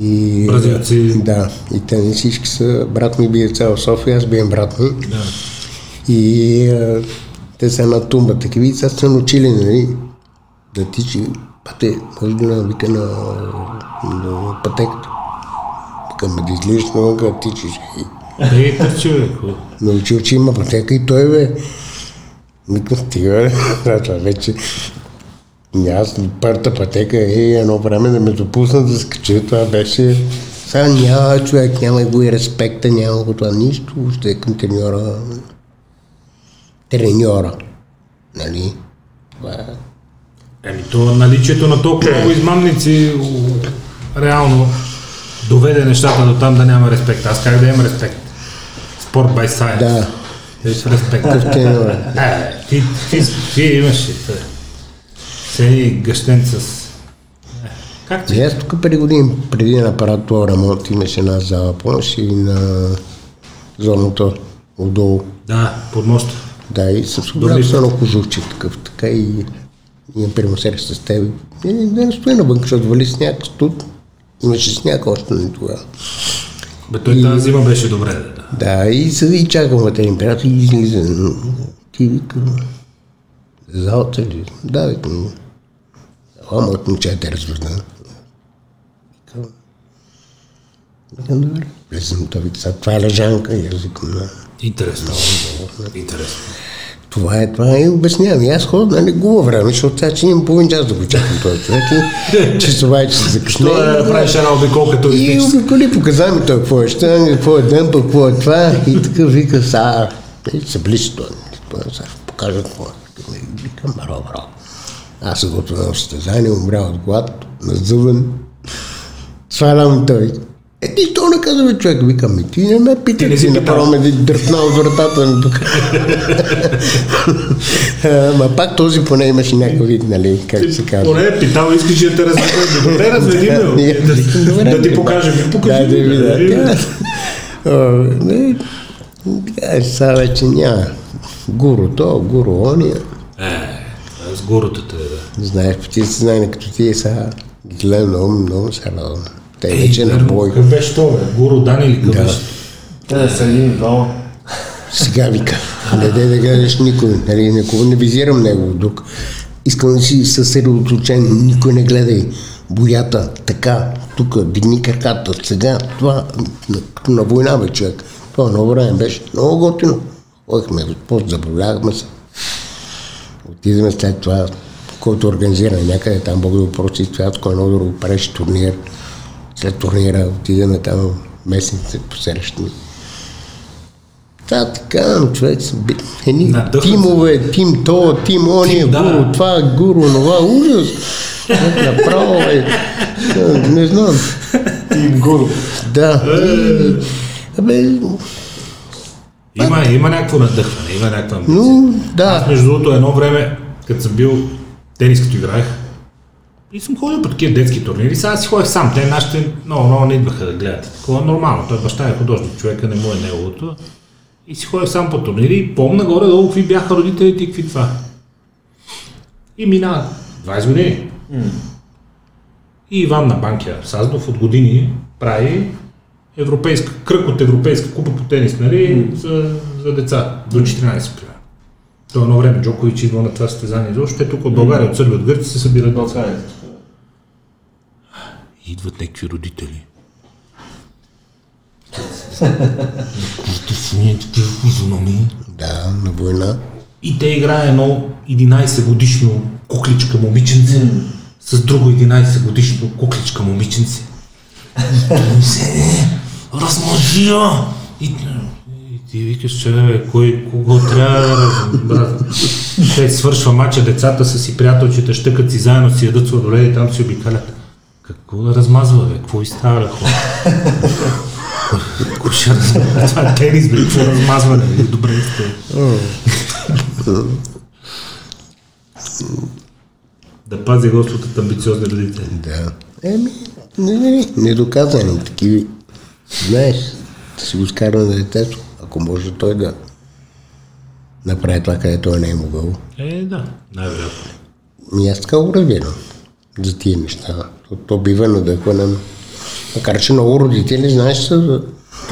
И,
Бразилци.
Да, и те не всички са, брат ми бие цял София, аз бием брат ми.
Да.
И а, те са на тумба, такива и са се научили, нали, да тичи. Пате, може да на вика на, на пътеката. Викаме да излизаш навън, да тичиш.
Какво?
научил, че има пътека и той бе. Викам, стига, това вече аз на първата пътека, е, едно време да ме допусна да скача, това беше... Сега няма човек, няма го и респекта, няма го това нищо, въобще към треньора. Треньора. Нали? Това е.
Еми, то наличието на толкова много измамници реално доведе нещата до там да няма респект. Аз как да имам респект? Спорт by science.
Да,
С респект.
такъв треньор.
Е, ти, ти, ти имаш. Сени гъщен с... Е, Как ти?
Аз тук преди години, преди да направя този ремонт, имаше една зала, помниш и на зоната отдолу.
Да, под моста.
Да, и с едно кожухче такъв, така и имам пример с теб. И да не стои навън, защото вали сняг, студ. Имаше сняг още на тогава.
Бе, той тази зима беше добре. Да.
Да, и седи и чакам материн приятел и излиза. Ти викам, залата ли? Да, викам. Ама моят момче те развърна. Викам, добре. Влезам, той вика, «Сега това е лежанка. И аз викам, да.
Интересно. Интересно.
Това е, това е, и обяснявам. И аз ходя, нали, губа време, защото сега че имам половин час да го чакам този човек и часова и че се закъсне.
Що да правиш една обиколка
И
туристическа?
обиколи, показа ми той какво е щан, какво е дъмпа, какво е това. И така вика, са, и се близо той. Сега ще покажа какво е. Викам, браво, браво. Аз се готвя на състезание, умря от глад, назъван. Свалям той. Е, ти що не казва, бе, човек? Викам, ми ти не ме питай,
Ти не
ти,
си
ти направо ме да дръпна от вратата ми тук. Ма пак този поне имаше някакъв вид, нали, как се казва.
Поне е питал, искаш да те разведе. Добре, разведи ме. Да, да ти покажем. Ми Покажи.
Да, да
ми, да,
да. Е, сега вече няма. Гуру то, гуру ония.
Е, с горутата е, да.
Знаеш, ти си знае, като ти е сега. Гледам много, много се радвам. Те вече на бой.
Какъв беше то, бе? Гуру Дан или какъв
Да.
беше?
Те да са един, двама.
Сега вика, не дай да гледаш никой, нали, никога не визирам него друг. Искам да си съсредоточен, никой не гледай. Боята, така, тук, дигни краката, сега, това, на- като на война бе човек. Това много време беше много готино. Ходихме, после забавлявахме се. Отидеме след това, който организира някъде там, Бог да го прости, Цвятко едно да го правеше турнир. След турнира отидеме там местните посрещни. Да, така, човек, са едни
Надъха се.
тимове, тим то, тим ония,
Тим, да.
гуру, това, гуру, това, ужас. Направо, е, да, не знам.
Тим Гуру.
Да. И, Абе,
Има, има някакво надъхване, има някаква амбиция. Аз,
да.
между другото, едно време, като съм бил тенис, като играех, и съм ходил по такива детски турнири, сега си ходех сам, те нашите много, много не идваха да гледат. Такова е нормално, той баща е художник, човека не му е неговото. И си ходех сам по турнири и помня горе-долу какви бяха родителите и какви това. И мина 20 години. И Иван на Банкия Саздов от години прави европейска, кръг от европейска купа по тенис, нали, за, за деца до 14 примерно. То едно време Джокович идва на това състезание, защото тук от България, от Сърбия, от Гърция се събират деца. Идват някакви родители. такива физиономии.
Да, на война.
И те играе едно 11 годишно кукличка момиченце с друго 11 годишно кукличка момиченце. И се е, размъжи я! И, ти викаш, че бе, кой, кого трябва да разбрат. Те свършва мача, децата са си приятелчета, щъкат си заедно, си ядат сладоледи там си обикалят. Какво да размазва, бе? Какво и става, бе, хора? Какво ще размазва? Това е тенис, бе, какво размазване? бе? Добре сте. Да пази Господ от амбициозни родители.
Да. Еми, не, не, не, недоказани такива. Знаеш, да си го скара на детето, ако може той да направи това, където не е могъл.
Е, да, най-вероятно.
Ми аз така разбирам за тия неща. То, то бива надъхване. Макар, че много родители, знаеш, са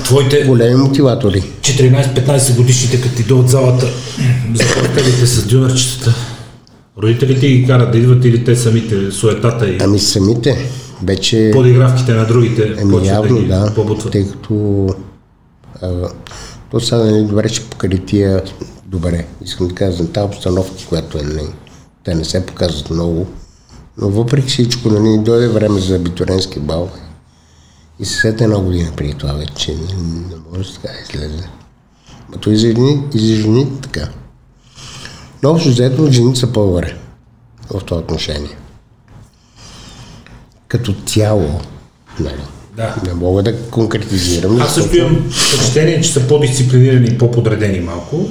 Твоите
големи мотиватори.
14-15 годишните, като ти дойдат от залата за портелите с дюнерчетата, родителите ги карат да идват или те самите, суетата и
Ами самите, вече...
подигравките на другите
Ами явно,
ги
да,
побутват.
тъй като а, то сега нали, добре, че покрай тия, добре, искам да кажа тази обстановка, която е, нали, те не се показват много, но въпреки всичко, нали, дойде време за абитуренски бал и се сете една година преди това вече, че не, не може така да излезе. А то и за жени, и за жени така. Но общо взето жените са по-добре в това отношение. Като цяло, нали,
Да.
не мога да конкретизирам.
Аз също имам впечатление, че са по-дисциплинирани и по-подредени малко.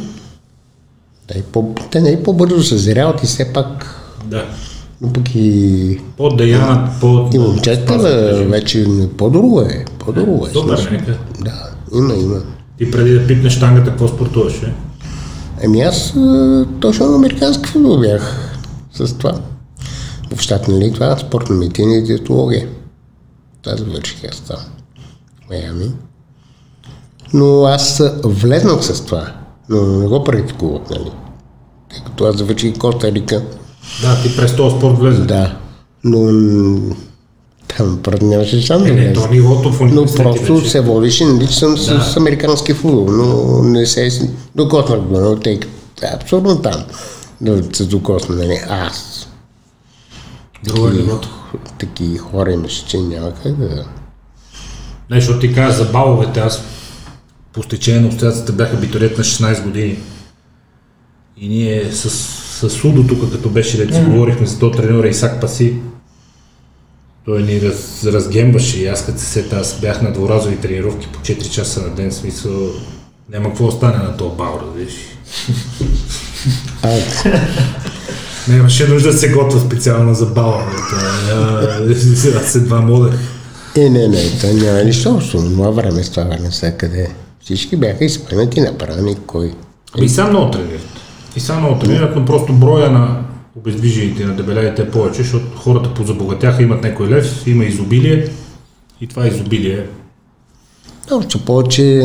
Да, и по, те не и по-бързо съзряват и все пак,
Да.
Но пък и,
По-деянат, по...
и момчета вече по-друго е, по-друго е.
Супер, нека.
Да, има, има.
Ти преди да пипнеш штангата, какво спортуваш, е?
Еми аз точно на американски футбол бях с това. В щат, нали, това спортна медицина и диетология. Това завърших аз там. Майами. Но аз влезнах с това, но не го практикувах, нали. Тъй като аз завърших Коста Рика.
Да, ти през този спорт влезе.
Да, но там нямаше шанс
Е, не, то нивото в
Но просто
вече.
се водеше, нали, съм
Да.
с, с американски футбол, но не се докоснах го, но тъй абсурдно там да се докосна, нали, аз.
Друго е нивото.
Таки хора имаше, че няма как да...
Не, защото ти каза за баловете, аз по стечение на обстоятелствата бях абитуриент на 16 години. И ние с, с Судо тук, като беше да си говорихме за този треньор Исак Паси, той ни раз, разгемваше и аз като се сета, аз бях на дворазови тренировки по 4 часа на ден, смисъл няма какво остане на този бал, разбираш.
А,
Нямаше нужда да се готва специално за бала. а, Аз едва модех.
е, не, не, това няма нищо общо, но това време с това време всякъде. Всички бяха изпънати, направени кой.
Ами и сам много тренират. И сам много тренират, но просто броя на обездвижените, на дебелядите е повече, защото хората позабогатяха, имат някой лев, има изобилие. И това изобилие
Общо повече,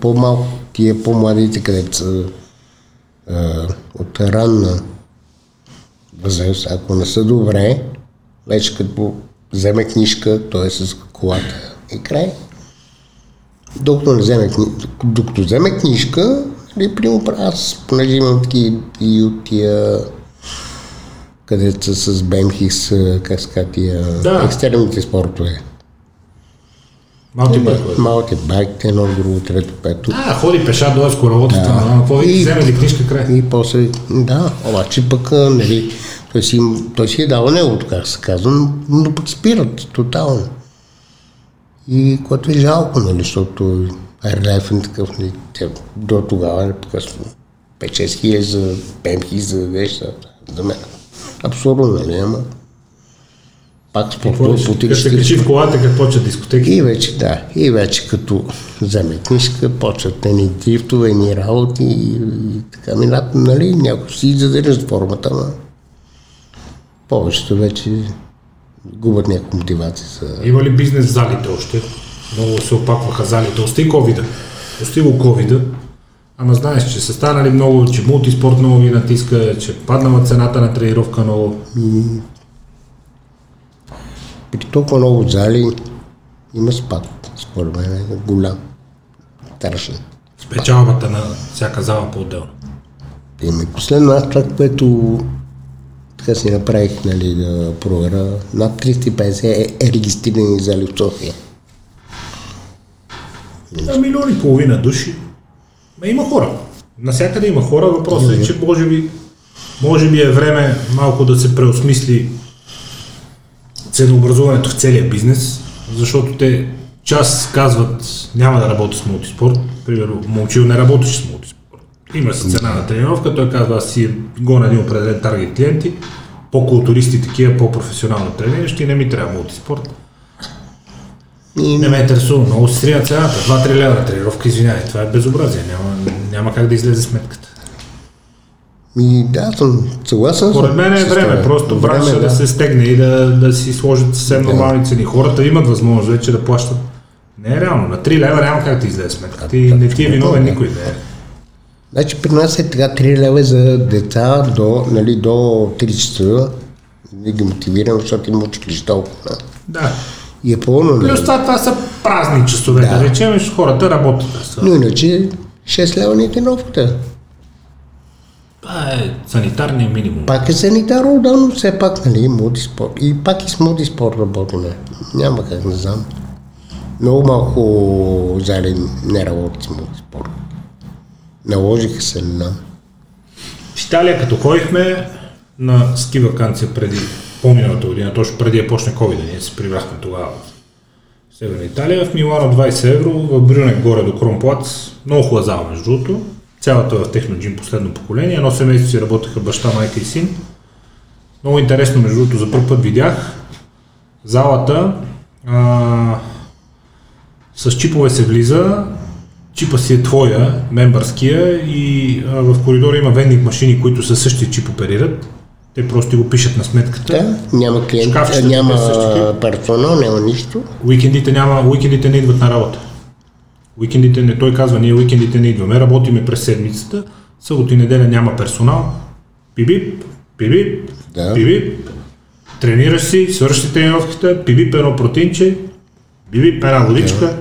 по-малко, тия по-младите, където са а, от ранна възраст, ако не са добре, вече като вземе книжка, той е с колата и край. Докато не вземе, докато вземе книжка, нали, примерно аз, понеже имам таки и от тия където са с Бемхис, как се казва, тия
Да.
екстремните спортове. Малките байките, едно, друго, трето, пето.
А, ходи пеша, дойде с колелото,
Да.
какво ви
И-
вземе ли книжка край?
И после, да, обаче пък, а, нали, той си, той си е дал неговото, как се казва, но, но пък спират тотално. И което е жалко, нали, защото релефен такъв, нали, те, до тогава, нали, по-късно, 5-6 хиляди за пемхи, за неща, за мен. Абсурдно, нали, ама пак спортува по
Като се качи в колата, като почва дискотеки.
и вече, да, и вече като вземе книжка, почват ни дрифтове, ни работи и, и така минат, нали, някой си задържат формата, но повечето вече губят някаква мотивация за...
Има ли бизнес залите още? Много се опакваха залите. Ости ковида. Ости го ковида. Ама знаеш, че са станали много, че мултиспорт много ги натиска, че паднала цената на тренировка много.
При толкова много зали има спад, според мен, голям, страшен.
Спечалбата на всяка зала по-отделно.
Има и последно аз това, което така си направих, нали, да проверя, над 350 е, е регистрирани зали в София.
А милион и половина души. Ма има хора. Насякъде има хора. Въпросът е, че може би, може би е време малко да се преосмисли ценообразуването в целия бизнес, защото те част казват няма да работя с мултиспорт. Примерно, Момчил не работеше с мултиспорт. Има си цена на тренировка, той казва, аз си гоня един определен таргет клиенти, по-културисти такива, по-професионално трениращи, не ми трябва мултиспорт.
И
Не ме интересува, много се срина цената. 2-3 лева тренировка, извинявай, това е безобразие, няма, няма как да излезе сметката.
И да, съм съгласен.
Според мен е време, просто
Време,
бранша да. се стегне и да, да си сложат съвсем нормални цени. Хората имат възможност вече да плащат. Не е реално, на 3 лева няма как да излезе сметката и не ти е виновен
да.
никой. Не е.
Значи при нас е така 3 лева за деца до, нали, до 3 часа. Да ги мотивирам, защото има училище толкова.
Да.
И е пълно.
Плюс
Нали?
това, това са празни часове, да,
Да.
речем, хората работят. да.
Но иначе 6 лева ни е тренировката.
Това е санитарния минимум.
Пак е санитарно, да, но все пак, нали, мултиспорт. И пак и с мултиспорт работиме. Няма как, не знам. Много малко зали не работят с мултиспорт. Наложиха се на...
В Италия, като ходихме на ски вакансия преди по-миналата година, точно преди да почне COVID, ние се прибрахме тогава в Северна Италия, в Милано 20 евро, в Брюнек горе до Кронплац, много хубава зала между другото, цялата в Техноджим последно поколение, едно семейство си работеха баща, майка и син. Много интересно, между другото, за първ път видях залата, а, с чипове се влиза, чипа си е твоя, мембърския и а, в коридора има вендинг машини, които със същия чип оперират. Те просто го пишат на сметката.
Да, няма клиент, няма персонал, няма нищо.
Уикендите няма, уикендите не идват на работа. Уикендите не, той казва, ние уикендите не идваме, работиме през седмицата, събота и неделя няма персонал, пибип, пибип,
Да.
пибип, тренираш си, свърши тренировката, пибип едно протеинче, бибип една водичка,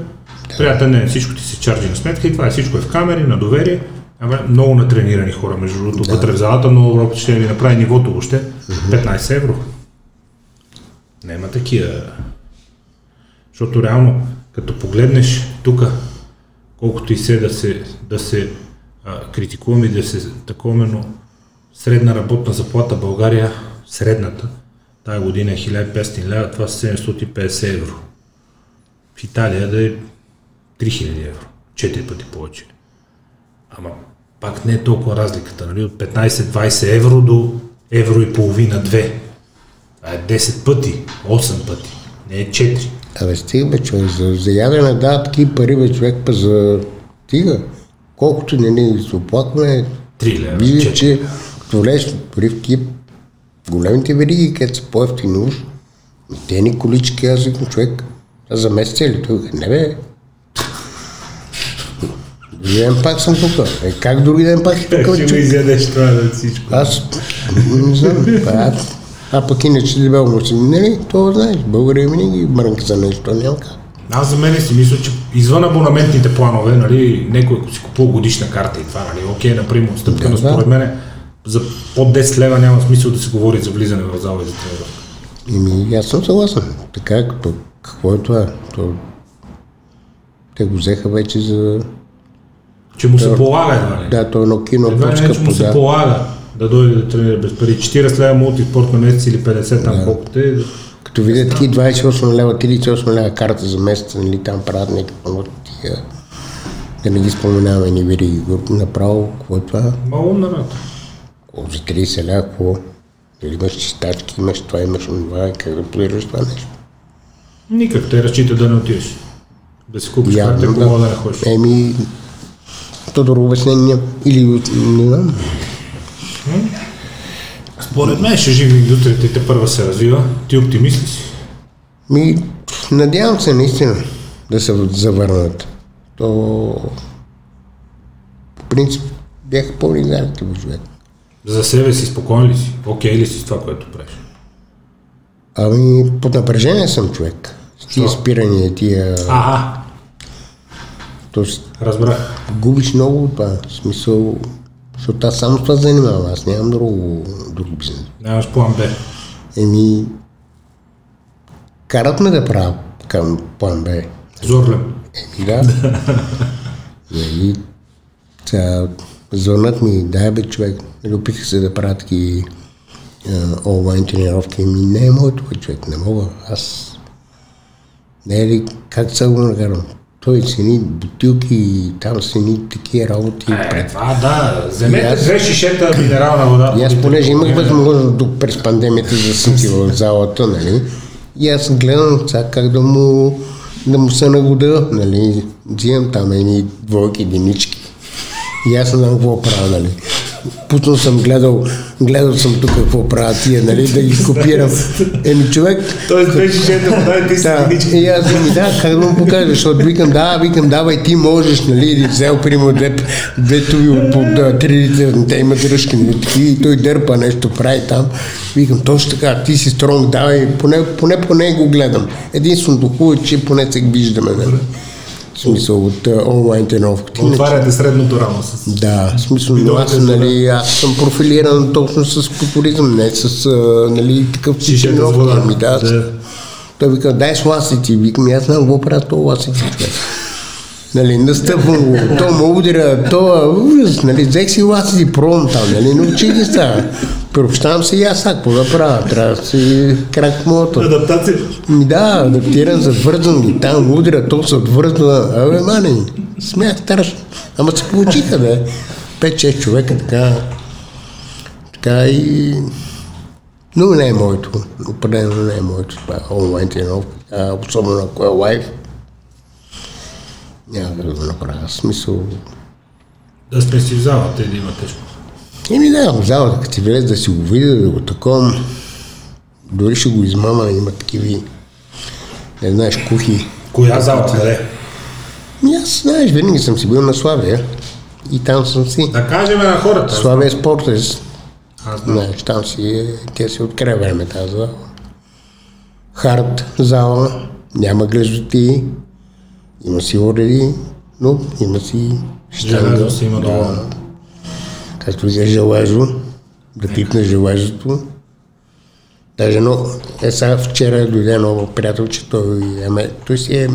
приятен ден, всичко ти се чарджи на сметка и това е всичко е в камери, на доверие. Абе, много натренирани хора, между другото, вътре в залата, много урок ще ви направи нивото въобще. 15 евро. Нема такива. Защото реално, като погледнеш тук, колкото и се да се, да се а, критикуваме и да се такова, но средна работна заплата България, средната, тая година е 1500 лева, това са 750 евро. В Италия да е 3000 евро, 4 пъти повече. Ама пак не е толкова разликата, нали? От 15-20 евро до евро и половина, 2. Това е 10 пъти, 8 пъти, не е 4.
Абе, стига, бе, човек, за, за ядене да такива пари, бе, човек, па за... Стига. Колкото не ни се оплакваме,
3 лева,
виждаш,
4.
че влез дори в тия големите вериги, където са по-ефтини уж, те ни колички, аз викам, човек, а за месец ли тук? Не бе. Ден пак съм тук. Е, как други ден пак
Как
тук?
ще
че-
ми изядеш това да всичко?
Аз не знам. А, а пък иначе дебел му си, нали, то знаеш, българи винаги брънка за нещо, няма как.
Аз за мен си мисля, че извън абонаментните планове, нали, някой ако си купува годишна карта и това, нали, окей, например, стъпка,
Да,
но според мен за под 10 лева няма смисъл да се говори за влизане в зала и за тренировка.
Еми, аз съм съгласен. Така, какво е това? То, те го взеха вече за...
Че му се полага едва ли.
Да, то е едно кино,
Едва ли не, че му се
да.
полага да дойде да тренира без пари. 40 лева мултиспорт на месец или 50 там колкото е.
Като видят таки 28 лева, 38 лева карта за месец, нали, там правят някакви много тия... Да не ги споменаваме, ни вири направо, какво е това?
Много умна работа.
О, за 30 лева, какво? Дали имаш чистачки, имаш това, имаш това, как да подираш това нещо?
Никак те разчита да не отидеш. Да си купиш карта, ако да не ходиш.
Еми, то друго обяснение или не знам.
Според мен ще живи индустрията и те първа се развива. Ти оптимист ли си?
Ми, надявам се наистина да се завърнат. То, по принцип, бяха пълни залите в човек.
За себе си спокоен ли си? Окей ли си с това, което правиш?
Ами, под напрежение съм човек. С тия спирания, тия...
Ага,
То,
разбрах.
губиш много от това. В смисъл, защото аз само с това занимавам. Аз нямам друго, друг бизнес.
Нямаш план Б.
Еми, карат ме да правя към план Б.
Зорлем.
Еми да. Нали, сега, звънат ми, дай бе човек, опитах се да правя таки онлайн тренировки, ми не е моето човек, не мога, аз не е ли, как се го накарам? Той цени бутилки, там цени такива работи.
Е,
пред...
това да. Вземете
И аз-
две шишета минерална вода.
И аз понеже имах възможност до през пандемията да си в залата, нали? И аз гледам сега как да му, да му се нагода, нали? Взимам там едни двойки, единички. И аз не знам какво правя, нали? Путно съм гледал, гледал съм тук какво правят тия, нали, да ги копирам. Еми човек,
Тоест две шишета вода и ти
да, и аз ми да, как да му покажа, защото викам, да, викам, давай, ти можеш, нали, и взел, примерно, две, две туби от да, три литра, те имат дръжки, нали, и той дърпа нещо, прави там. Викам, точно така, ти си стронг, давай, поне, поне, поне го гледам. Единственото хубаво е, че поне се виждаме, нали. Смисъл от а, онлайн тренировките.
Отваряте средното рамо с...
да, смисъл, но аз, нали, аз съм профилиран точно с популизъм, не с, а, нали, такъв тип тренировки. Ами да,
Да.
той вика, дай с ластици. Викам, аз знам какво правят то ластици, човек. Нали, настъпвам го, то ме удря, то е ужас, нали, взех си ластици, пробвам там, нали, научи ги става. Приобщавам се и аз, какво да правя, трябва да си крак моето.
Адаптация.
Да, адаптиран, завързвам ги там, удря, то се отвързва. Абе, мани, смях страшно. Ама се получиха, бе. 5-6 човека, така. Така и... Но не е моето. Определено не е моето. Това е онлайн тренировка. Особено ако е лайв. Няма да го направя. Смисъл...
Да сме си в залата и да има тежко.
Еми да, в залата, като ти влез да си го видя, да го таком. Дори ще го измама, има такива, не знаеш, кухи.
Коя залата да е?
Ми аз, знаеш, винаги съм си бил на Славия и там съм си.
Да кажем на хората.
Славия Спортес,
Аз
знаеш, там си, е- тя си от край време тази зала. Хард зала, няма глезоти, има си уреди, но има си
Железо си има долу.
Да. Както взеш железо, да пипнеш железото. Даже но, е сега вчера дойде ново приятелче, той, е, той си е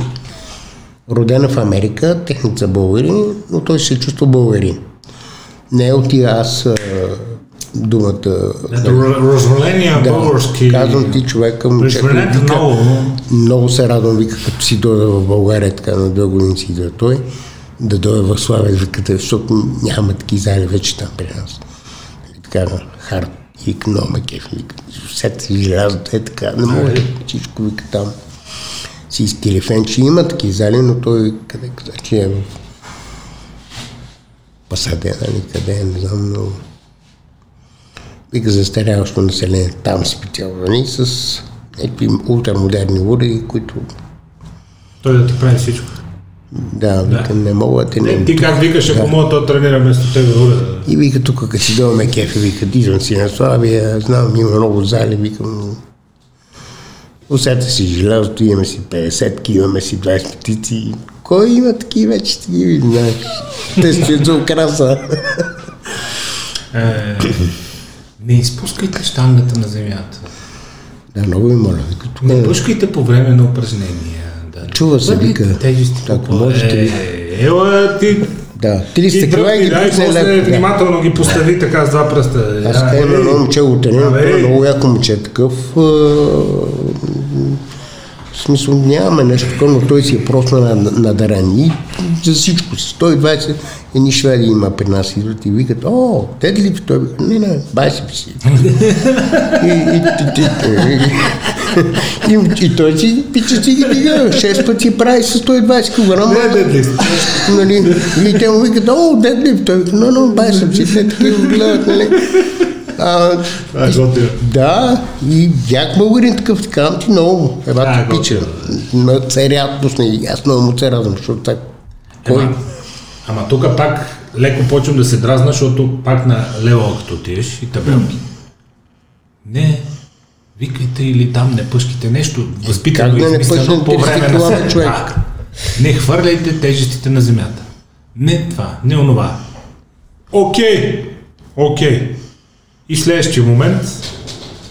роден в Америка, техните са българи, но той се чувства българин. Не е от тия аз а, думата.
Ето, р- Разваления български.
Казвам ти човека,
Развалете
вика,
много, но...
много се радвам, вика, като си дойде в България, така на две години си идва той, да дойде в Славец, викате, защото няма таки зали вече там при нас. Нали, така, хард, и ме кеф, си желязото е така, не може всичко, вика там. Си с телефенче има такива зали, но той къде каза, че е в Пасадена или къде, е, не знам, но вика застаряващо население там специално, нали, с някакви ултрамодерни уреди, които
Той да ти прави всичко.
Да, вика, не мога да те
Не,
не...
ти как викаш, ако мога да тренира вместо тебе, добре.
И вика, тук като си дойме кефе, вика, идвам си на Славия, знам, има много зали, викам, Усета си желязото, имаме си 50 ки, имаме си 20 птици. Кой има такива вече ще ги види, знаеш. Те стоят за украса.
Е, не изпускайте штангата на земята.
Да, много ви моля.
Не
е-
пъшкайте по време на упражнения.
Чува се, вика.
Тежести
Ако можете,
е,
ви-
Ела, ти
Да, три
Ти
стъкла и ги пусне леп. Да.
внимателно ги постави така с два пръста.
Аз
А,
казвам едно момче го тренирам,
Абе,
той е
ей.
много яко момче, такъв. В смисъл нямаме нещо такова, но той си е просто на, надарен. И за всичко си. 120 едни шведи има при нас идват и викат, о, дедлив, той вика, не, не, байсип си. и, и, и, и, и, той си, пича си ги дига, 6 пъти прави с 120 кг. Нали, и те му викат, о, дедлив, той но, но, байсип си, те такива гледат, нали. А,
Това е готино.
да, и бях българин такъв, така ти много. Ева ти
готино.
пича. На царят пусна и аз много му се радвам, защото так. Кой?
Ама, ама тук пак леко почвам да се дразна, защото пак на лево като отидеш и табелки. Не, викайте или там не пъшките нещо. Възпитано
да
и
не пъшнем
по време
30
на се.
човек?
Да. Не хвърляйте тежестите на земята. Не това, не онова. Окей, окей. И следващия момент,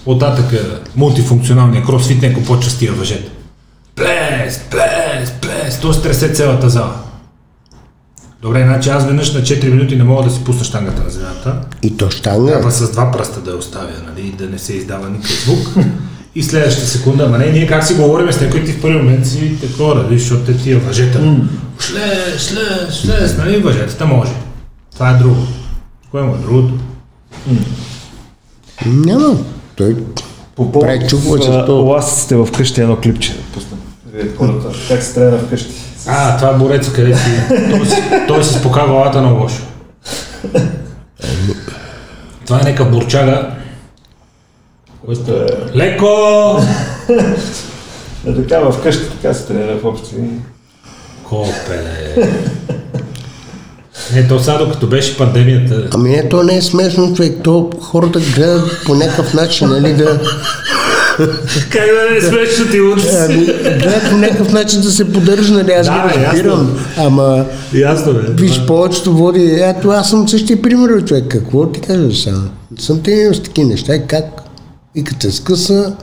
оттатък мултифункционалния кросфит, неко почва с тия въжета. Плес, плес, плес, то стресе цялата зала. Добре, значи аз веднъж на 4 минути не мога да си пусна штангата на земята.
И то штанга.
Трябва с два пръста да я оставя, нали, да не се издава никакъв звук. И следващата секунда, ама не, ние как си говорим с някой ти в първи момент си такова, нали, защото те тия въжета. Шле, шле, шле, нали, въжетата може. Това е друго. Кое му е другото?
Няма. Той
По повод
прави чукове с
а,
то.
ластиците в къщи едно клипче да пуснем. да видят хората как се тренира вкъщи.
А, това е борец, къде си. Той си, той си спука главата на лошо. Това е нека бурчага.
Е,
Леко!
е така в къщи, така се тренира в общи.
Копеле. Не, то сега докато беше пандемията,
Ами не, то не е смешно, човек. То хората гледат по някакъв начин, нали, да...
Как да не смешно ти луд
Ами, гледат по някакъв начин да се поддържа, нали, аз
Да,
ги
бе,
разбирам. Ама,
Ясно бе.
виж, повечето води... Ето, аз съм същия пример, човек. Какво ти кажа сега? Съм тренирал с такива неща. И как? И като се скъса...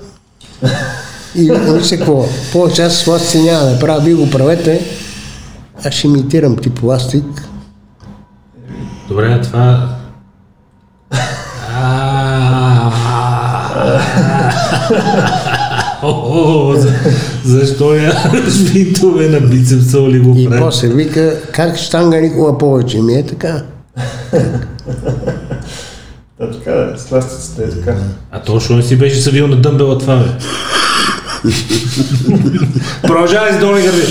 И виж какво, повече аз с ластици няма да правя, вие го правете, аз ще имитирам тип ластик.
Добре, това... Защо я шпинтове на бицепса ли го
И
прави?
после вика, как штанга никога повече? Ми е така.
Да, така да, с ластиците е така.
А то, що не си беше събил на дъмбела това, бе? Продължавай с долу гърди.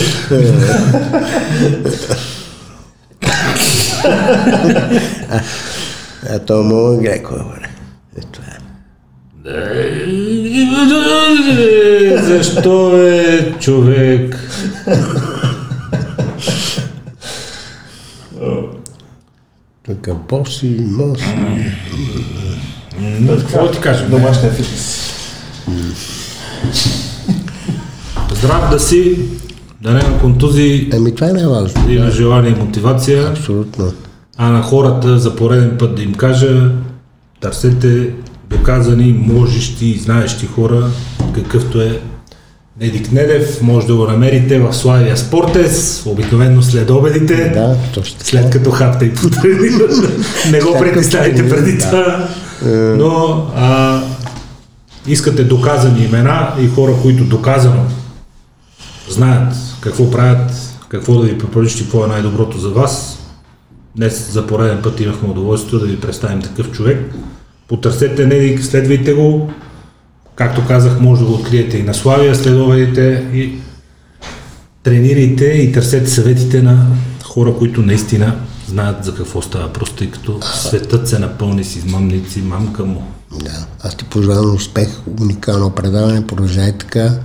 А то му греко. Е, това е.
Защо е човек?
Тук боси, моси.
Какво ти кажем?
Домашния фитнес.
Здрав да си, да няма контузии,
Ами това е най-важно.
да има желание и мотивация,
Абсолютно.
а на хората за пореден път да им кажа, търсете доказани, можещи и знаещи хора, какъвто е Недик Недев, може да го намерите в Славия Спортес, обикновено след обедите,
Да, точно
след като хапте и потренира. Не го притеснявайте преди
да.
това. Но а, искате доказани имена и хора, които доказано знаят какво правят, какво да ви препоръчат какво е най-доброто за вас. Днес за пореден път имахме удоволствие да ви представим такъв човек. Потърсете Недик, следвайте го. Както казах, може да го откриете и на Славия, следовете и тренирайте и търсете съветите на хора, които наистина знаят за какво става въпрос, тъй като светът се напълни с измамници, мамка му.
Да. Аз ти пожелавам успех, уникално предаване, продължай така.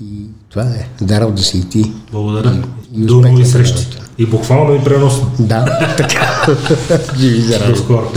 И това е. Здрав да си и ти.
Благодаря.
И
До нови срещи. И буквално и преносно.
Да, така. Живи
До
здрави.
скоро.